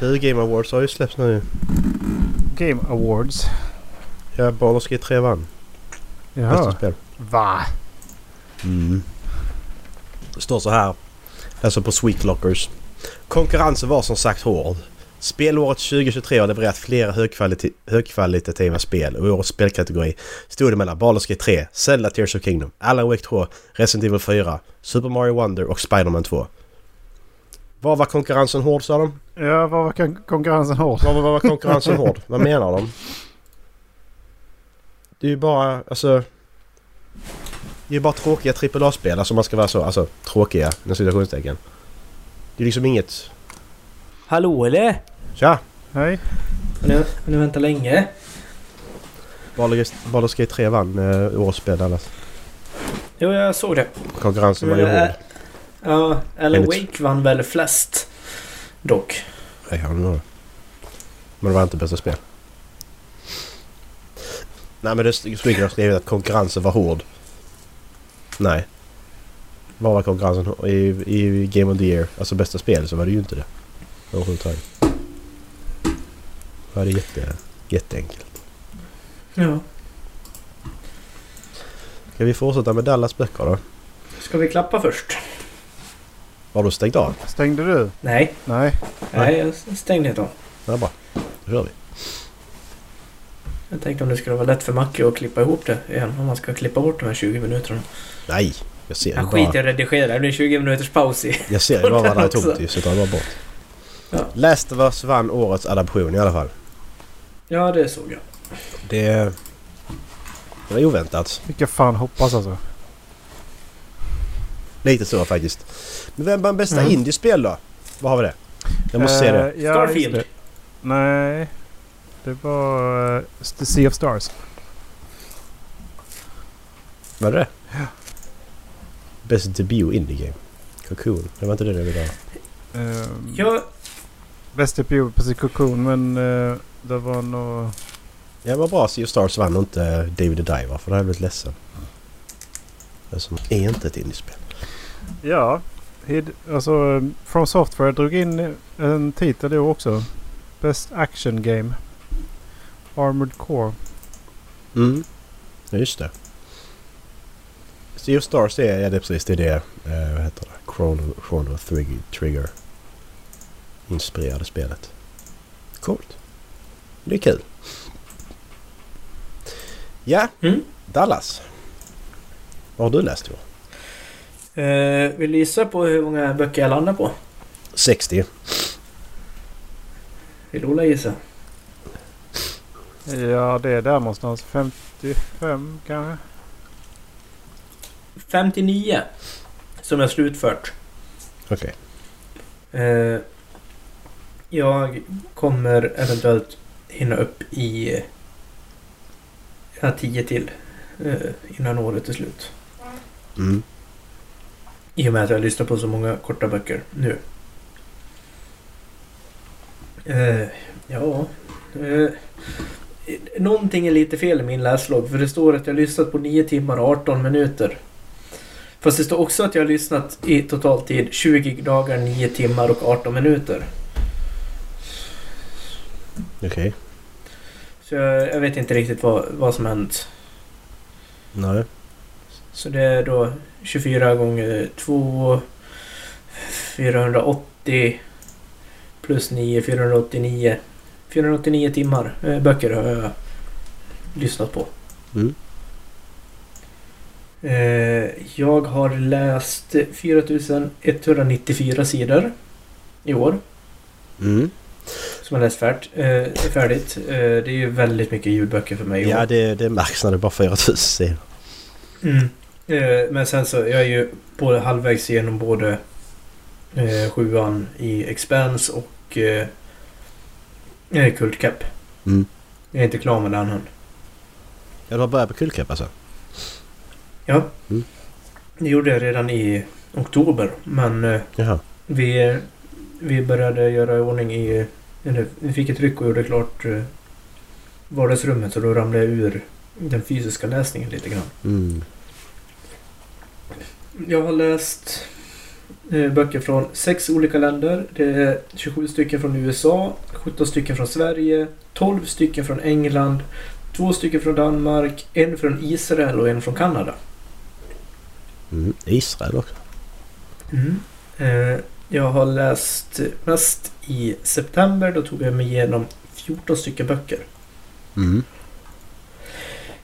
Du, Game Awards har ju släppts nu. Game Awards. Ja, Baldur's Gate 3 vann. Bästa Jaha. spel. Va? Mm. Det står så här. Alltså på Sweetlockers. Konkurrensen var som sagt hård. Spelåret 2023 har levererat flera högkvalite- högkvalitativa spel och i årets spelkategori stod det mellan Baldur's Gate 3, Zelda Tears of Kingdom, Alan Wake 2, Resident Evil 4, Super Mario Wonder och Spider-Man 2. Vad var konkurrensen hård sa de? Ja, vad var kon- konkurrensen hård? Vad, vad var konkurrensen hård? Vad menar de? Det är ju bara, alltså... Det är ju bara tråkiga AAA-spel, alltså man ska vara så, alltså tråkiga, med citationstecken. Det är liksom inget... Hallå eller? Tja! Hej. Har ni, har ni väntat länge? Baldur's Gate 3 vann eh, årets spel. Jo, jag såg det. Konkurrensen var ju Men, hård. Ja, Alan Enligt- Wake vann väl flest. Dock. Nej, jag har nog. Men det var inte bästa spel. Nej men det Sweeger har skrivit att konkurrensen var hård. Nej. Vad var konkurrensen i, i Game of the Year? Alltså bästa spel så var det ju inte det. Överhuvudtaget. Det var jätte, jätteenkelt. Ja. Ska vi fortsätta med Dallas böcker då? Ska vi klappa först? Har du stängt av? Stängde du? Nej. Nej. Nej, jag stängde inte av. Ja, bra. Då kör vi. Jag tänkte om det skulle vara lätt för Macke att klippa ihop det igen. Om man ska klippa bort de här 20 minuterna. Nej! Jag ser ju Han skiter i bara, att redigera. Det blir 20 minuters paus i. jag ser ju bara vad det också. tomt i så tar jag bara bort. Ja. Last of Us vann årets adaption i alla fall. Ja, det såg jag. Det, det var oväntat. Vilka fan hoppas alltså. Lite så faktiskt. Men vem vann bästa Mm. indiespel då? Vad har vi det? Jag måste se det. Eh, ja, Starfield. det. Nej. Det var uh, The Sea of Stars. Var det det? Best debut indie game. Cocoon. Det var inte det jag ville ha. Um, Jag, Bäst debut på sin Cocoon men uh, det var nog... Ja, vad bra. Sea of Stars vann och inte David the Diver. För då hade jag blivit ledsen. Det som är inte ett indiespel. Ja. Hid, alltså From Software drog in en titel då också. Best Action Game. Armored Core. Mm. Ja, just det. Sea of Stars är, ja, det är precis det är det. Eh, vad heter det? Chrono, Chrono Trigger, Trigger. Inspirerade spelet. Coolt. Det är kul. Ja, Mm. Dallas. Vad har du läst i år? Eh, vill du gissa på hur många böcker jag landar på? 60. Vill Ola gissa? Ja det är där någonstans. 55 kanske. 59. Som jag slutfört. Okej. Eh, jag kommer eventuellt hinna upp i... Ja, 10 till. Eh, innan året är slut. Mm. I och med att jag lyssnar på så många korta böcker nu. Eh, ja... Eh, någonting är lite fel i min läslogg för det står att jag har lyssnat på 9 timmar och 18 minuter. Fast det står också att jag har lyssnat i total tid 20 dagar, 9 timmar och 18 minuter. Okej. Så jag, jag vet inte riktigt vad, vad som hänt. Nej. Så det är då 24 gånger 2 480 plus 9 489 489 timmar eh, böcker har jag lyssnat på. Mm. Eh, jag har läst 4194 sidor i år. Mm. Som jag läst färd, eh, färdigt. Eh, det är ju väldigt mycket ljudböcker för mig i år. Ja, det, det märks när det är bara 4000 sidor. Mm. Eh, men sen så, jag är ju både halvvägs igenom både eh, sjuan i Expanse och eh, eh, Kultcap. Mm. Jag är inte klar med den än. Ja, du har börjat på Kullkapp alltså? Ja. Mm. Det gjorde jag redan i oktober. Men eh, vi, vi började göra i ordning i... Eller, vi fick ett ryck och gjorde klart eh, vardagsrummet. Så då ramlade jag ur den fysiska läsningen lite grann. Mm. Jag har läst eh, böcker från sex olika länder. Det är 27 stycken från USA, 17 stycken från Sverige, 12 stycken från England, två stycken från Danmark, en från Israel och en från Kanada. Mm. Israel också. Eh, jag har läst mest i september. Då tog jag mig igenom 14 stycken böcker. Mm.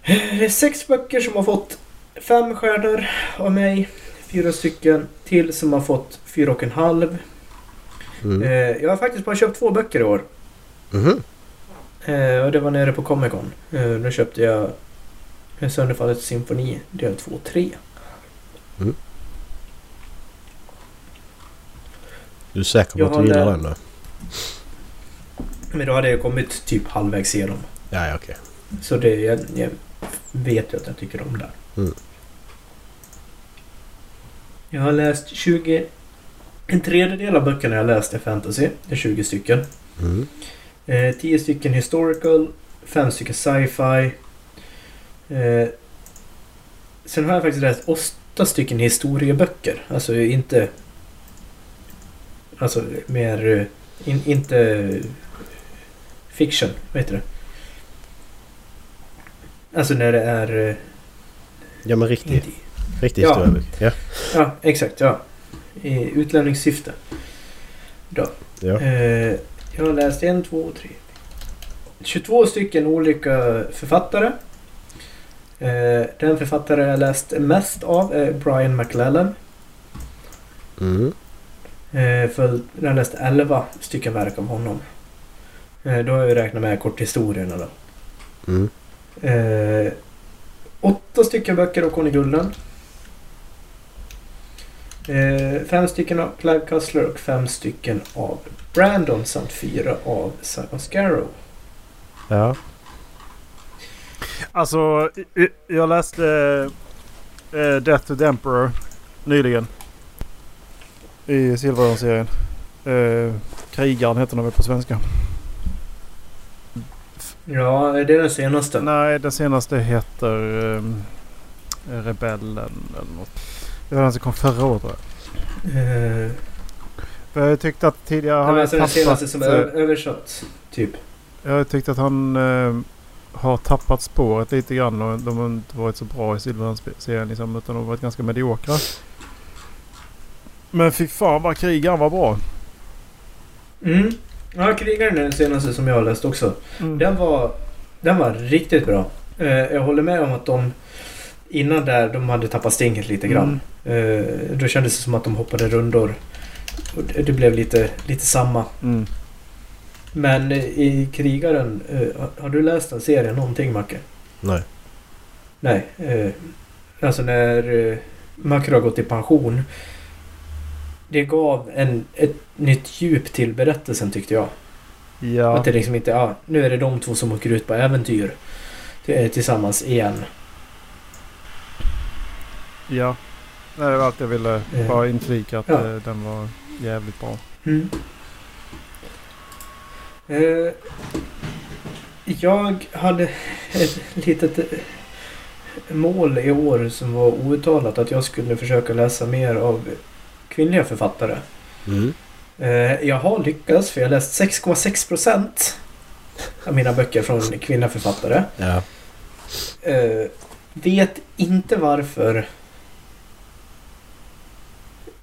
Eh, Det är sex böcker som har fått fem stjärnor av mig. Fyra stycken till som har fått fyra och en halv. Mm. Eh, jag har faktiskt bara köpt två böcker i år. Mhm. Eh, och det var nere på Comic Con. Eh, då köpte jag Sönderfallets symfoni del 2 och 3. Du är säker på Jag att du gillar den då? Men då hade jag kommit typ halvvägs igenom. Ja, ja okej. Så det, jag, jag vet ju att jag tycker om det. Mm. Jag har läst 20... En tredjedel av böckerna jag läst är fantasy. Det är 20 stycken. Mm. Eh, 10 stycken historical. 5 stycken sci-fi. Eh, sen har jag faktiskt läst 8 stycken historieböcker. Alltså inte... Alltså mer... eh, In, inte... Fiction, vad heter det? Alltså när det är... eh, Ja, men riktig, Inte, riktig Ja. Ja. ja, exakt. Ja. I utlämningssyfte. Då. ja. Eh, jag har läst en, två, tre. 22 stycken olika författare. Eh, den författare jag läst mest av är Brian McLellan. Mm. Eh, för jag har läst 11 stycken verk av honom. Eh, då har jag räknat med korthistorierna då. Mm. Eh, åtta stycken böcker av Conny Gulden. Eh, fem stycken av Clive Cussler och fem stycken av Brandon samt fyra av Simon Scarrow. Ja. Alltså, jag läste eh, Death to the Emperor nyligen. I Silverhörn-serien. Eh, Krigaren heter den väl på svenska. Ja, det är den senaste. Nej, den senaste heter ehm, Rebellen eller något. Det var den som kom förra året tror jag. För jag tyckte att tidigare han alltså den senaste tappat... som är eh, översatt. Typ. Jag tyckte att han eh, har tappat spåret lite grann och de har inte varit så bra i Silverhörn-serien liksom, utan de har varit ganska mediokra. Men fy fan vad krigaren var bra. Mm. Ja, Krigaren är den senaste som jag har läst också. Mm. Den var, den var riktigt bra. Eh, jag håller med om att de innan där de hade tappat stinget lite grann. Eh, då kändes det som att de hoppade rundor. Och det, blev lite, lite samma. Mm. Men eh, i Krigaren, eh, har- du läst den serien någonting Macke? Nej. Nej. Eh, alltså när eh, Macke har gått i pension. Det gav en, ett nytt djup till berättelsen tyckte jag. Ja. Att det liksom inte, ja, nu är det de två som åker ut på äventyr tillsammans igen. ja. Nej, det var allt jag ville Eh. bara inflika att Ja. eh, den var jävligt bra. Mm. Eh, jag hade ett litet eh, mål i år som var outtalat att jag skulle försöka läsa mer av kvinnliga författare. Mm. Eh, jag har lyckats för jag har läst 6,6 procent. av mina böcker från kvinnliga författare. Ja. Eh, vet inte varför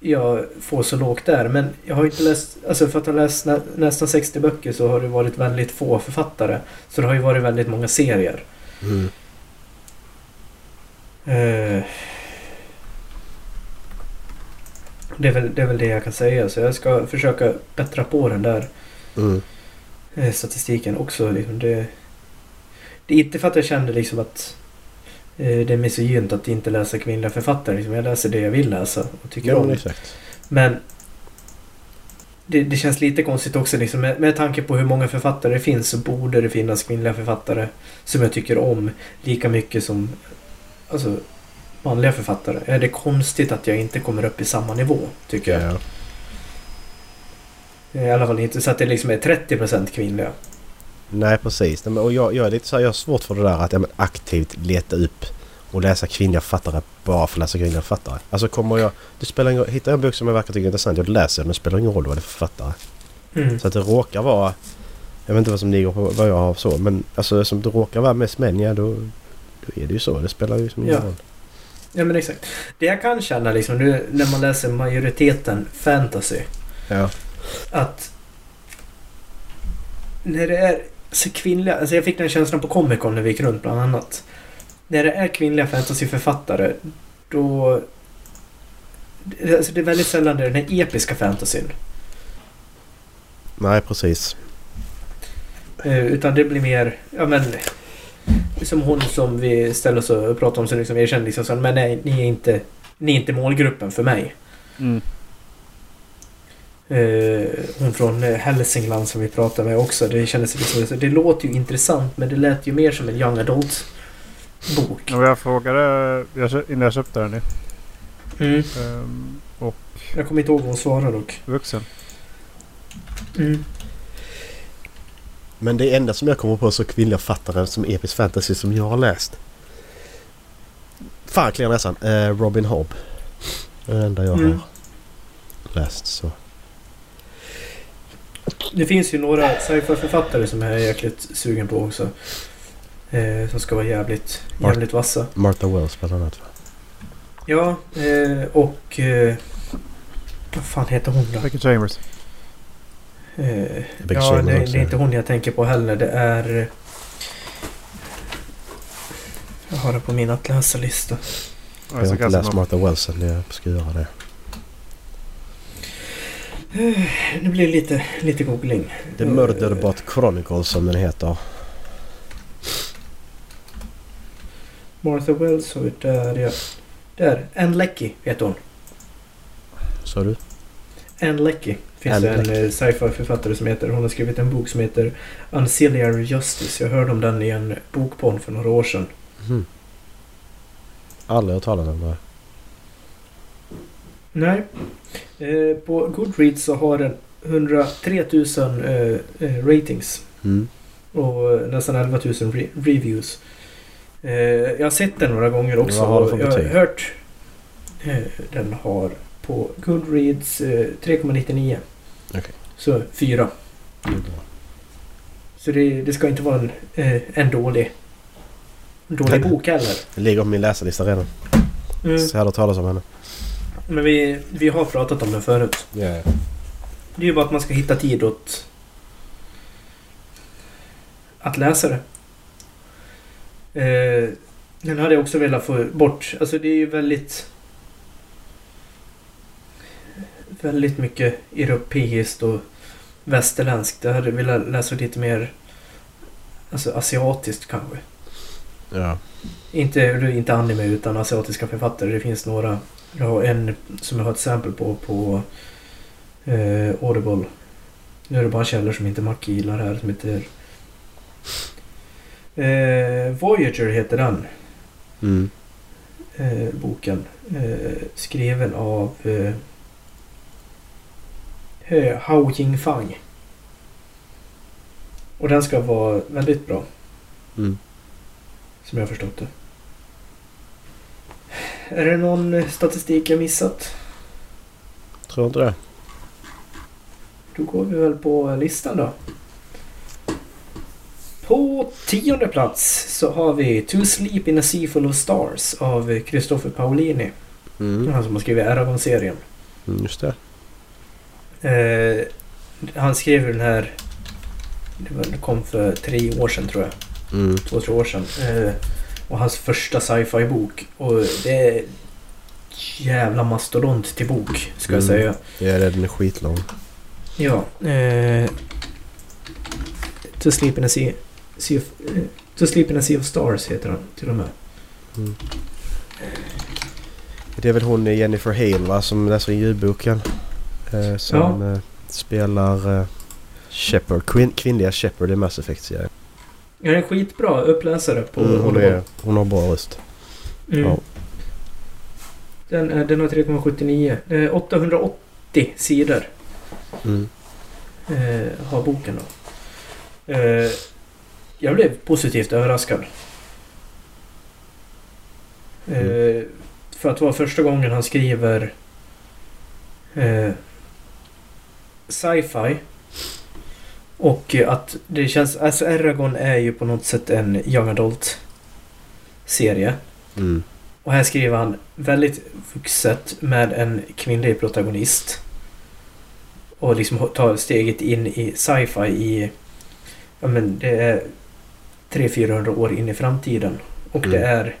jag får så lågt där. Men jag har inte läst, alltså för att ha läst nä, nästan 60 böcker så har det varit väldigt få författare. Så det har ju varit väldigt många serier. Mm. Eh, det, är väl, det är väl det jag kan säga. Så jag ska försöka bättra på den där Mm. eh, statistiken också. Liksom det, det är inte för att jag känner liksom att det är misogynt att inte läsa kvinnliga författare. Liksom. Jag läser det jag vill läsa och tycker Ja, om. exakt. Men det, det känns lite konstigt också liksom. Med, med tanke på hur många författare det finns så borde det finnas kvinnliga författare som jag tycker om lika mycket som alltså, manliga författare. Är det konstigt att jag inte kommer upp i samma nivå? Tycker jag. Ja. I alla fall inte så att det liksom är 30% kvinnliga. Nej precis. Och jag, jag är lite så här, jag har svårt för det där att ja, men aktivt leta upp och läsa kvinnliga författare bara för att läsa kvinnliga författare. Alltså kommer jag... Det spelar ingen. Hittar jag en bok som jag verkar tycka är intressant, jag läser den. Men det spelar ingen roll vad det är för författare. Mm. Så att det råkar vara... Jag vet inte vad som ligger på vad jag har så. Men alltså som det råkar vara mest män, ja då, då är det ju så. Det spelar ju som ingen Ja. roll. Ja men exakt. Det jag kan känna liksom nu när man läser majoriteten fantasy. Ja. Att när det är så kvinnliga, alltså jag fick den känslan på Comic Con när vi gick runt bland annat. När det är kvinnliga fantasyförfattare då... Alltså det är väldigt sällan det är den här episka fantasyn. Nej precis. Eh, utan det blir mer, ja men... Som hon som vi ställer oss och pratar om så liksom erkänner liksom så, men nej, ni är inte... Ni är inte målgruppen för mig. Mm. Eh, hon från eh, Hälsingland som vi pratade med också. Det kändes liksom, så det låter ju intressant men det lät ju mer som en young adult bok. Jag frågade innan jag köpte den. Mm. Ehm, och Jag kommer inte ihåg vad hon svarade dock. vuxen. Mm. Men det enda som jag kommer på så kvinnliga författare som episk fantasy som jag har läst. Fan kliar näsan. Eh, Robin Hobb. Det enda jag Mm. har läst så. Det finns ju några sci-fi-författare som jag är jäkligt sugen på också. Eh, som ska vara jävligt, jävligt vassa. Martha Wells bland annat. va? Ja, eh, och... Eh, vad fan heter hon då? Becky Chambers. Eh, Becky ja, Chambers det, det är inte hon jag tänker på heller. Det är... Jag har det på min att läsa-lista. Jag har inte läst Martha Wells än. Jag ska göra det. Det blir lite, lite googling. The Murderbot Chronicles som den heter. Martha Wells har vi där ja. Där, Anne Leckie heter hon. Sa du? Anne Leckie. Finns Anne det en Leckie. eh, sci-fi författare som heter. Hon har skrivit en bok som heter Ancillary Justice. Jag hörde om den i en bokpodd för några år sedan. Mm. Aldrig hört talas om det. Nej. Eh, på Goodreads så har den 103 000 eh, eh, ratings. Mm. Och nästan 11 000 re- reviews. Eh, jag har sett den några gånger också. Vad har jag har hört... Den har på Goodreads eh, 3,99. Okej. Så 4. Så det, det ska inte vara en, en dålig, en dålig bok heller. Det ligger på min läsarlista redan. Mm. Så jag hade hört talas om henne. Men vi, vi har pratat om den förut. Ja. Det är ju bara att man ska hitta tid åt att läsa det. Eh, den hade jag också velat få bort. Alltså det är ju väldigt... Väldigt mycket europeiskt och västerländskt. Jag hade velat läsa lite mer... Alltså asiatiskt kanske. ja. Inte, inte anime utan asiatiska författare. Det finns några. Jag har en som jag har ett exempel på på eh, Audible. Nu är det bara källor som inte Mac gillar här som heter... Eh, Voyager heter den Mm. eh, boken. Eh, skriven av eh, Hao Jingfang. Och den ska vara väldigt bra. Mm. Som jag har förstått det. Är det någon statistik jag missat? Tror inte det. Då går vi väl på listan då. På tionde plats så har vi To Sleep in a Sea Full of Stars av Christopher Paolini. Mm. Han som har skrivit Eragon-serien. Mm, just det. Eh, han skrev den här... Det kom för tre år sedan tror jag. Mm. Två, tre år sedan. Eh, och hans första sci-fi bok. Och det är jävla mastodont till bok ska jag Mm. säga. Ja, den är skitlång. Ja. Eh, to Sleep in a Sea... sea of, eh, to Sleep in a Sea of Stars heter han till och med. Mm. Det är väl hon Jennifer Hale va, som läser ljudboken. Eh, som eh, spelar eh, Shepard, kvin- kvinnliga Shepard i Mass Effect-serien. Jag är en skitbra uppläsare på Mm, hon, är, hon har bra röst. Mm. Ja. Den, är- den har 3,79. Eh, 880 sidor Mm. eh, har boken då. Eh, jag blev positivt överraskad. Eh, För att vara första gången han skriver eh, sci-fi. Och att det känns... Alltså Eragon är ju på något sätt en young adult serie. Mm. Och här skriver han väldigt vuxet med en kvinnlig protagonist. Och liksom tar steget in i sci-fi i... Ja men det är 300-400 år in i framtiden. Och det Mm. är...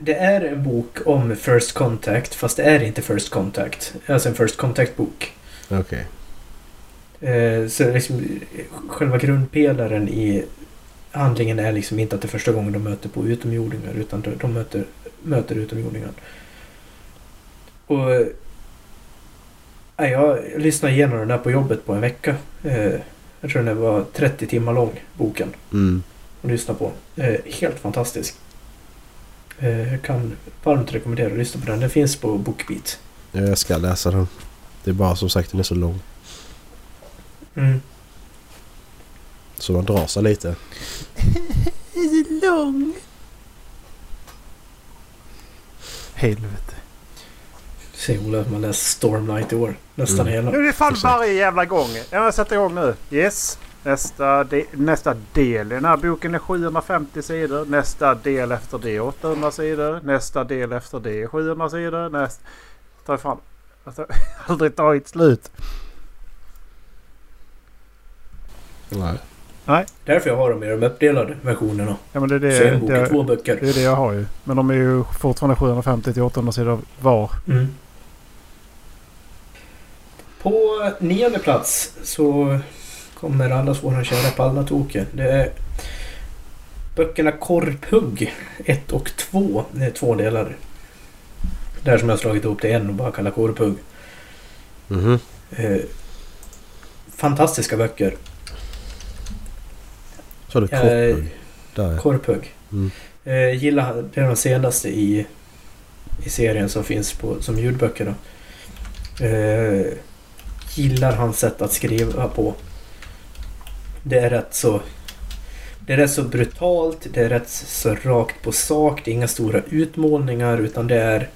Det är en bok om First Contact fast det är inte First Contact. Alltså en First Contact-bok. Okej. Eh, så liksom själva grundpelaren i handlingen är liksom inte att det är första gången de möter på utomjordingar utan de, möter, möter utomjordingar. Och eh, jag lyssnade igenom den där på jobbet på en vecka. Eh, jag tror den var 30 timmar lång, boken. Mm. Att lyssna på. Helt fantastisk. Jag kan varmt rekommendera att lyssna på den. Den finns på Bookbeat. Ja, Jag ska läsa den. Det är bara som sagt den är så lång. Mm. Så man drar sig lite. <laughs> Lång. Helvete. Ola som har läst Stormlight i år. Nästan Mm. hela. Nu är det fan varje jävla gång. Jag sätter igång nu. Yes. Nästa, de, nästa del i den här boken är 750 sidor. Nästa del efter det är 800 sidor. Nästa del efter det är 700 sidor. Nästa... Ta fan... Alltså, <laughs> aldrig tagit slut. Nej. Därför jag har dem i de uppdelade versionerna. Ja men det är Så en det, är det, två böcker. det är det jag har ju. Men de är ju fortfarande 750 till 800 sidor var. Mm. På nionde plats så kommer allas våran kära Palnatoke. Det är böckerna Korphugg 1 och 2. Det är två delar. Där som jag har slagit ihop till en och bara kallar Korphugg. Mhm. Eh, fantastiska böcker. Så har du Eh, korphugg. Där ja. Korphugg. Mm. Eh, gillar, det är den senaste i, i serien som finns på, som ljudböcker. Då. Eh, gillar hans sätt att skriva på. Det är rätt så... Det är rätt så brutalt, det är rätt så rakt på sak. Det är inga stora utmålningar utan det är...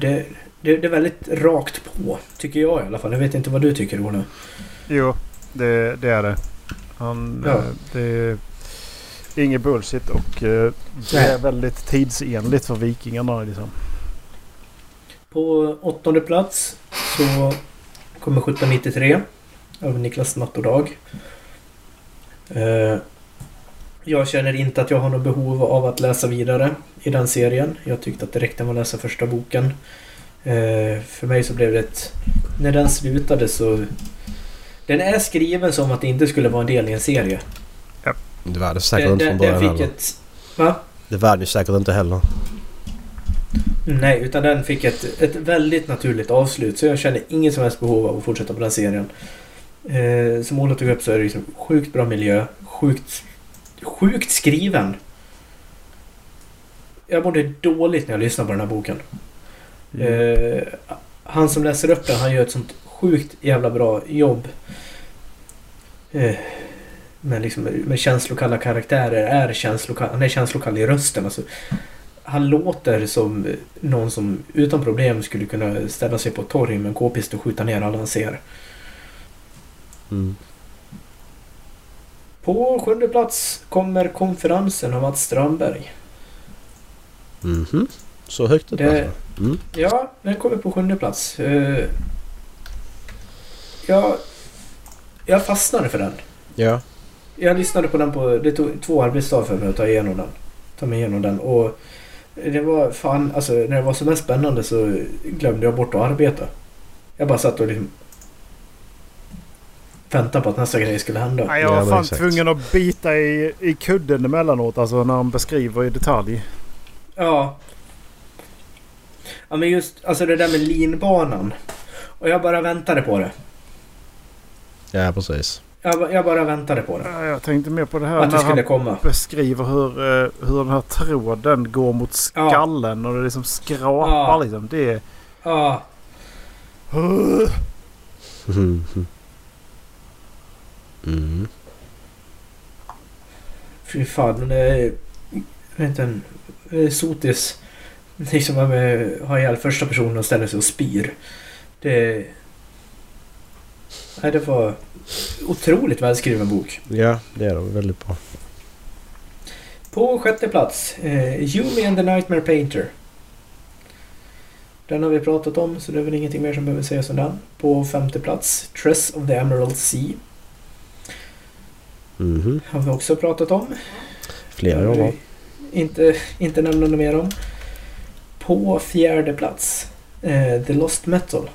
Det, det, det är väldigt rakt på, tycker jag i alla fall. Jag vet inte vad du tycker, Ola. Jo, det, det är det. Han, Ja. eh, det är inget bullshit och eh, det är väldigt tidsenligt för vikingarna. Liksom. På åttonde plats så kommer 1793 av Niklas Nattordag. Eh, Jag känner inte att jag har något behov av att läsa vidare i den serien. Jag tyckte att det räckte med att läsa första boken. För mig så blev det ett... När den slutade så... Den är skriven som att det inte skulle vara en del i en serie. Det var det säkert Den, inte den, från den början fick heller. ett... Va? Det var det säkert inte heller. Nej, utan den fick ett, ett väldigt naturligt avslut. Så jag kände inget som helst behov av att fortsätta på den serien. Eh, som Ola tog upp så är det liksom sjukt bra miljö. Sjukt, sjukt skriven. Jag mådde dåligt när jag lyssnade på den här boken. Eh, han som läser upp den, han gör ett sånt sjukt jävla bra jobb. Eh, med, liksom, med känslokalla karaktärer. Är känslokall, han är känslokall i rösten. Alltså, han låter som någon som utan problem skulle kunna ställa sig på ett torg med en k-pist och skjuta ner alla han ser. Mm. På sjunde plats kommer konferensen av Mats Strandberg. Mhm. Så högt upp Det- alltså? Mm. Ja, den kommer på sjunde plats. Jag, jag fastnade för den. Ja. Jag lyssnade på den på... Det tog två arbetsdagar för mig att ta igenom den. Ta mig igenom den. Och det var fan... Alltså när det var som mest spännande så glömde jag bort att arbeta. Jag bara satt och liksom... Väntade på att nästa grej skulle hända. Nej, jag Ja, var fan exakt. tvungen att bita i, i kudden emellanåt. Alltså när han beskriver i detalj. Ja. Ja men just alltså det där med linbanan. Och jag bara väntade på det. Ja, precis. Jag, jag bara väntade på det. Ja, Jag tänkte mer på det här Att det när skulle han komma. beskriver hur, eh, hur den här tråden går mot skallen och det liksom skrapar Ja. liksom. Det är... Ja. Mm. Fy fan. Men det är... Jag vet inte. en- det är Sotis. Liksom med ha ihjäl första personen och ställer sig och spyr. Det... Nej det var otroligt välskriven bok. Ja, det är de väldigt bra. På sjätte plats, eh, Yumi and the Nightmare Painter. Den har vi pratat om, så det är väl ingenting mer som behöver sägas om den. På femte plats, Tress of the Emerald Sea. Mhm. Har vi också pratat om. Flera gånger. Inte, inte nämna något mer om. På fjärde plats, eh, The Lost Metal.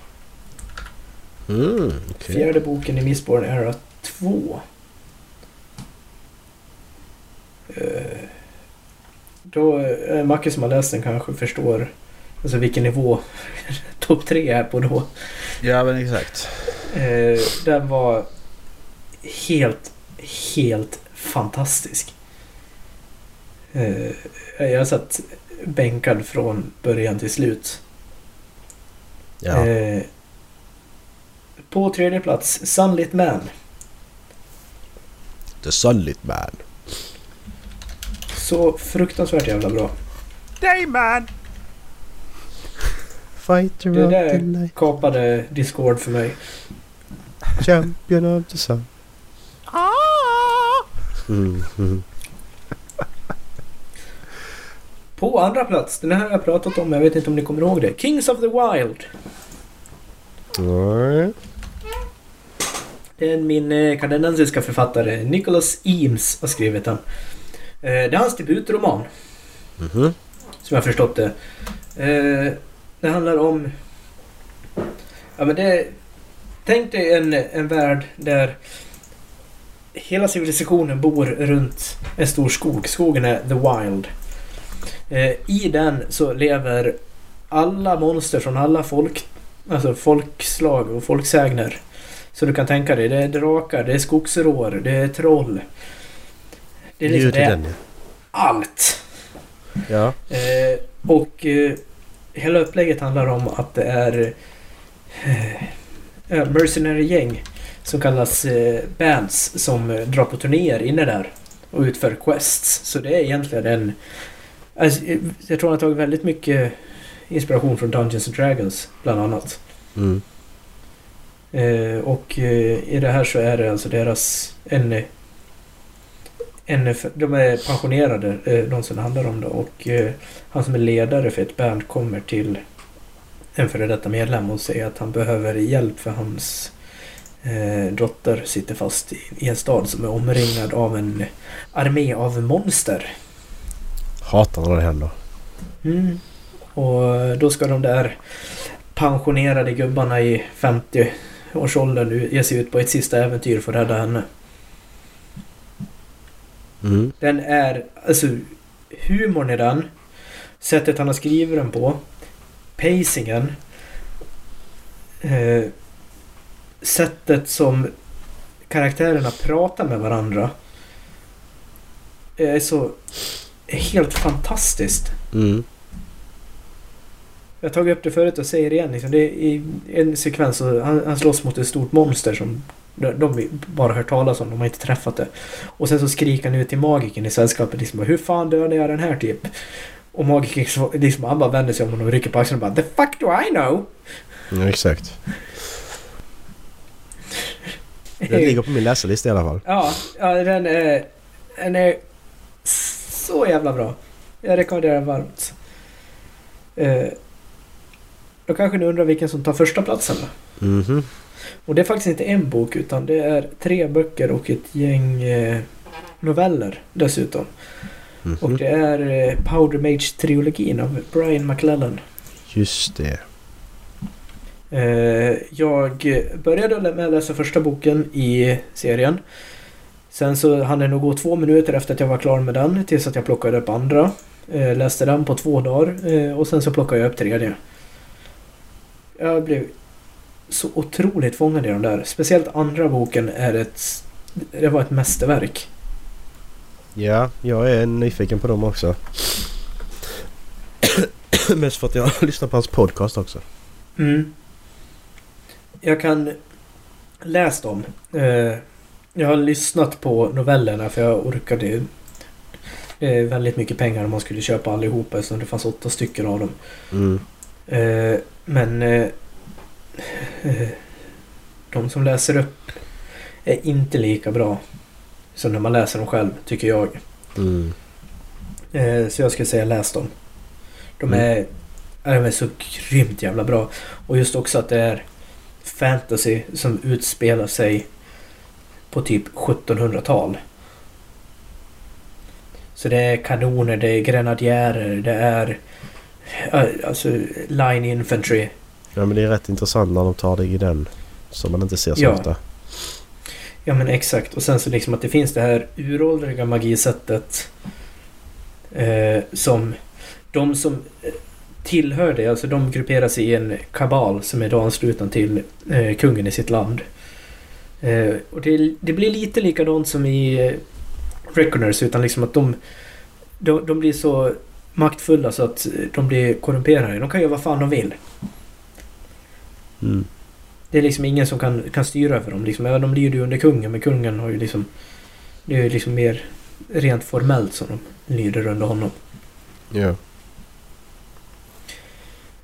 Mm, okej. Fjärde boken i Mistborn Era 2. Eh, då, Macke som har läst den kanske förstår alltså vilken nivå <laughs> topp 3 är på då. Ja, men exakt. Eh, den var helt, helt fantastisk. Eh, jag satt bänkad från början till slut. Ja. På tredje plats, Sunlit Man. The Sunlit Man. Så fruktansvärt jävla bra. Dayman! Fighter Det of där- the night. Kapade Discord för mig. Champion of the sun. Ah! Mm, mm. På andra plats, den här har jag pratat om, jag vet inte om ni kommer ihåg det. Kings of the Wild. Nej. Min eh, kanadensiska författare Nicholas Eames har skrivit den. Eh, det är hans debutroman, Mhm. som jag förstått det. Eh, det handlar om... Ja men det... Tänk dig en, en värld där hela civilisationen bor runt en stor skog. Skogen är the wild. I den så lever alla monster från alla folk, alltså folkslag och folksägner. Så du kan tänka dig, det är drakar, det är skogsrår, det är troll. Det är liksom det är allt. Ja. Eh, och eh, hela upplägget handlar om att det är eh, mercenary-gäng som kallas eh, bands som eh, drar på turnéer inne där och utför quests. Så det är egentligen en... Alltså, eh, jag tror han har tagit väldigt mycket inspiration från Dungeons and Dragons bland annat. Mm. Eh, och eh, i det här så är det alltså deras... En, en, de är pensionerade, eh, de som det handlar om då. Och eh, han som är ledare för ett band kommer till en före detta medlem och säger att han behöver hjälp för hans eh, dotter sitter fast i, i en stad som är omringad av en armé av monster. Hatar när det händer. Mm. Och då ska de där pensionerade gubbarna i 50-årsåldern nu ge sig ut på ett sista äventyr för att rädda henne. Mm. Den är, alltså humorn i den, sättet han har skrivit den på, pacingen, eh, sättet som karaktärerna pratar med varandra är så helt fantastiskt. Mm. Jag har tagit upp det förut och säger det igen. Liksom. Det är i en sekvens så han, han slåss mot ett stort monster som de, bara hört talas om. De har inte träffat det. Och sen så skriker han ut till magiken i sällskapet. Liksom, Hur fan dödade jag den här typ? Och magiken liksom, han bara vänder sig om och rycker på axeln och bara The fuck do I know? Ja, exakt. <laughs> Den ligger på min läsarlista i alla fall. Ja, ja den, är, den är så jävla bra. Jag rekommenderar den varmt. Då kanske ni undrar vilken som tar första platsen då? Mhm. Och det är faktiskt inte en bok utan det är tre böcker och ett gäng eh, noveller dessutom. Och Mhm. det är eh, Powder Mage-trilogin av Brian McLellan. Just det. Eh, jag började med att läsa första boken i serien. Sen så hann det nog gå två minuter efter att jag var klar med den tills att jag plockade upp andra. Eh, läste den på två dagar och sen så plockade jag upp tredje. Jag blev så otroligt fångad i de där. Speciellt andra boken är ett... Det var ett mästerverk. Ja, jag är nyfiken på dem också. <coughs> Mest för att jag har lyssnat på hans podcast också. Mm. Jag kan läs dem. Eh, jag har lyssnat på novellerna för jag orkade. Det är väldigt mycket pengar om man skulle köpa allihopa eftersom det fanns åtta stycken av dem. Mm. Eh, men eh, eh, de som läser upp är inte lika bra som när man läser dem själv, tycker jag. Mm. Eh, så jag skulle säga läs dem. De Mm. är, ja, de är så grymt jävla bra. Och just också att det är fantasy som utspelar sig på typ 1700-tal. Så det är kanoner, det är grenadjärer, det är alltså line infantry. Ja men det är rätt intressant när de tar det i den. Som man inte ser så Ja. ofta. Ja men exakt. Och sen så liksom att det finns det här uråldriga magisättet. Eh, som de som eh, tillhör det, alltså de grupperar sig i en kabal som är då ansluten till eh, kungen i sitt land. Eh, och det, det blir lite likadant som i eh, Reckoners utan liksom att de, de, de blir så maktfulla så att de blir korrumperade. De kan göra vad fan de vill. Mm. Det är liksom ingen som kan, kan styra över dem. Liksom, ja, de lyder ju under kungen, men kungen har ju liksom... Det är ju liksom mer rent formellt som de lyder under honom. Ja.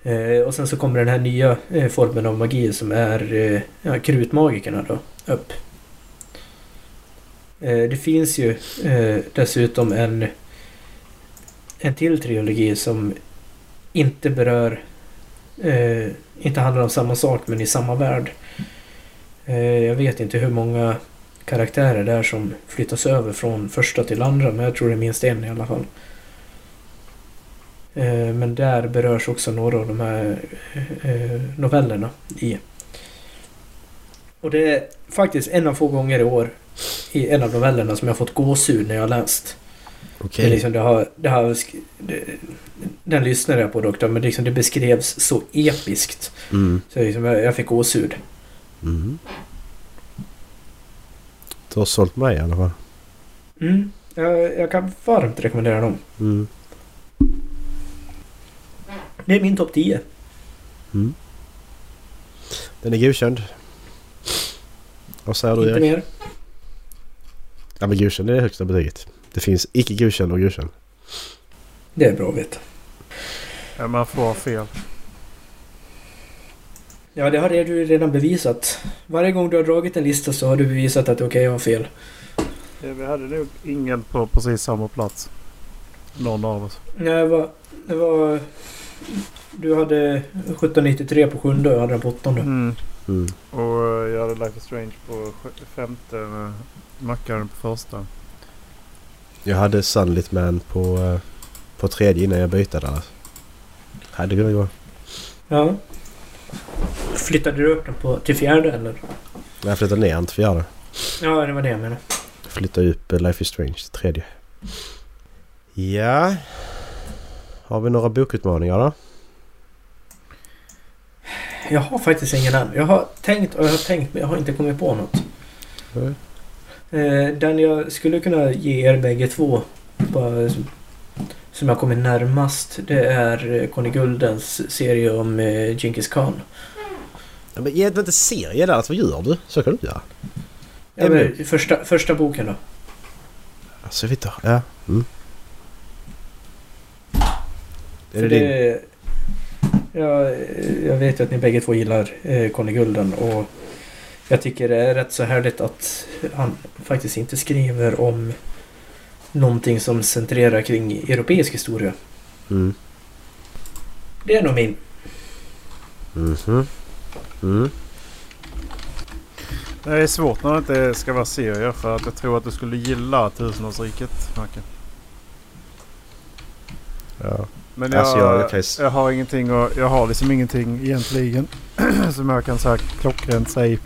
Eh, och sen så kommer den här nya eh, formen av magi som är eh, ja, krutmagikerna då, upp. Eh, det finns ju eh, dessutom en, en till trilogi som inte berör... Eh, inte handlar om samma sak men i samma värld. Eh, jag vet inte hur många karaktärer där som flyttas över från första till andra men jag tror det är minst en i alla fall. Eh, Men där berörs också några av de här eh, novellerna i. Och det är faktiskt en av få gånger i år i en av novellerna som jag fått gåshud när jag har läst. Okej. Det liksom, det har, det har, det, den lyssnade jag på dock, men liksom det beskrevs så episkt. Mm. Så liksom, jag, fick gåshud. Mm. Du har sålt mig i alla fall. Mm. Jag, jag kan varmt rekommendera dem. Mm. Det är min topp 10. Mm. Den är godkänd. Vad säger du Inte Erik? mer. Ja men godkänd är det högsta betyget. Det finns icke godkänd och godkänd. Det är bra att veta. Ja, man får fel. Ja, det har du redan bevisat. Varje gång du har dragit en lista så har du bevisat att det är okej att ha fel. Ja, vi hade nog ingen på precis samma plats. Någon av oss. Nej, det var... Det var du hade 1793 på sjunde och jag hade den på åttonde. Mm. Mm. Och eh, jag hade Life is Strange på femte. med Mackaren på första. Jag hade Sunlit Man på, på tredje innan jag bytte där. Hade kunnat gå. Ja. Flyttade du upp den på, till fjärde eller? Jag flyttade ner en till fjärde. Ja, det var det jag menade. Flyttade upp eh, Life is Strange till tredje. Ja. Har vi några bokutmaningar då? Jag har faktiskt ingen än. Jag har tänkt och jag har tänkt men jag har inte kommit på något. Nej. Eh, den jag skulle kunna ge er bägge två bara, som- jag kommer närmast det är eh, Conny Guldens serie om eh, Genghis Khan. Ja, men ge inte serie där. Alltså, vad gör du? Så kan du inte göra. Ja, men, första, första boken då. Alltså jag vet inte. Ja. Mm. Är För det, din? det, ja, jag vet ju att ni bägge två gillar eh, Conny Gulden och Jag tycker det är rätt så härligt att han faktiskt inte skriver om någonting som centrerar kring europeisk historia. Mm. Det är nog min. Mhm. Mm. Det är svårt när det inte ska vara serier för att jag tror att du skulle gilla Tusenårsriket, Macke. Ja. Men jag, Alltså, jag jag har ingenting och jag har liksom ingenting egentligen <clears throat> som jag kan säga klockrent säga.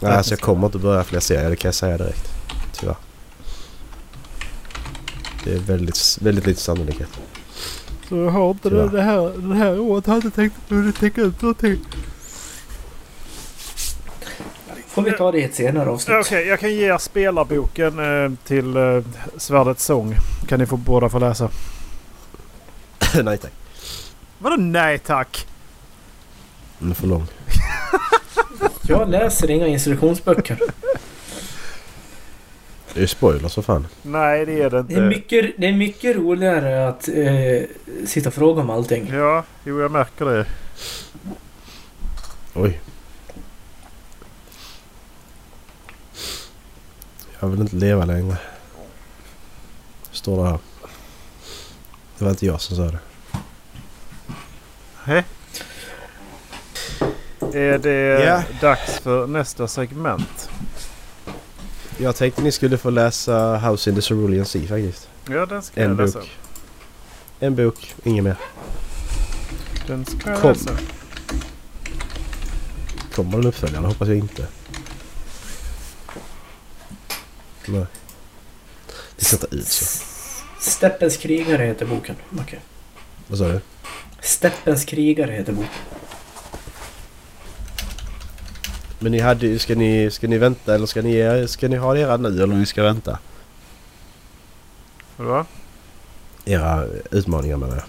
Nej, alltså jag kommer inte börja fler serier, det kan jag säga direkt. Tyvärr. Det är väldigt, väldigt lite sannolikhet. Så jag har inte Tyvärr. det, här, det här året har jag inte tänkt jag tänka ut någonting. Får vi ta det i ett senare avsnitt. Okej, jag kan ge er spelarboken eh, till eh, Svärdets sång. Kan ni få båda få läsa. <laughs> Nej tack. Vadå nej tack? Den är för lång. <laughs> Jag läser inga instruktionsböcker. Det är ju spoilers för fan. Nej det är det inte. Det är mycket, det är mycket roligare att eh, sitta och fråga om allting. Ja, jo jag märker det. Oj. Jag vill inte leva längre. Står det här. Det var inte jag som sa det. Hä? Är det Ja. dags för nästa segment? Jag tänkte ni skulle få läsa House in the Cerulean Sea faktiskt. Ja, den ska En jag läsa. bok. En bok, inget mer. Den ska jag Kom. läsa. Kommer den uppföljare? Det hoppas jag inte. Nej. Det ser inte ut så. Steppens krigare heter boken. Okej. Vad sa du? Steppens krigare heter boken. Men ni hade ju- ska ni, ska ni vänta eller ska ni, ska ni ha era nu eller ni ska vänta? Va? Era utmaningar menar jag.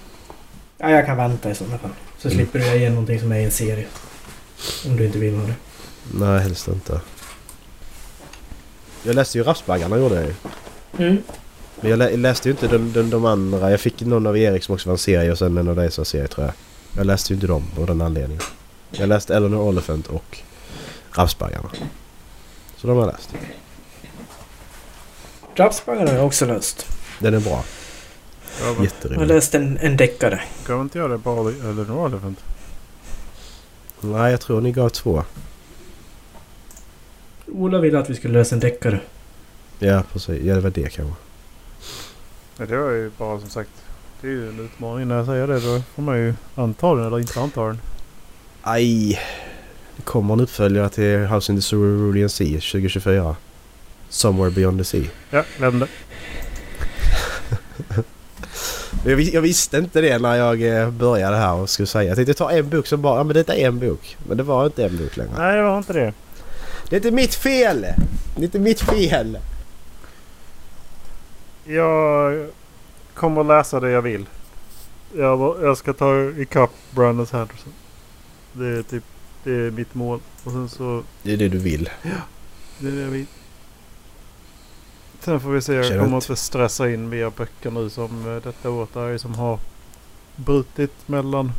Ja, jag kan vänta i sådana fall. Så Mm. slipper du ge någonting som är i en serie. Om du inte vill ha det. Nej, helst inte. Jag läste ju Rapsbaggarna gjorde jag ju. Mm. Men jag lä- läste ju inte de, de, de andra. Jag fick någon av Erik som också var en serie och sen en av dig som var serie tror jag. Jag läste ju inte dem av den anledningen. Jag läste Eleanor Oliphant och Rapsbaggarna. Så de har jag läst. Rapsbaggarna har jag också läst. Den är bra. Ja, men Jag har Jätterolig. läst en, en deckare. Gav inte jag det bara Eleanor Elephant? Nej, jag tror ni gav två. Ola ville att vi skulle läsa en deckare. Ja, precis. Ja, det var det kanske. Nej, det var ju bara som sagt. Det är ju en utmaning när jag säger det. Då får man ju anta den eller inte anta den. Aj. Kommer en uppföljare till House in the Cerulean Sea 2024. Somewhere Beyond the Sea. Ja, glöm det. <laughs> Jag, vis- jag visste inte det när jag eh, började här och skulle säga. Jag tänkte ta en bok som bara... Ja men detta är en bok. Men det var inte en bok längre. Nej, det var inte det. Det är inte mitt fel! Det är inte mitt fel! Jag kommer läsa det jag vill. Jag, jag ska ta ikapp Brandon Sanderson. Det är typ det är mitt mål. Och sen så... Det är det du vill. Det är det jag vill. Sen får vi se. Jag kommer inte- stressa in mer böcker nu som eh, detta året är som har brutit mellan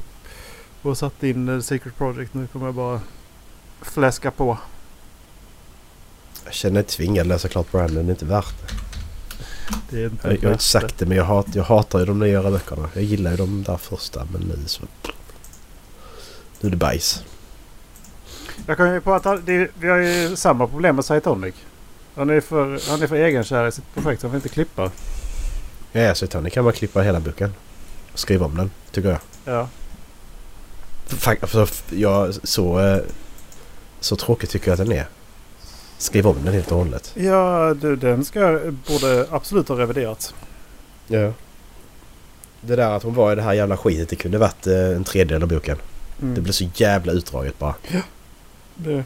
och satt in eh, Secret Project. Nu kommer jag bara fläska på. Jag känner mig tvingad att läsa klart Brandon. Det är inte värt det. Det är inte Jag, jag har inte sagt det men jag, hat, jag hatar ju de nyare böckerna. Jag gillar ju de där första men nu så... Nu är det bajs. Jag kan ju på att han- det, vi har ju samma problem med Saitonic. Han är för, han är för egenkär i sitt projekt han vill inte klippa. Ja, Tony kan man klippa hela boken. Skriva om den, tycker jag. Ja. För, jag så, eh, så tråkigt tycker jag att den är. Skriv om den helt och hållet. Ja, du, den ska, borde absolut ha reviderats. Ja. Det där att hon var i det här jävla skitet, det kunde varit eh, en tredjedel av boken. Mm. Det blev så jävla utdraget bara. Det,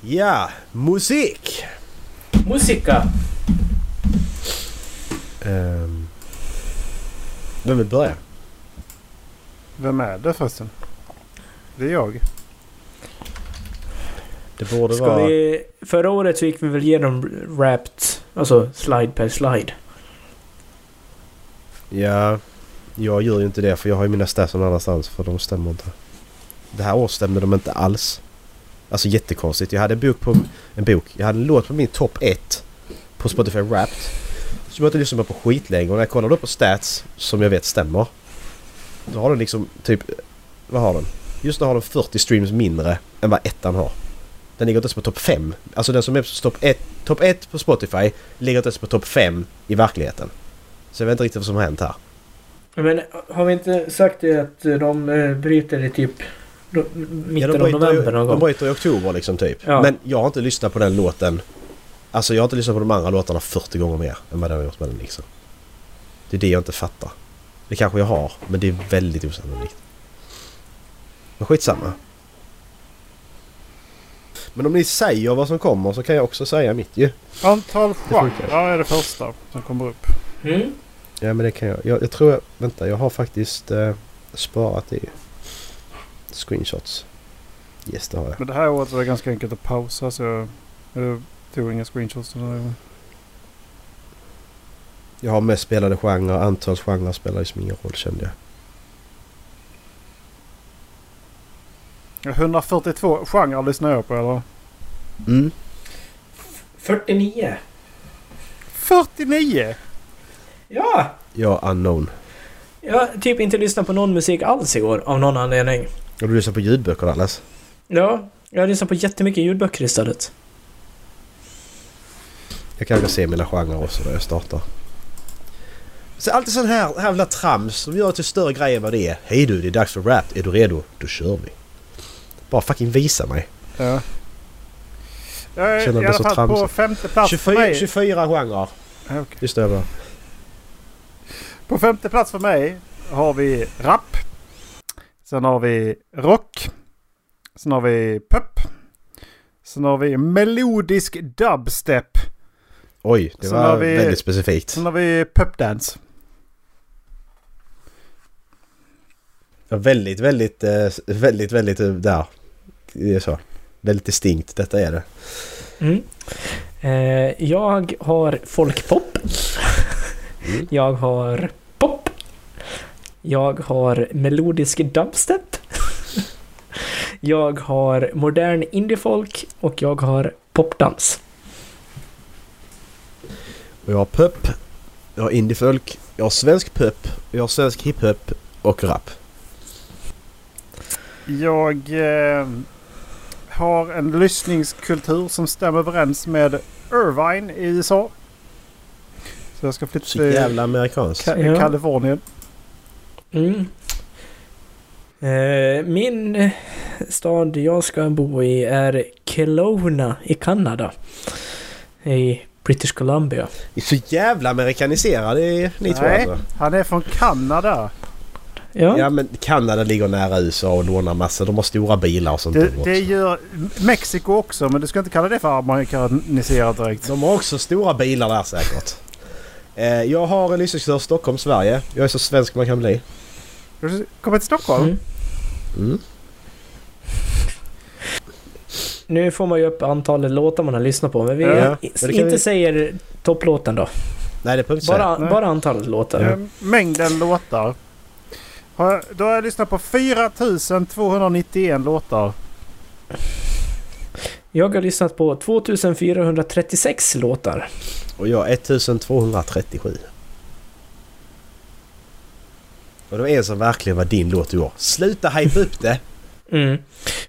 Ja, musik! Musika! Um, vem vill börja? vem är det förresten? Det är jag. Det borde Ska vara... vi... Förra året så gick vi väl igenom Wrapped, alltså slide per slide. Ja, jag gör ju inte det för jag har ju mina stats någon annanstans för de stämmer inte. Det här året stämde de inte alls. Alltså jättekonstigt. Jag hade en bok på... En bok. Jag hade en låt på min topp 1 på Spotify Wrapped. Som jag inte lyssnat på skitlänge och när jag kollar då på stats som jag vet stämmer. Då har den liksom typ... Vad har den? Just nu har den 40 streams mindre än vad ettan har. Den ligger inte ens på topp 5. Alltså den som är på topp 1 top 1 på Spotify ligger inte ens på topp 5 i verkligheten. Så jag vet inte riktigt vad som har hänt här. Men har vi inte sagt det att de eh, bryter i typ mitten Ja, de av november någon de gång? bryter i oktober liksom typ. Ja. Men jag har inte lyssnat på den låten. Alltså jag har inte lyssnat på de andra låtarna 40 gånger mer än vad den har gjort med den liksom. Det är det jag inte fattar. Det kanske jag har, men det är väldigt osannolikt. Men skitsamma. Men om ni säger vad som kommer så kan jag också säga mitt ju. Antal funkar. genrer är det första som kommer upp. Mm. Ja men det kan jag. Jag, jag tror jag... Vänta, jag har faktiskt eh, sparat i screenshots. Yes, det har jag. Men det här året var det ganska enkelt att pausa så jag, jag tog inga screenshots den här gången. Jag har mest spelade genrer. Antal genrer spelar liksom ingen roll kände jag. 142 genrer lyssnar jag på eller? Mm. 49. 49! Ja! Ja, unknown. Jag har typ inte lyssnat på någon musik alls igår av någon anledning. Har du lyssnat på ljudböcker Dallas? Ja, jag har lyssnat på jättemycket ljudböcker istället. Jag kanske se mina genrer också när jag startar. Så alltid sån här jävla trams som gör till större grej än vad det är. Hej du, det är dags för rap. Är du redo? Då kör vi. Bara fucking visa mig. Ja. Jag är Känner i alla så fall på femte plats för 24, mig. 24 genrer. Ja, okej. Just det, bra. På femte plats för mig har vi rap. Sen har vi rock. Sen har vi pop. Sen har vi melodisk dubstep. Oj, det Sen var vi- väldigt specifikt. Sen har vi popdance. Ja, väldigt, väldigt, eh, väldigt, väldigt eh, där. Det är så. Väldigt distinkt. Detta är det. Mm. Eh, jag har folkpop. Mm. Jag har. Jag har melodisk dubstep. jag har modern indiefolk och jag har popdans. Och jag har pop. Jag har indiefolk. Jag har svensk pop. Jag har svensk hiphop och rap. Jag eh, har en lyssningskultur som stämmer överens med Irvine i USA. Så jag ska flytta Så till jävla amerikanskt. Ka- Ja. Kalifornien. Mm. Eh, min stad jag ska bo i är Kelowna i Kanada. I British Columbia. Det är så jävla amerikaniserade är ni två Nej. alltså. Han är från Kanada. Ja. Ja men Kanada ligger nära USA och lånar massor. De har stora bilar och sånt Det, det gör Mexiko också men du ska inte kalla det för amerikaniserat direkt. De har också stora bilar där säkert. Eh, jag har en lyssningskör Stockholm, Sverige. Jag är så svensk man kan bli. Du kommer till Stockholm? Mm. Mm. Nu får man ju upp antalet låtar man har lyssnat på men vi Ja, men inte vi- säger topplåten då. Nej det behöver. Bara, Nej. bara antalet låtar. Mängden låtar. Då har jag lyssnat på 4291 låtar. Jag har lyssnat på 2436 låtar. Och jag 1237. Och det var en som verkligen var din låt i år. Sluta hype upp det! Mm.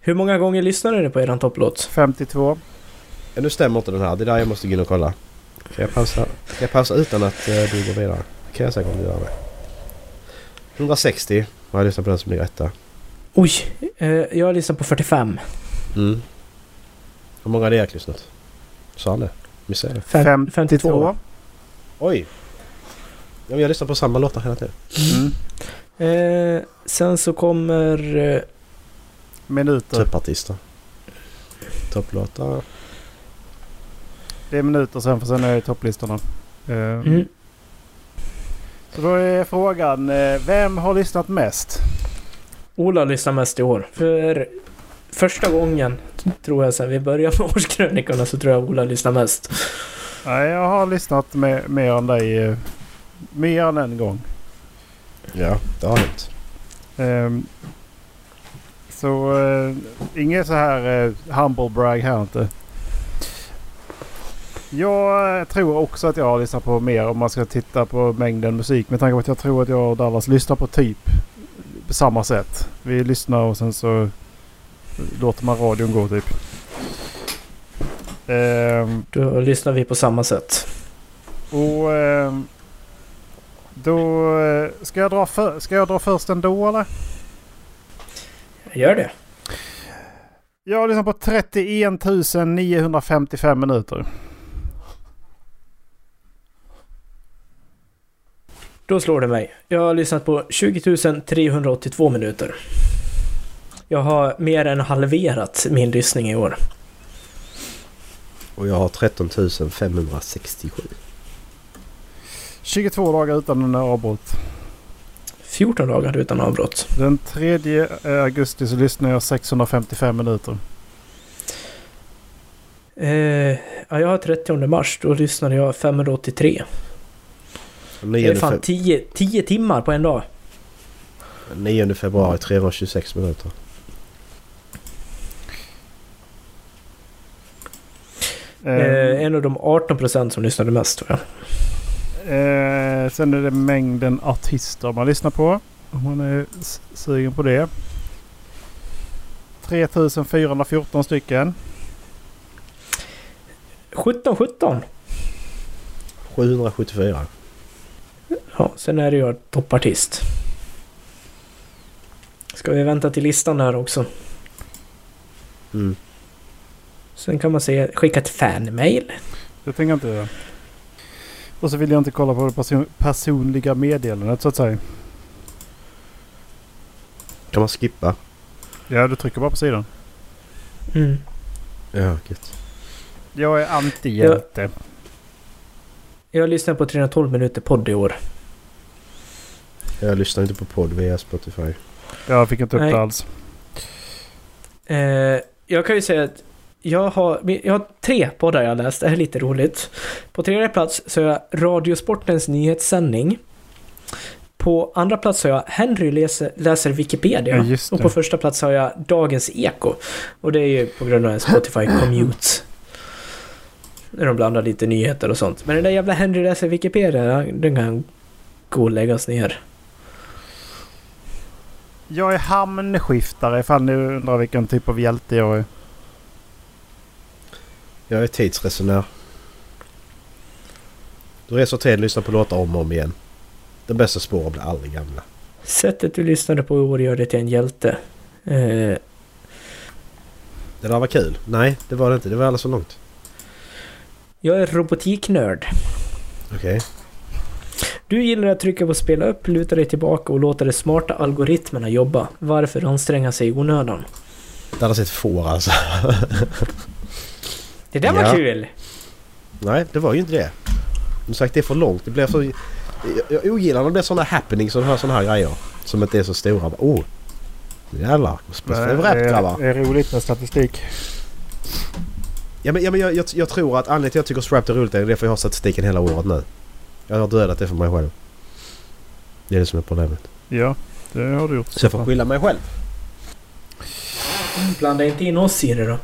Hur många gånger lyssnade du på eran topplåt? 52. Ja, nu stämmer inte den här. Det är där jag måste gå in och kolla. Kan jag pausa, kan jag pausa utan att eh, du går vidare? Det kan jag säkert göra med. 160 har jag lyssnat på den som ligger etta. Oj, eh, jag har lyssnat på 45. Mm. Hur många hade Erik lyssnat? Sa han det? Missade jag det? Fem, 52. 52. Oj! Ja, jag lyssnar på samma låtar hela tiden. Mm. Eh, sen så kommer... Eh, Minuter. Toppartister. Topplåtar. Det är minuter sen för sen är det topplistorna. Eh, mm, Så då är frågan, eh, vem har lyssnat mest? Ola lyssnar mest i år. För första gången, tror jag, sen vi började <laughs> med årskrönikorna så tror jag Ola lyssnar mest. Nej, jag har lyssnat med, mer än dig. Mer än en gång. Ja, det har hänt. Ehm, så uh, inget så här uh, humble brag här inte. Jag eh, tror också att jag har lyssnat på mer om man ska titta på mängden musik. Med tanke på att jag tror att jag och Dallas lyssnar på typ på samma sätt. Vi lyssnar och sen så låter man radion gå typ. Ehm, Då lyssnar vi på samma sätt. och ehm, då eh, ska jag, dra för, ska jag dra först ändå eller? Gör det. Jag har lyssnat på 31 955 minuter. Då slår det mig. Jag har lyssnat på 20 382 minuter. Jag har mer än halverat min lyssning i år. Och jag har 13 567. 22 dagar utan en avbrott. 14 dagar utan avbrott. Den 3 augusti så lyssnade jag 655 minuter. Eh, ja, jag har 30 mars. Då lyssnade jag 583. Det 9, är fan fe 10, 10 timmar på en dag. 9 februari 326 minuter. Eh, Eh, en av de 18 procent som lyssnade mest tror jag. Eh, sen är det mängden artister man lyssnar på. Om man är sugen på det. 3414 stycken. 17 17. 774. Ja, sen är det ju toppartist. Ska vi vänta till listan här också? Mm. Sen kan man se, skicka ett fanmail. Det tänker jag inte göra. Och så vill jag inte kolla på det person personliga meddelandet så att säga. Kan man skippa? Ja, du trycker bara på sidan. Mm. Ja, gött. Jag är anti-hjälte. Jag lyssnade på 312 minuter podd i år. Jag lyssnar inte på podd via Spotify. Jag fick inte upp Nej. det alls. Eh, jag kan ju säga att jag har, jag har tre poddar jag läst. Det här är lite roligt. På tredje plats så har jag Radiosportens nyhetssändning. På andra plats har jag Henry läser, läser Wikipedia. Ja, och på första plats har jag Dagens Eko. Och det är ju på grund av en Spotify Commute. När de blandar lite nyheter och sånt. Men den där jävla Henry läser Wikipedia, den kan gå och läggas ner. Jag är hamnskiftare ifall ni undrar vilken typ av hjälte jag är. Jag är tidsresenär. Du reser till lyssnar på låtar om och om igen. De bästa spåren blir aldrig gamla. Sättet du lyssnade på i år gör dig till en hjälte. Eh, Det där var kul. Nej, det var det inte. Det var alldeles för långt. jag är robotiknörd. Okej. Du gillar att trycka på spela upp, luta dig tillbaka och låta de smarta algoritmerna jobba. Varför anstränga sig i onödan? Det hade sett får alltså. <laughs> Det där var Ja. kul! Nej, det var ju inte det. Som sagt, det är för långt. Det blir så... Jag, ogillar när det blir sådana happenings och sådana här grejer. Som inte är så stora. Bara, Oh! Jävlar. Det är rätt grabbar. det är roligt med statistik. Ja, men, ja, men jag, jag, jag tror att anledningen till att jag tycker Strapped är roligt är det för jag har statistiken hela året nu. Jag har dödat det för mig själv. Det är det som är problemet. Ja, det har du gjort. Så jag får skylla mig själv. Blanda inte in oss i det då.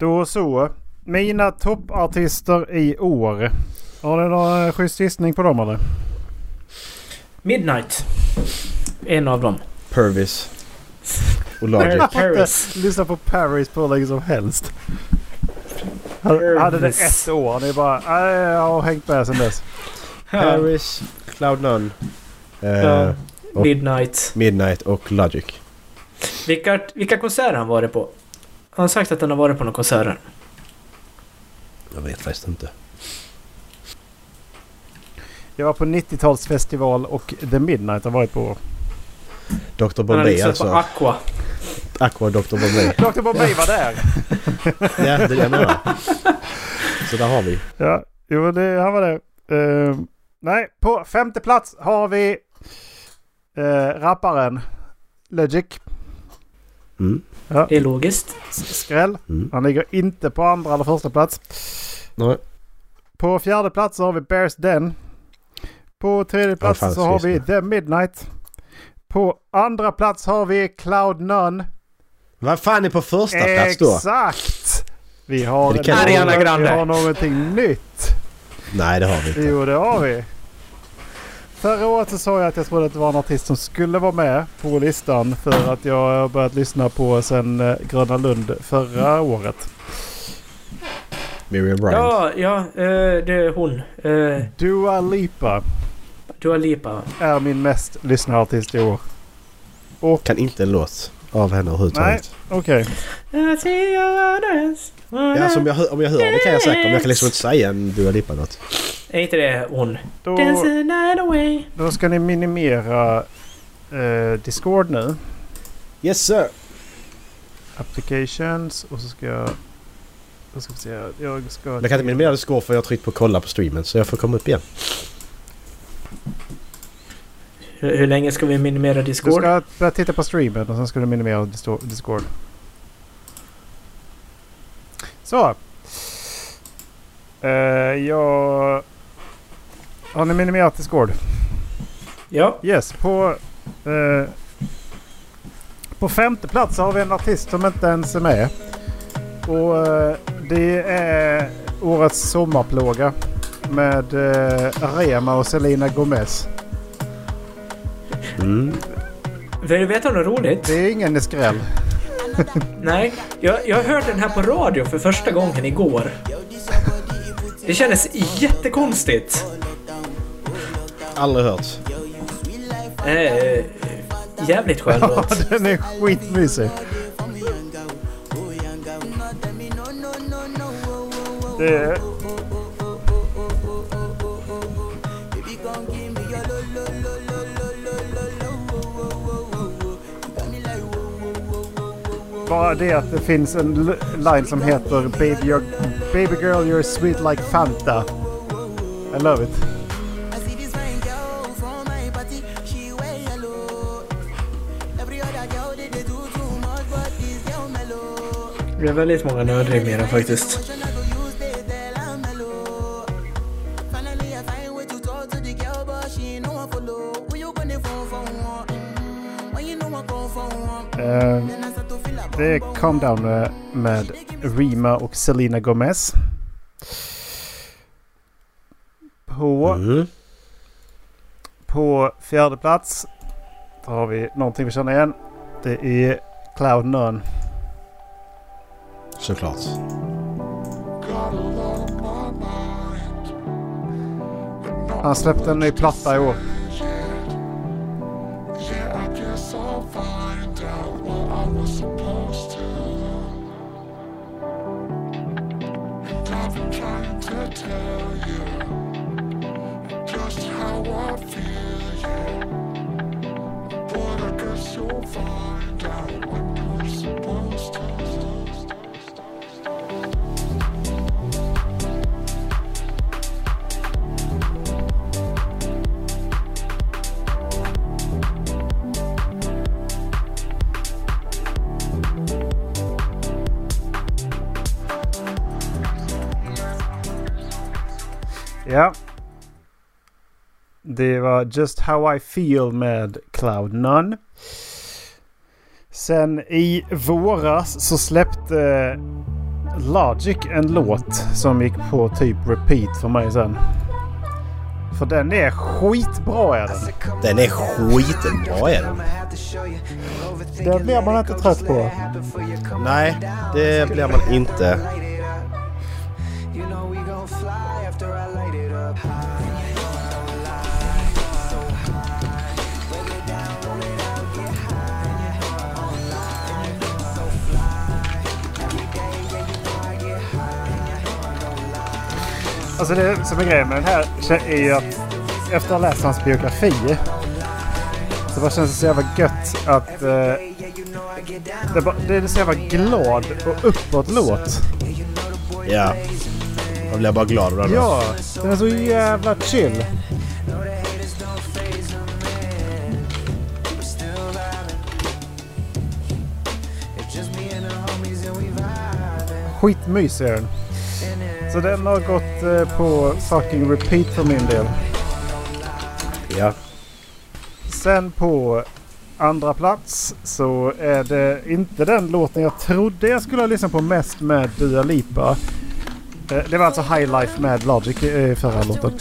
Då så. Mina toppartister i år. Har ni någon schysst gissning på dem eller? Midnight. En av dem. Purvis. Och Logic. Par- Paris. Lyssna på Paris på hur länge som helst. Hade hade det ett år. Ni bara, nej jag har hängt med sedan dess. Paris, Cloud None, eh, och- Midnight. Midnight och Logic. Vilka, vilka konserter han varit på? Han har sagt att han har varit på några konserter. Jag vet faktiskt inte. Jag var på 90-talsfestival och The Midnight har varit på. Dr Han har Bombay lyssnat på alltså. Aqua. Aqua Dr Bombay. <laughs> Dr Bombay var där! <laughs> ja, det är det jag menar. Så där har vi. Ja, jo det, han var där. Eh, nej, på femte plats har vi uh, rapparen Logic. Mm. Det är logiskt. Skräll. Mm. Han ligger inte på andra eller första plats. Nej. På fjärde plats har vi Bears Den. På tredje plats så har vi The Midnight. På andra plats har vi Cloud None. Vad fan är på första plats då? Exakt! Vi har, Det kan- Ariana vi har någonting nytt. Nej det har vi inte. Jo, det har vi. Förra året så sa jag att jag trodde att det var en artist som skulle vara med på listan för att jag har börjat lyssna på sen eh, Gröna Lund förra året. Miriam Bryant. Ja, ja, eh, det är hon. Uh, Dua Lipa Dua Lipa. är min mest lyssnade artist i år. Och Kan inte en låt av henne överhuvudtaget. okej. See your others. Ja, alltså, om, jag, hör- om jag hör det kan jag säkert. Men jag kan liksom inte säga en Dua Lipa-låt. Är inte det hon? Då, då ska ni minimera eh, Discord nu. Yes sir! Applications och så ska jag... Då ska vi se. Jag ska... Jag kan inte minimera det score för jag har tryckt på kolla på streamen. Så jag får komma upp igen. Hur, hur länge ska vi minimera Du Discord? ska börja titta på streamen och sen ska du minimera Discord. Så. Uh, jag... Har ni minimerat Discord? Ja. Yes. På... eh, på femte plats har vi en artist som inte ens är med. Och eh, det är årets sommarplåga. Med uh, Rema och Selena Gomez. Mm. Vill du veta något roligt? Det är ingen skräll. <laughs> Nej, jag, jag hört den här på radio för första gången igår. Det kändes jättekonstigt. Aldrig hört. Eh, jävligt skön låt. <laughs> Den är skitmysig. Det är... Bara det att det finns en line som heter Baby, you're, baby girl you're sweet like Fanta. I love it. Det är väldigt många girl faktiskt. Är Calm Down med, med Rima och Selena Gomez. På, Mm. på fjärde plats då har vi någonting vi känner igen. Det är Cloud None. Såklart. Han släppte en ny platta i år. Trying to tell you just how I feel. But I guess you'll find out when you're supposed Ja. Det var Just How I Feel med Cloud None. Sen i våras så släppte Logic en låt som gick på typ repeat för mig sen. För den är skitbra är den. Den är skitbra är den. Den blir man inte trött på. Nej, det blir man inte. Alltså det som är grejen med den här är ju att efter att ha läst hans biografi så bara känns det så jävla gött att eh, det, bara, det är så jävla glad och uppåt låt. Ja. Jag blir bara glad av den. Ja, den är så jävla chill. Skitmysig är den. Så den har gått eh, på fucking repeat för min del. Ja. Sen på andra plats så är det inte den låten jag trodde jag skulle ha lyssnat på mest med Dua Lipa. Eh, Det var alltså High Life med Logic i förra låten.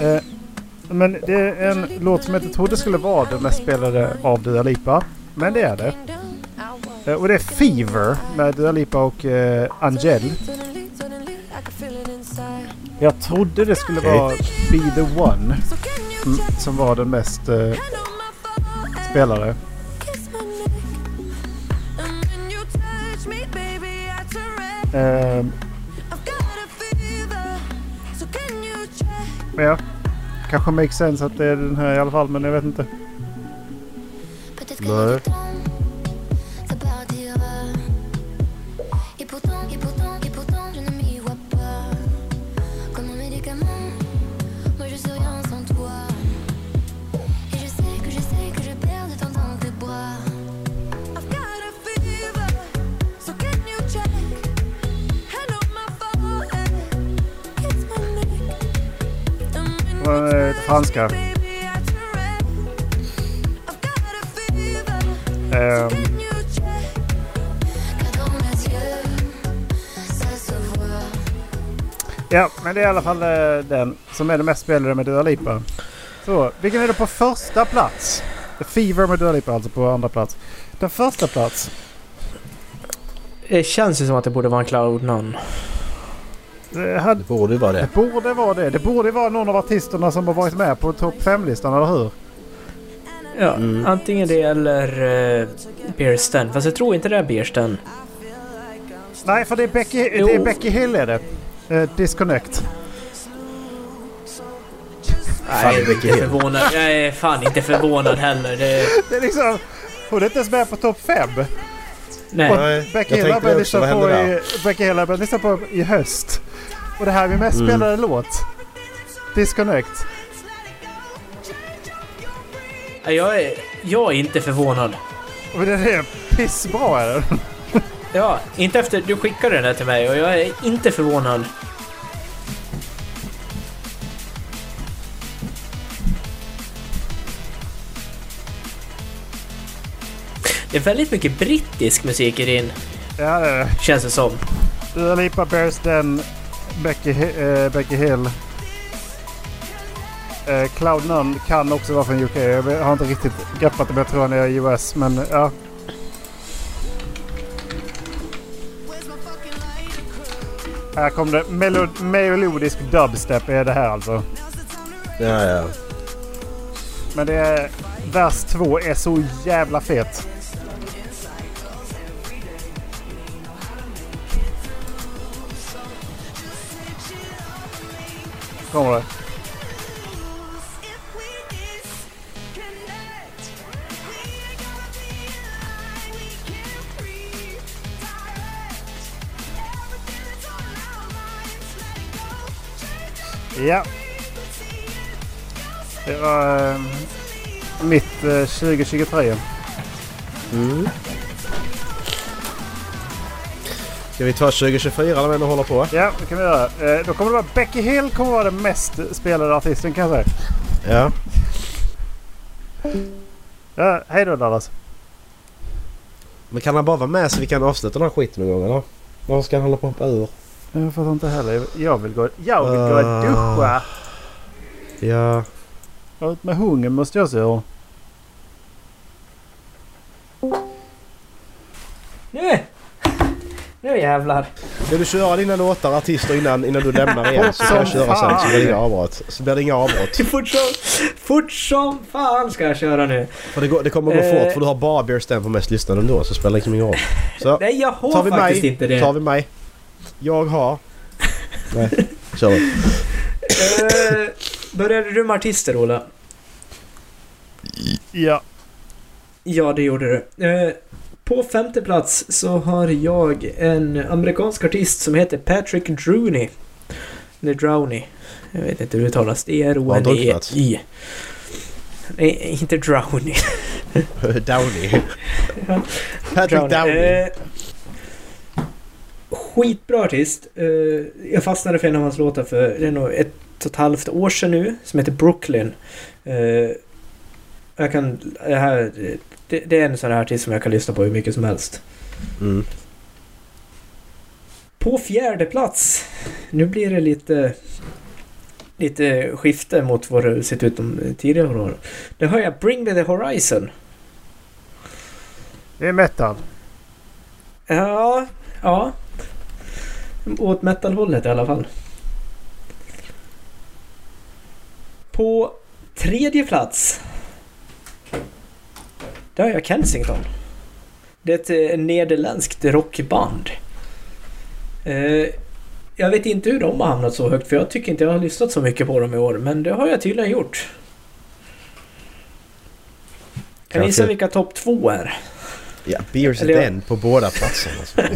Eh, Men det är en låt som jag inte trodde skulle vara den mest spelade av Dua Lipa. Men det är det. Och det är Fever med Dua Lipa och Angel. Jag trodde det skulle Okej. vara Be the One mm, som var den mest eh, spelade. Men ja, kanske makes sense att det är den här i alla fall men jag vet inte. Nej. Ça franska. voit. ja, men det är i alla fall eh, den som är den mest spelade med Dua Lipa. Så, vilken är det på första plats? Fever med Dua Lipa alltså på andra plats. Den första plats. Det känns ju som att det borde vara en Cloud None. Det, hade, Det borde vara det. det borde vara det. Det borde vara någon av artisterna som har varit med på topp 5-listan, eller hur? Ja, Mm. antingen det eller uh, Beersten. Fast jag tror inte det är Beersten. Nej, för det är Becky, det är. Becky Hill är det. Eh, Disconnect. Nej, Becky inte Hill. förvånad. Jag är fan inte förvånad heller. Det, Det är liksom... Hon är inte ens med på topp 5. Nej. Becky jag Hill har börjat lyssna på i, höst. Och det här är min mest Mm. spelade låt. Disconnect. Jag är, jag är inte förvånad. Och det är pissbra är den. Ja, inte efter du skickade den där till mig och jag är inte förvånad. Det är väldigt mycket brittisk musik i din, Ja det är det. känns det som. Dua Lipa, Bearsten, Becky, Hi- eh, Becky Hill. Eh, Cloud None kan också vara från UK. Jag har inte riktigt greppat det men jag tror han är i US. Men ja. Här kom det. Melo- melodisk dubstep är det här alltså. Ja, ja. Men det är... Vers 2 är så jävla fet. Kommer det. Ja. Det var äh, mitt eh, äh, 2023. Mm. Ska vi ta 2024 när vi ändå håller på? Ja, det kan vi göra. Eh, då kommer det vara Becky Hill kommer vara den mest spelade artisten kan jag säga. Ja. Ja, hej då Dallas. Men kan han bara vara med så vi kan avsluta den här skiten någon gång eller? Varför ska han hålla på att hoppa ur? Jag fattar inte heller. Jag vill gå, jag vill gå och Ah. duscha. Ja. Ut med hungen måste jag säga. Nu! Nu jävlar! Vill du köra dina låtar, artister innan, innan du lämnar igen så kan jag köra sen så blir det inga avbrott. Så blir det inga avbrott. <laughs> Fort som, fort som fan ska jag köra nu. För det, går, det kommer gå Eh. fort för du har bara Bear Stan på mest lyssnande ändå så spelar det liksom ingen roll. Så <laughs> Nej, jag har tar vi faktiskt mig. inte det. Tar vi mig. Jag har... <laughs> Nej, kör du. Eh, började du med artister, Ola? Ja. Ja, det gjorde du. Eh, på femte plats så har jag en amerikansk artist som heter Patrick Drowney. Eller Drowney. Jag vet inte hur det uttalas. D-R-O-N-E-I. Nej, inte Drowney. <laughs> Downey. Patrick Downey. Eh, skitbra artist. Eh, jag fastnade för en av hans låtar för det är nog ett ett och ett halvt år sedan nu som heter Brooklyn. Eh, jag kan... Det, här, det, det är en sån här artist som jag kan lyssna på hur mycket som helst. Mm. På fjärde plats. Nu blir det lite... Lite skifte mot vad det sett ut de tidigare åren. Där har jag Bring Me The Horizon. Det är metal. Ja, ja. Åt metal-hållet i alla fall. På tredje plats. Där har jag Kensington. Det är ett eh, nederländskt rockband. Eh, jag vet inte hur de har hamnat så högt för jag tycker inte jag har lyssnat så mycket på dem i år. Men det har jag tydligen gjort. Kan ni gissa vilka topp två är? Ja, Beers Eller jag- Den på båda platserna. <laughs>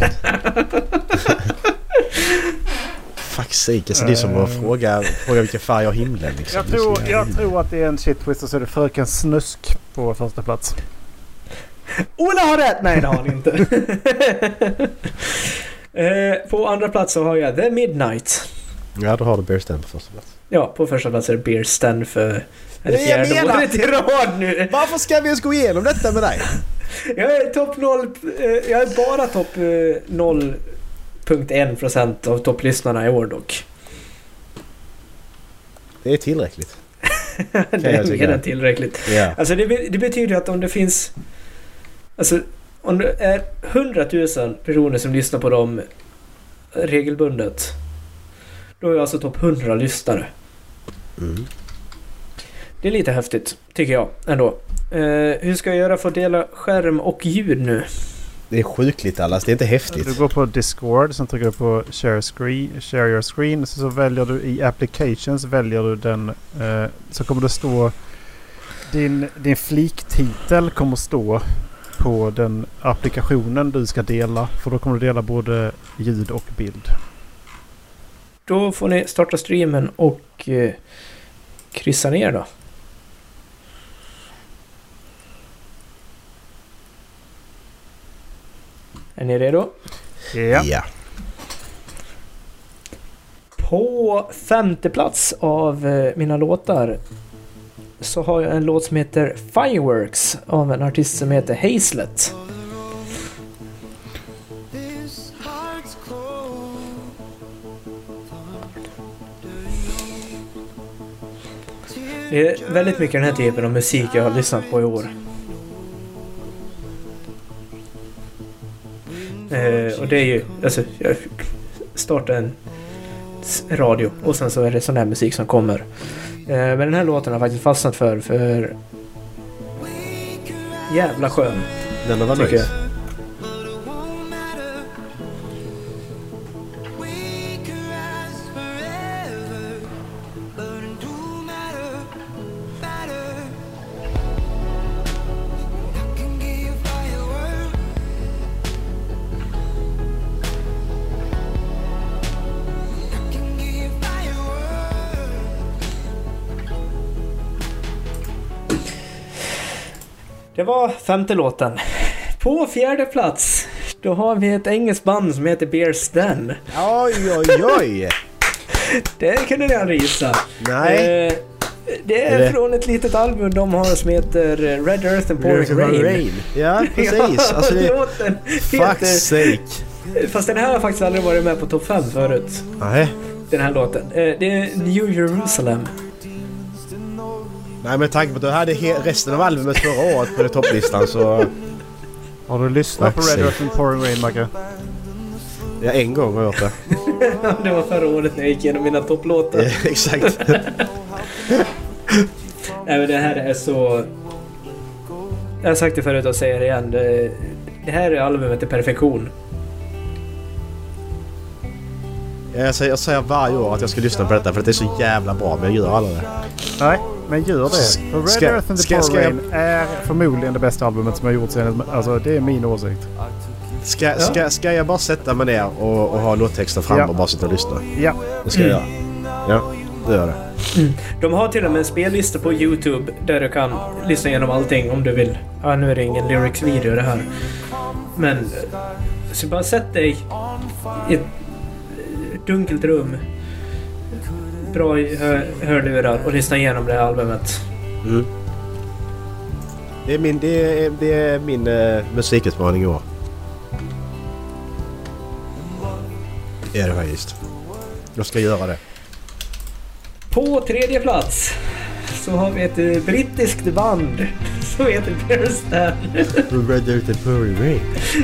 Fuck sake, alltså det är som att Eh. fråga, fråga vilken färg har himlen liksom. Jag tror, jag tror att det är en shit twist och så är det Fröken Snusk på första plats. Ola har rätt! Nej, det har han inte. <laughs> eh, på andra plats så har jag The Midnight. Ja, då har du Beers Den på första plats. Ja, på första plats är det Beer Sten för... Är det Det är jag fjärde menar. året i rad nu? Varför ska vi ens gå igenom detta med dig? <laughs> Jag är topp 0... Eh, jag är bara topp eh, 0.1 procent av topplyssnarna i år dock. Det är tillräckligt. <laughs> det är mer än tillräckligt. Ja. Alltså det, det betyder att om det finns... Alltså om det är 100 000 personer som lyssnar på dem regelbundet. Då är jag alltså topp 100 lyssnare. Mm. Det är lite häftigt, tycker jag ändå. Eh, hur ska jag göra för att dela skärm och ljud nu? Det är sjukligt allas, det är inte häftigt. Du går på Discord, sen trycker du på share, screen, share your screen. Så, så väljer du i applications väljer du den. Eh, så kommer det stå din, din fliktitel kommer stå på den applikationen du ska dela. För då kommer du dela både ljud och bild. Då får ni starta streamen och eh, kryssa ner då. Är ni redo? Ja. Ja. På femte plats av eh, mina låtar så har jag en låt som heter Fireworks av en artist som heter Hazlet. Det är väldigt mycket den här typen av musik jag har lyssnat på i år. Eh, och det är ju, alltså, jag startar en radio och sen så är det sån här musik som kommer. Eh, men den här låten har jag faktiskt fastnat för, för jävla skön, Den var nice. Var femte låten. På fjärde plats, då har vi ett engelskt band som heter Beer Stan. Oj, oj, oj! <laughs> Det kunde ni aldrig gissa. Nej. Eh, det är, det- från ett litet album de har som heter Red Earth and Pouring Rain. Rain. <laughs> Ja, precis. Alltså det... låten Fuck heter... sake. Fast den här har faktiskt aldrig varit med på topp 5 förut. Nej. Den här låten. Eh, det är New Jerusalem. Nej, med tanke på att du hade resten av albumet förra året på topplistan så... Har du lyssnat på Red. Earth and Pouring Rain Magge? Ja, en gång har jag gjort det. <laughs> det var förra året när jag gick igenom mina topplåtar. Eh, <laughs> Exakt. <laughs> Nej men det här är så... Jag har sagt det förut och säger det igen. Det, det här är albumet till perfektion. Jag säger, jag säger varje år att jag ska lyssna på detta för att det är så jävla bra, men jag gör aldrig det. Nej, men gör det. För Red Ska- Earth and the ska- jag- Rain är förmodligen det bästa albumet som jag gjort sen. Alltså det är min åsikt. Ska, ska, ska jag bara sätta mig ner och, och ha låttexten fram Ja. och bara sitta och lyssna? Ja. Det ska jag göra. Ja, det gör det. De har till och med en spellista på Youtube där du kan lyssna igenom allting om du vill. Ja, nu är det ingen lyrics-video det här. Men... eh, Så bara sätt dig i ett eh, dunkelt rum. bra hö hörlurar och lyssna igenom det här albumet. Mm. Det är min, det är, det är min uh, musikutmaning i år. Det är det faktiskt. Jag ska göra det. På tredje plats så har vi ett eh, brittiskt band som heter Bear Stan. Red the Pouring Rain.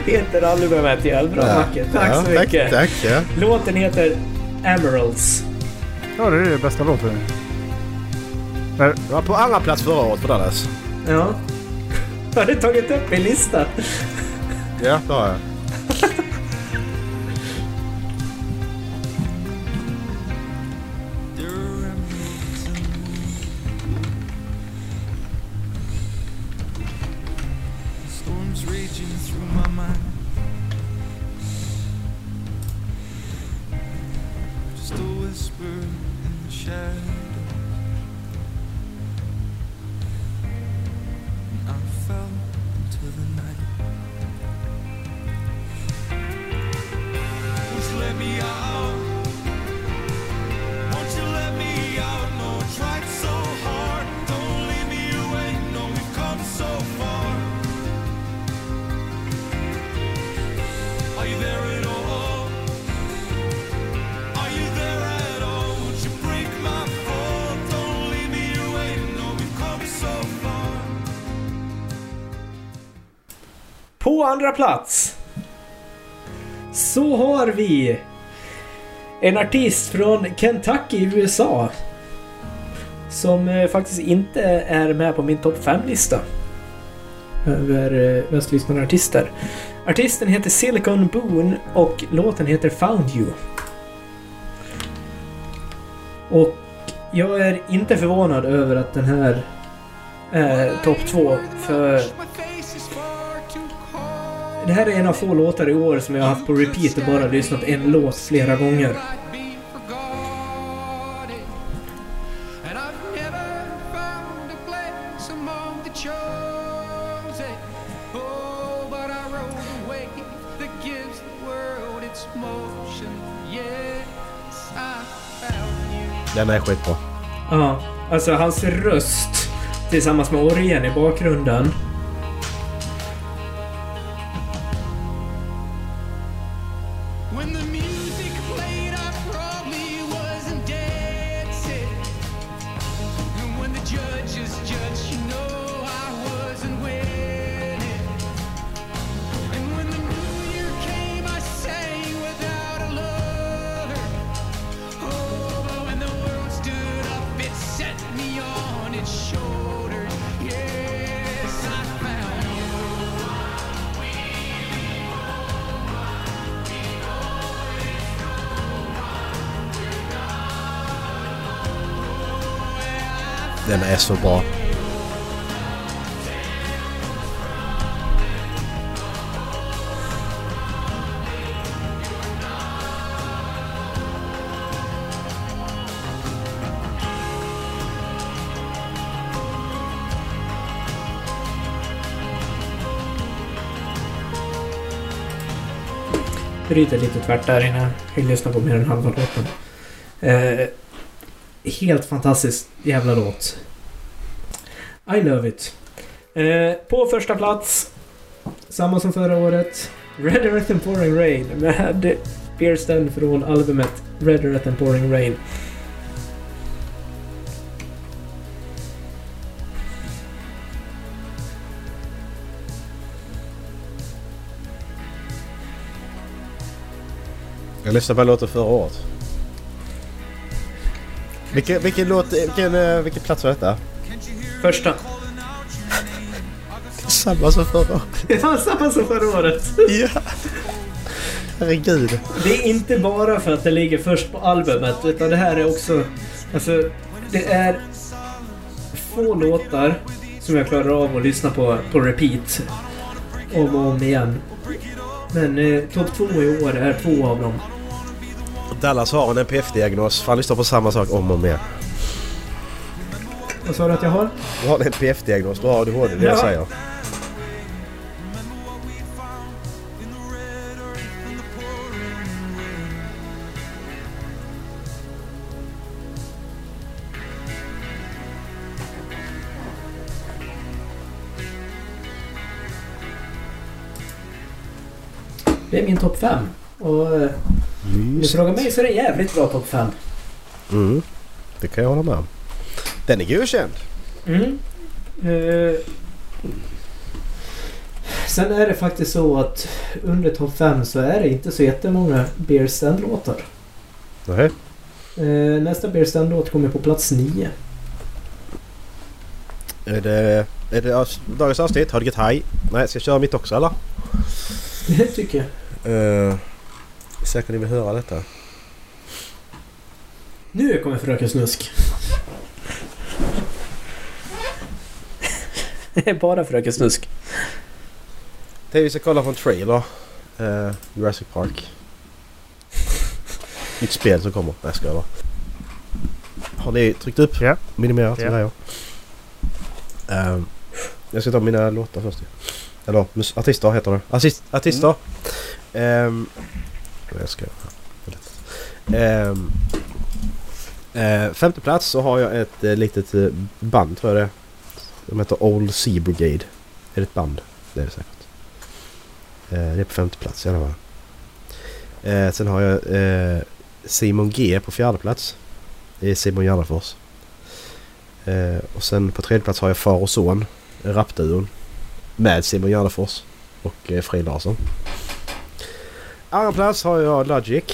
heter albumet. Jävligt bra Macke. Tack ja, så mycket. Tack, tack ja. Låten heter Emeralds. Ja, det är det bästa låten. Jag var på andra plats förra året på Dallas. Ja. Har du tagit upp min lista? Ja, det har jag. <laughs> andra plats så har vi en artist från Kentucky i USA. Som eh, faktiskt inte är med på min topp 5-lista. Över eh, mest lyssnade artister. Artisten heter Silicon Boone och låten heter Found You. Och jag är inte förvånad över att den här är topp 2. För det här är en av få låtar i år som jag har haft på repeat och bara lyssnat en låt flera gånger. Den är skitbra. Ja, alltså hans röst tillsammans med orgeln i bakgrunden. Bryter lite tvärt där innan jag lyssnar på mer än halva låten. Eh, helt fantastisk jävla låt. I love it. Eh, på första plats, samma som förra året, Red Earth and Pouring Rain med Beerston från albumet Red Earth and Pouring Rain. Jag lyssnade på låten förra året. Vilken, vilken låt... Vilken, eh, vilken plats var detta? Första. <laughs> Samma som förra året. Det var samma som förra året. <laughs> Ja. Herregud. Det är inte bara för att det ligger först på albumet, utan det här är också... Alltså, det är få låtar som jag klarar av att lyssna på på repeat. Om och om igen. Men eh, topp två i år är två av dem. Alla har en NPF-diagnos. Fan lyssnar på samma sak om och om igen. Vad sa du att jag har? Du har en NPF-diagnos. Du har ADHD, det ja. jag säger. Det är min topp 5. Och eh, du frågar mig så är det jävligt bra topp 5. Mm. Det kan jag hålla med om. Den är godkänd. Mm. Eh, sen är det faktiskt så att under topp 5 så är det inte så jättemånga Beer Stand-låtar. Nej. Eh, nästa Beer Stand-låt kommer på plats 9. Är det, är det dagens avsnitt? Har du get high? Nej, ska jag köra mitt också eller? Det tycker jag. Uh, säkert ni vill höra detta. Nu kommer Fröken Snusk. Det är bara Fröken Snusk. Det vi ska kolla på en trailer. Uh, Jurassic Park. Nytt spel som kommer. Nej jag skojar bara. Har ni tryckt upp? Ja. Minimerat Ja. grejer? Ehm, jag ska ta mina låtar först. Eller artister heter det. Artist, artister. Ehm, jag ska... Um, femte plats så har jag ett uh, litet eh, band tror jag det är. De heter Old Sea Brigade. Är det ett band? Det är det säkert. Eh, det är på femte plats i alla fall. Eh, sen har jag eh, Simon G på fjärde plats. Det är Simon Gärdenfors. Eh, och sen på tredje plats har jag Far och Son. Rapduon. Med Simon Gärdenfors och eh, Frid Larsson. Andra plats har jag Logic.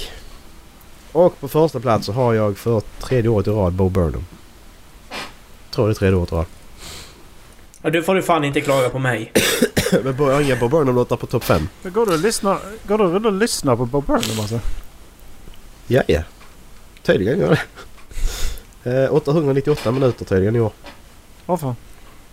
Och på första plats så har jag för tredje året i rad Bo Burnham. Tror det är tredje året i rad. Ja, du får du fan inte klaga på mig. <coughs> Men jag har inga Bo Burnham-låtar på topp 5. Men Går du och lyssnar, går du och lyssnar på Bob Burnham alltså? Ja, ja. Tydligen gör det. Eh, 898 minuter tydligen i år. Vad fan?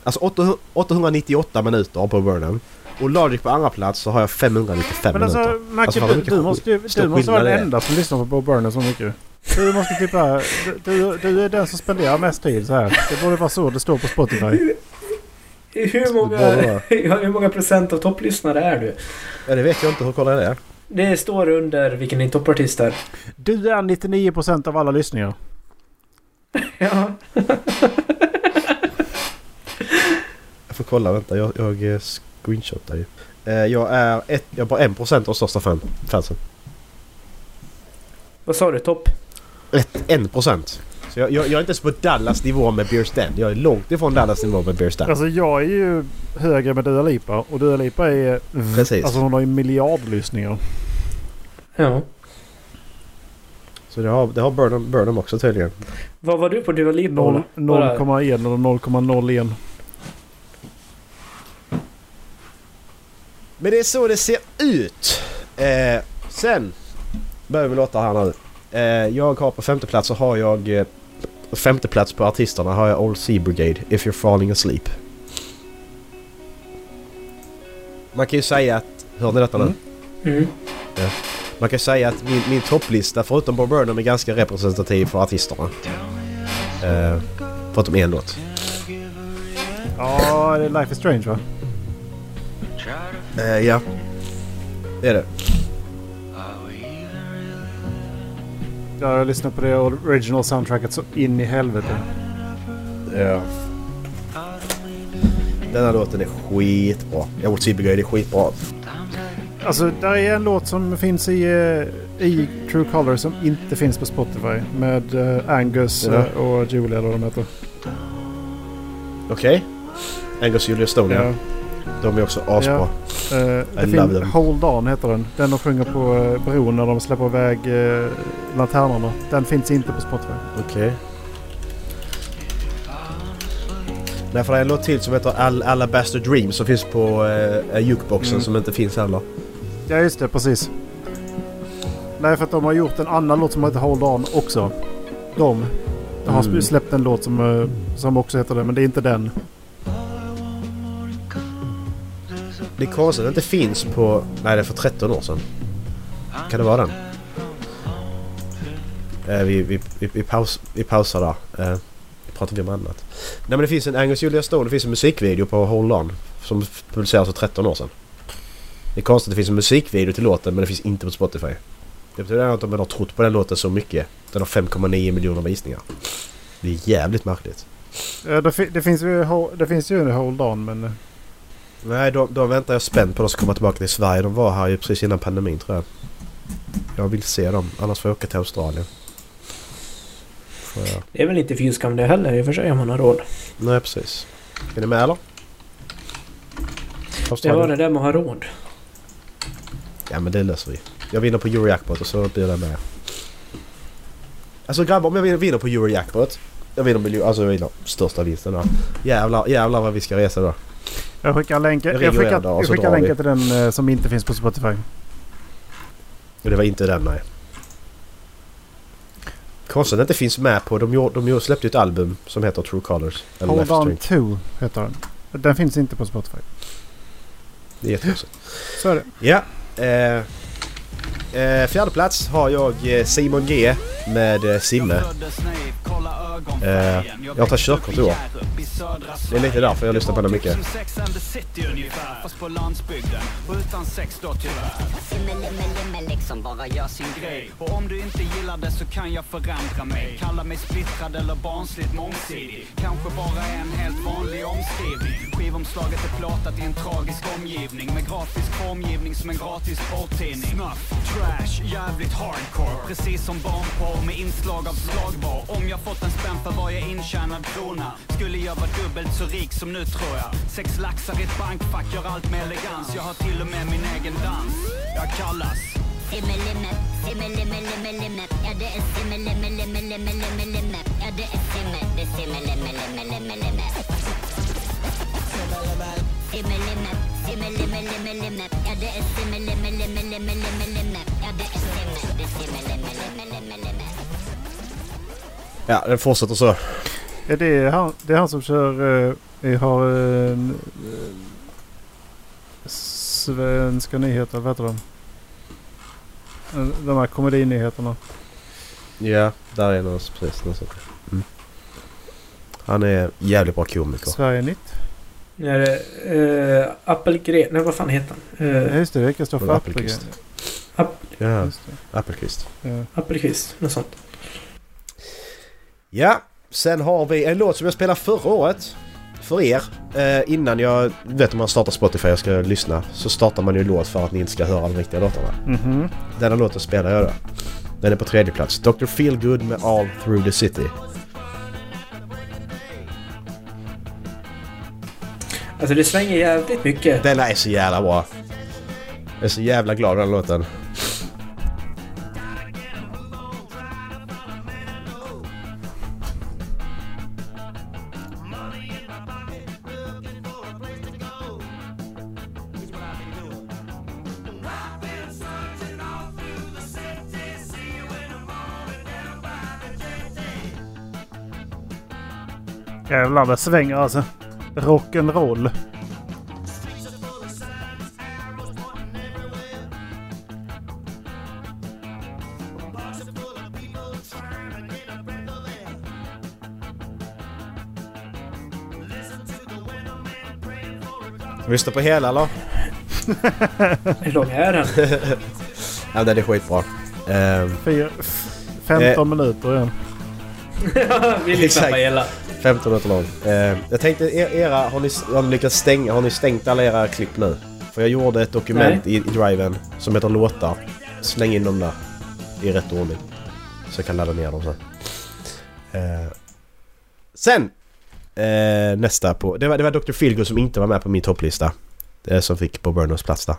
Alltså 800 898 minuter på Burnham. Och Logic på andra plats så har jag 595 Men alltså minuter. Macke, Alltså, du, du måste du måste vara den enda som lyssnar på Bob Burnham så mycket. Du måste bara, du, du, du är den som spenderar mest tid så här. Det borde vara så det står på Spotify. Hur många, <laughs> hur många procent av topplyssnare är du? Ja, det vet jag inte. Hur kollar jag det? Det står under vilken din toppartist är. Du är 99% av alla lyssningar. <laughs> Ja. Jag får kolla. Vänta. Jag, jag eh, screenshotar ju. Eh, jag är ett, jag är bara 1% av största fan, fansen. Vad sa du? Topp? Ett, 1%. Så jag, jag, jag är inte ens på Dallas nivå med Beer Stand. Jag är långt ifrån Dallas nivå med Beer Stand. Alltså jag är ju högre med Dua Lipa och Dua Lipa är... Precis. Alltså hon har ju miljardlyssningar. Ja. Så det har, det har Burnham, Burnham också tydligen. Vad var du på Dua Lipa? Noll- Ola? Bara- 0,1 eller 0,01. Men det är så det ser ut. Eh, sen börjar vi låta här nu. Eh, jag har på femte plats så har jag... Eh, femte plats på artisterna har jag Old Sea Brigade, If You're Falling Asleep. Man kan ju säga att... Hör ni detta nu? Mm. Mm. Man kan säga att min, min topplista förutom Bob Burnham är ganska representativ för artisterna. Eh, förutom en låt. Ja, det är Life is Strange va? Eh, ja. Det är det. Jag har lyssnat på det original soundtracket så in i helvete. Ja. Denna låten är skitbra. Old Sea Brigade är skitbra. Alltså, där är en låt som finns i, eh, i True Color som inte finns på Spotify. Med eh, Angus Ja. eh, och Julia eller vad de heter. Okej. Angus Julia Stone ja. De är också asbra. Eh, det I love them. Hold On heter den. Den de sjunger på eh, bron när de släpper iväg eh, lanternorna. Den finns inte på Spotify. Okej. Därför är det en låt till som heter Al Alabaster Dream som finns på eh, jukeboxen Mm. som inte finns heller. Ja just det, precis. Nej för att de har gjort en annan låt som heter Hold On också. De har Mm. släppt en låt som, som också heter det men det är inte den. Det är konstigt att det inte finns på... Nej det är för 13 år sedan. Kan det vara den? Eh, vi, vi, vi, vi, paus, vi pausar där. Eh, vi pratar vi om annat. Nej men det finns en Angus Julia Stone. Det finns en musikvideo på Hold On. Som publicerades för 13 år sedan. Det är konstigt att det finns en musikvideo till låten men det finns inte på Spotify. Det betyder att de har trott på den låten så mycket. Den har 5,9 miljoner visningar. Det är jävligt märkligt. Ja, det, fi- det, finns ju, det finns ju en Hold On men... Eh, Nej, de, de väntar jag spänt på att de ska komma tillbaka till Sverige. De var här ju precis innan pandemin tror jag. Jag vill se dem, annars får jag åka till Australien. Jag... Det är väl inte fy skam det heller i och för sig om man har råd. Nej, precis. Är ni med eller? Det Australien? var det där med att ha råd. Ja men det löser vi. Jag vinner på Eurojackpot och så blir det med. Alltså grabbar om jag vinner- vinner på Eurojackpot. Jag vinner miljon, alltså jag vinner största vinsten då. Jävlar, jävlar vad vi ska resa då. Jag skickar länken, Jag jag ringer skickar, jag skickar länken till den eh, som inte finns på Spotify. Det var inte den nej. Konstigt att det inte finns med på... De, de släppte ett album som heter True Colors. Hold on String. to heter den. Den finns inte på Spotify. Det är jättekonstigt. Så är det. Ja. Eh, eh, fjärde plats har jag eh, Simon G med eh, Simme. Eh, jag tar körkort i år. Det är lite därför jag lyssnar på den mycket. Som liksom bara gör sin grej. Och om du inte gillar det så kan jag förändra mig. Kalla mig splittrad eller barnsligt mångsidig. Kanske bara en helt vanlig omskrivning. Skivomslaget är plåtat i en tragisk omgivning. Med grafisk formgivning som en gratis porttidning Snuff, trash, jävligt hardcore. Precis som barnporr med inslag av slagbar. Om jag fått en spänn för varje intjänad krona skulle jag vara dubbelt så rik som nu tror jag. Sex laxar i ett bankfack gör allt med elegans. Jag har till och med min egen dans. Jag kallas Simmelimme, simmelimmelimmelimme Ja det är simmelimmelimmelimmelimme Ja det är simme, det är simmelimmelimmelimmelimme Simmelimme, simmelimmelimmelimme Ja det är simmelimmelimmelimmelimme Ja är är Ja, den fortsätter så. Är det han, det är han som kör... eh, Vi har... Uh, svenska nyheter, vad heter de? Eh, De här komedinyheterna. Ja, där är någon precis. Någon. Mm. Han är jävligt bra komiker. Sverige Nytt. Är det uh, Appelgren? Nej vad fan heter han? Ja, Uh, just det, det kan stå för Och Appelgren. Ja. Appelqvist. Ja. Appelqvist, något sånt. Ja, sen har vi en låt som jag spelade förra året. För er. Eh, innan jag... vet om man startar Spotify och ska lyssna. Så startar man ju en låt för att ni inte ska höra de riktiga låtarna. Mhm. Denna låten spelar jag då. Den är på tredje plats. Dr. Feelgood med All Through the City. Alltså det svänger jävligt mycket. Denna är så jävla bra. Jag är så jävla glad den låten. Jävlar, det svänger alltså. Rock'n'roll. Lyssna på hela eller? <laughs> Hur lång är den? <laughs> Ja, den är skitbra. Ehm, Fyra, f- 15 minuter igen. <laughs> Vi lyssnar på hela. 15 minuter lång. Eh, jag tänkte, er, era, har ni, har ni lyckats stänga, har ni stängt alla era klipp nu? För jag gjorde ett dokument i, i driven som heter låtar. Släng in dem där. I rätt ordning. Så jag kan ladda ner dem sen. Eh, sen! Eh, nästa på... Det var, det var Dr. Feelgood som inte var med på min topplista. Det som fick på Burners plats där.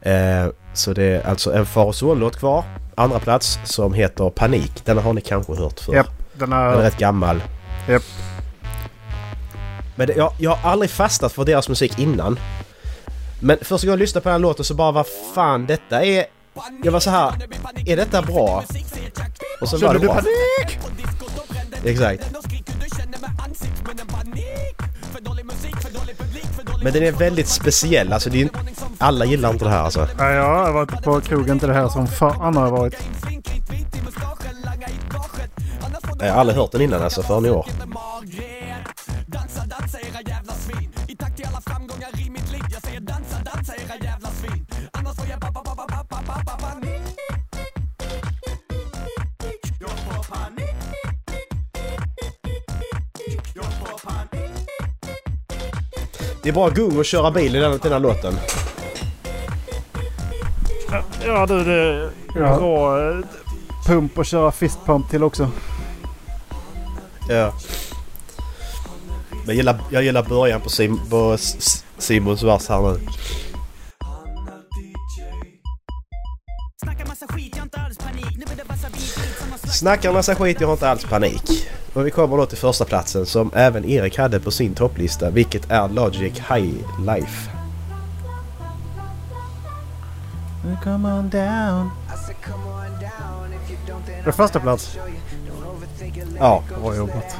Eh, så det är alltså en far och son-låt kvar. Andra plats som heter Panik. Den har ni kanske hört förr. Japp, den Den är rätt gammal. Japp. Men det, jag, jag har aldrig fastnat för deras musik innan. Men första gången jag lyssnade på den här låten så bara vad fan detta är... Jag var så här. Är detta bra? Och så var det du bra. panik? Exakt. Men den är väldigt speciell. Alltså det är, alla gillar inte det här alltså. Ja, jag har varit på krogen till det här som fan har jag varit. Jag har aldrig hört den innan alltså förrän i år. Det är bra gung att köra bil i den, den här låten. Ja du, det är Ja. bra eh, pump och köra fistpump till också. Ja. Jag gillar, jag gillar början på, Sim, på Simons vers här nu. Snackar massa skit, jag har inte alls panik. Och vi kommer då till första platsen som även Erik hade på sin topplista, vilket är Logic High Life. Come on down. Det är första plats. Ja, Bra jobbat.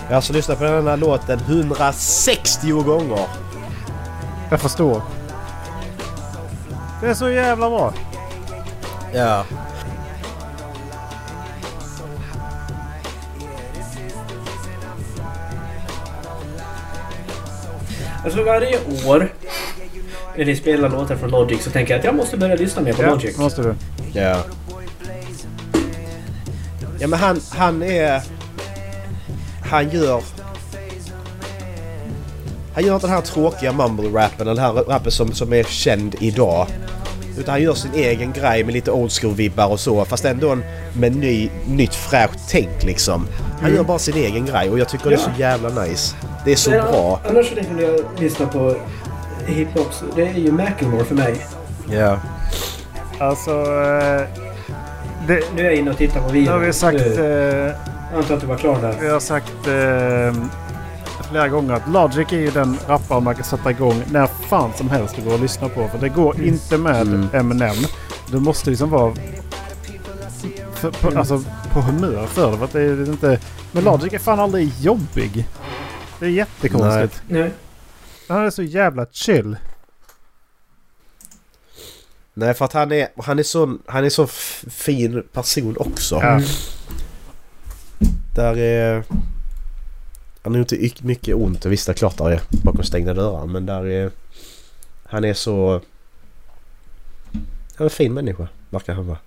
jag har alltså lyssnat på den här låten 160 gånger. Jag förstår. Det är så jävla bra. Ja. Alltså varje år när ni spelar låtar från Logic så tänker jag att jag måste börja lyssna mer på Ja, Logic. måste du. Ja. Ja men han, han är... Han gör... Han gör inte den här tråkiga mumble-rappen, eller den här rappen som, som är känd idag. Utan han gör sin egen grej med lite old school-vibbar och så. Fast ändå en, med ny, nytt fräscht tänk liksom. Han gör bara sin egen grej och jag tycker det är så jävla nice. Det är så Men bra. Annars så jag lyssnar på hiphop det är ju Macklemore för mig. Ja. Alltså... Eh, det, Nu är jag inne och tittar på videon. nu har vi sagt... Nu, Eh, jag antar att du var klar där. vi har sagt eh, flera gånger att Logic är ju den rapparen man kan sätta igång när fan som helst det går att lyssna på. För det går inte med Mm. Eminem. Du måste liksom vara för, på, alltså, på humör för det. För att det är inte... Men Logic är fan aldrig jobbig. Det är jättekonstigt. Nej. Han är så jävla chill. Nej för att han är, han är sån, han är så fin person också. Ja. Mm. Där är... Han har inte mycket ont. och Visst, det är klart där är bakom stängda dörrar. Men där är... Han är så... Han är en fin människa, verkar han vara.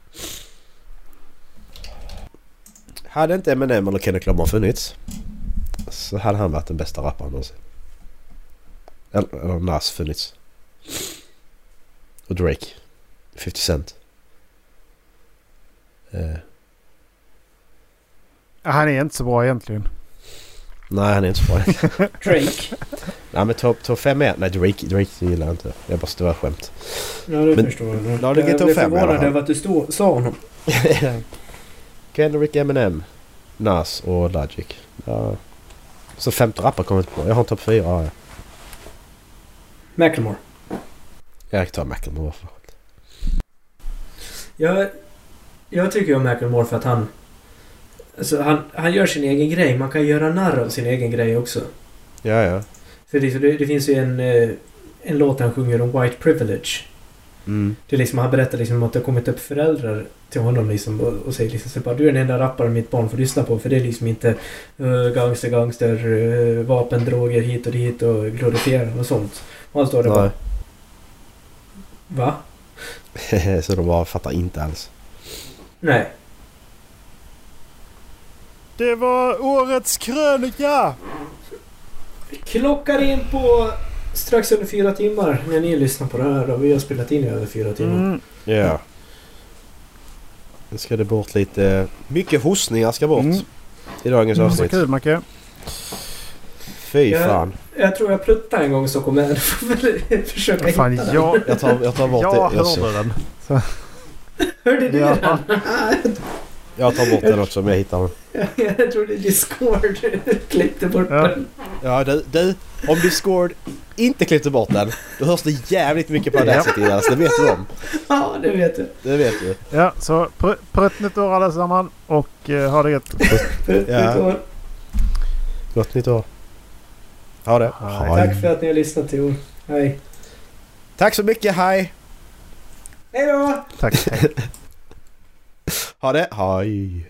Hade inte Eminem eller Kenny Lamar funnits så hade han varit den bästa rapparen någonsin. Eller, eller Nas funnits. Och Drake. 50 Cent. Uh. Han är inte så bra egentligen nej, han är inte så bra. <laughs> Drake. Nej men topp top 5 är... Nej Drake, Drake gillar jag inte. Jag bara stora skämt. Ja, det Men- förstår jag. Ja, det är jag blev förvånad över att du stod, sa honom. <laughs> Kendrick, Eminem, Nas och Logic. Ja. Så femte rappare kommer inte på. Jag har en topp 4 har jag. Macklemore. Jag tar Macklemore. för- Jag, jag tycker om Macklemore för att han... Alltså han, han gör sin egen grej. Man kan göra narr av sin egen grej också. Ja, ja. För det, det, det finns ju en, eh, en låt han sjunger om white privilege. Mm. Det är liksom, han berättar liksom att det har kommit upp föräldrar till honom liksom och, och säger liksom så bara, du är den enda rapparen mitt barn får lyssna på för det är liksom inte uh, gangster, gangster, uh, vapen, droger hit och dit och glorifiera och sånt. Och han står där bara, Nej. va? <laughs> så de bara fattar inte alls. Nej. Det var årets krönika! Vi klockar in på strax under fyra timmar när ni lyssnar på det här. Då. Vi har spelat in i över fyra timmar. Mm. Ja. Nu ska det bort lite... Mycket hostningar ska bort. Mm. I dagens Så avsnitt. kul Macke. Fy Ja. fan. Jag tror jag pluttade en gång så kommer jag <laughs> försöka fan, hitta den. jag, Jag tar, jag tar bort jag det. Jag, hörde den. <laughs> Hörde du Ja. den? <laughs> jag tar bort den också om jag hittar den. <laughs> jag trodde Discord <laughs> klippte bort Ja. den. Ja du, du. Om Discord inte klippte bort den. Då hörs det jävligt mycket på Audacity. Alltså, det vet du om. <laughs> Ja, det vet jag. Det vet du. Ja, så pr- prutt nytt år allesammans och uh, ha det gött. Ja. Gott nytt år. Ha det. Tack för att ni har lyssnat till år. Hej. Tack så mycket. Hej. Hej då! Tack. Ha det. Hej.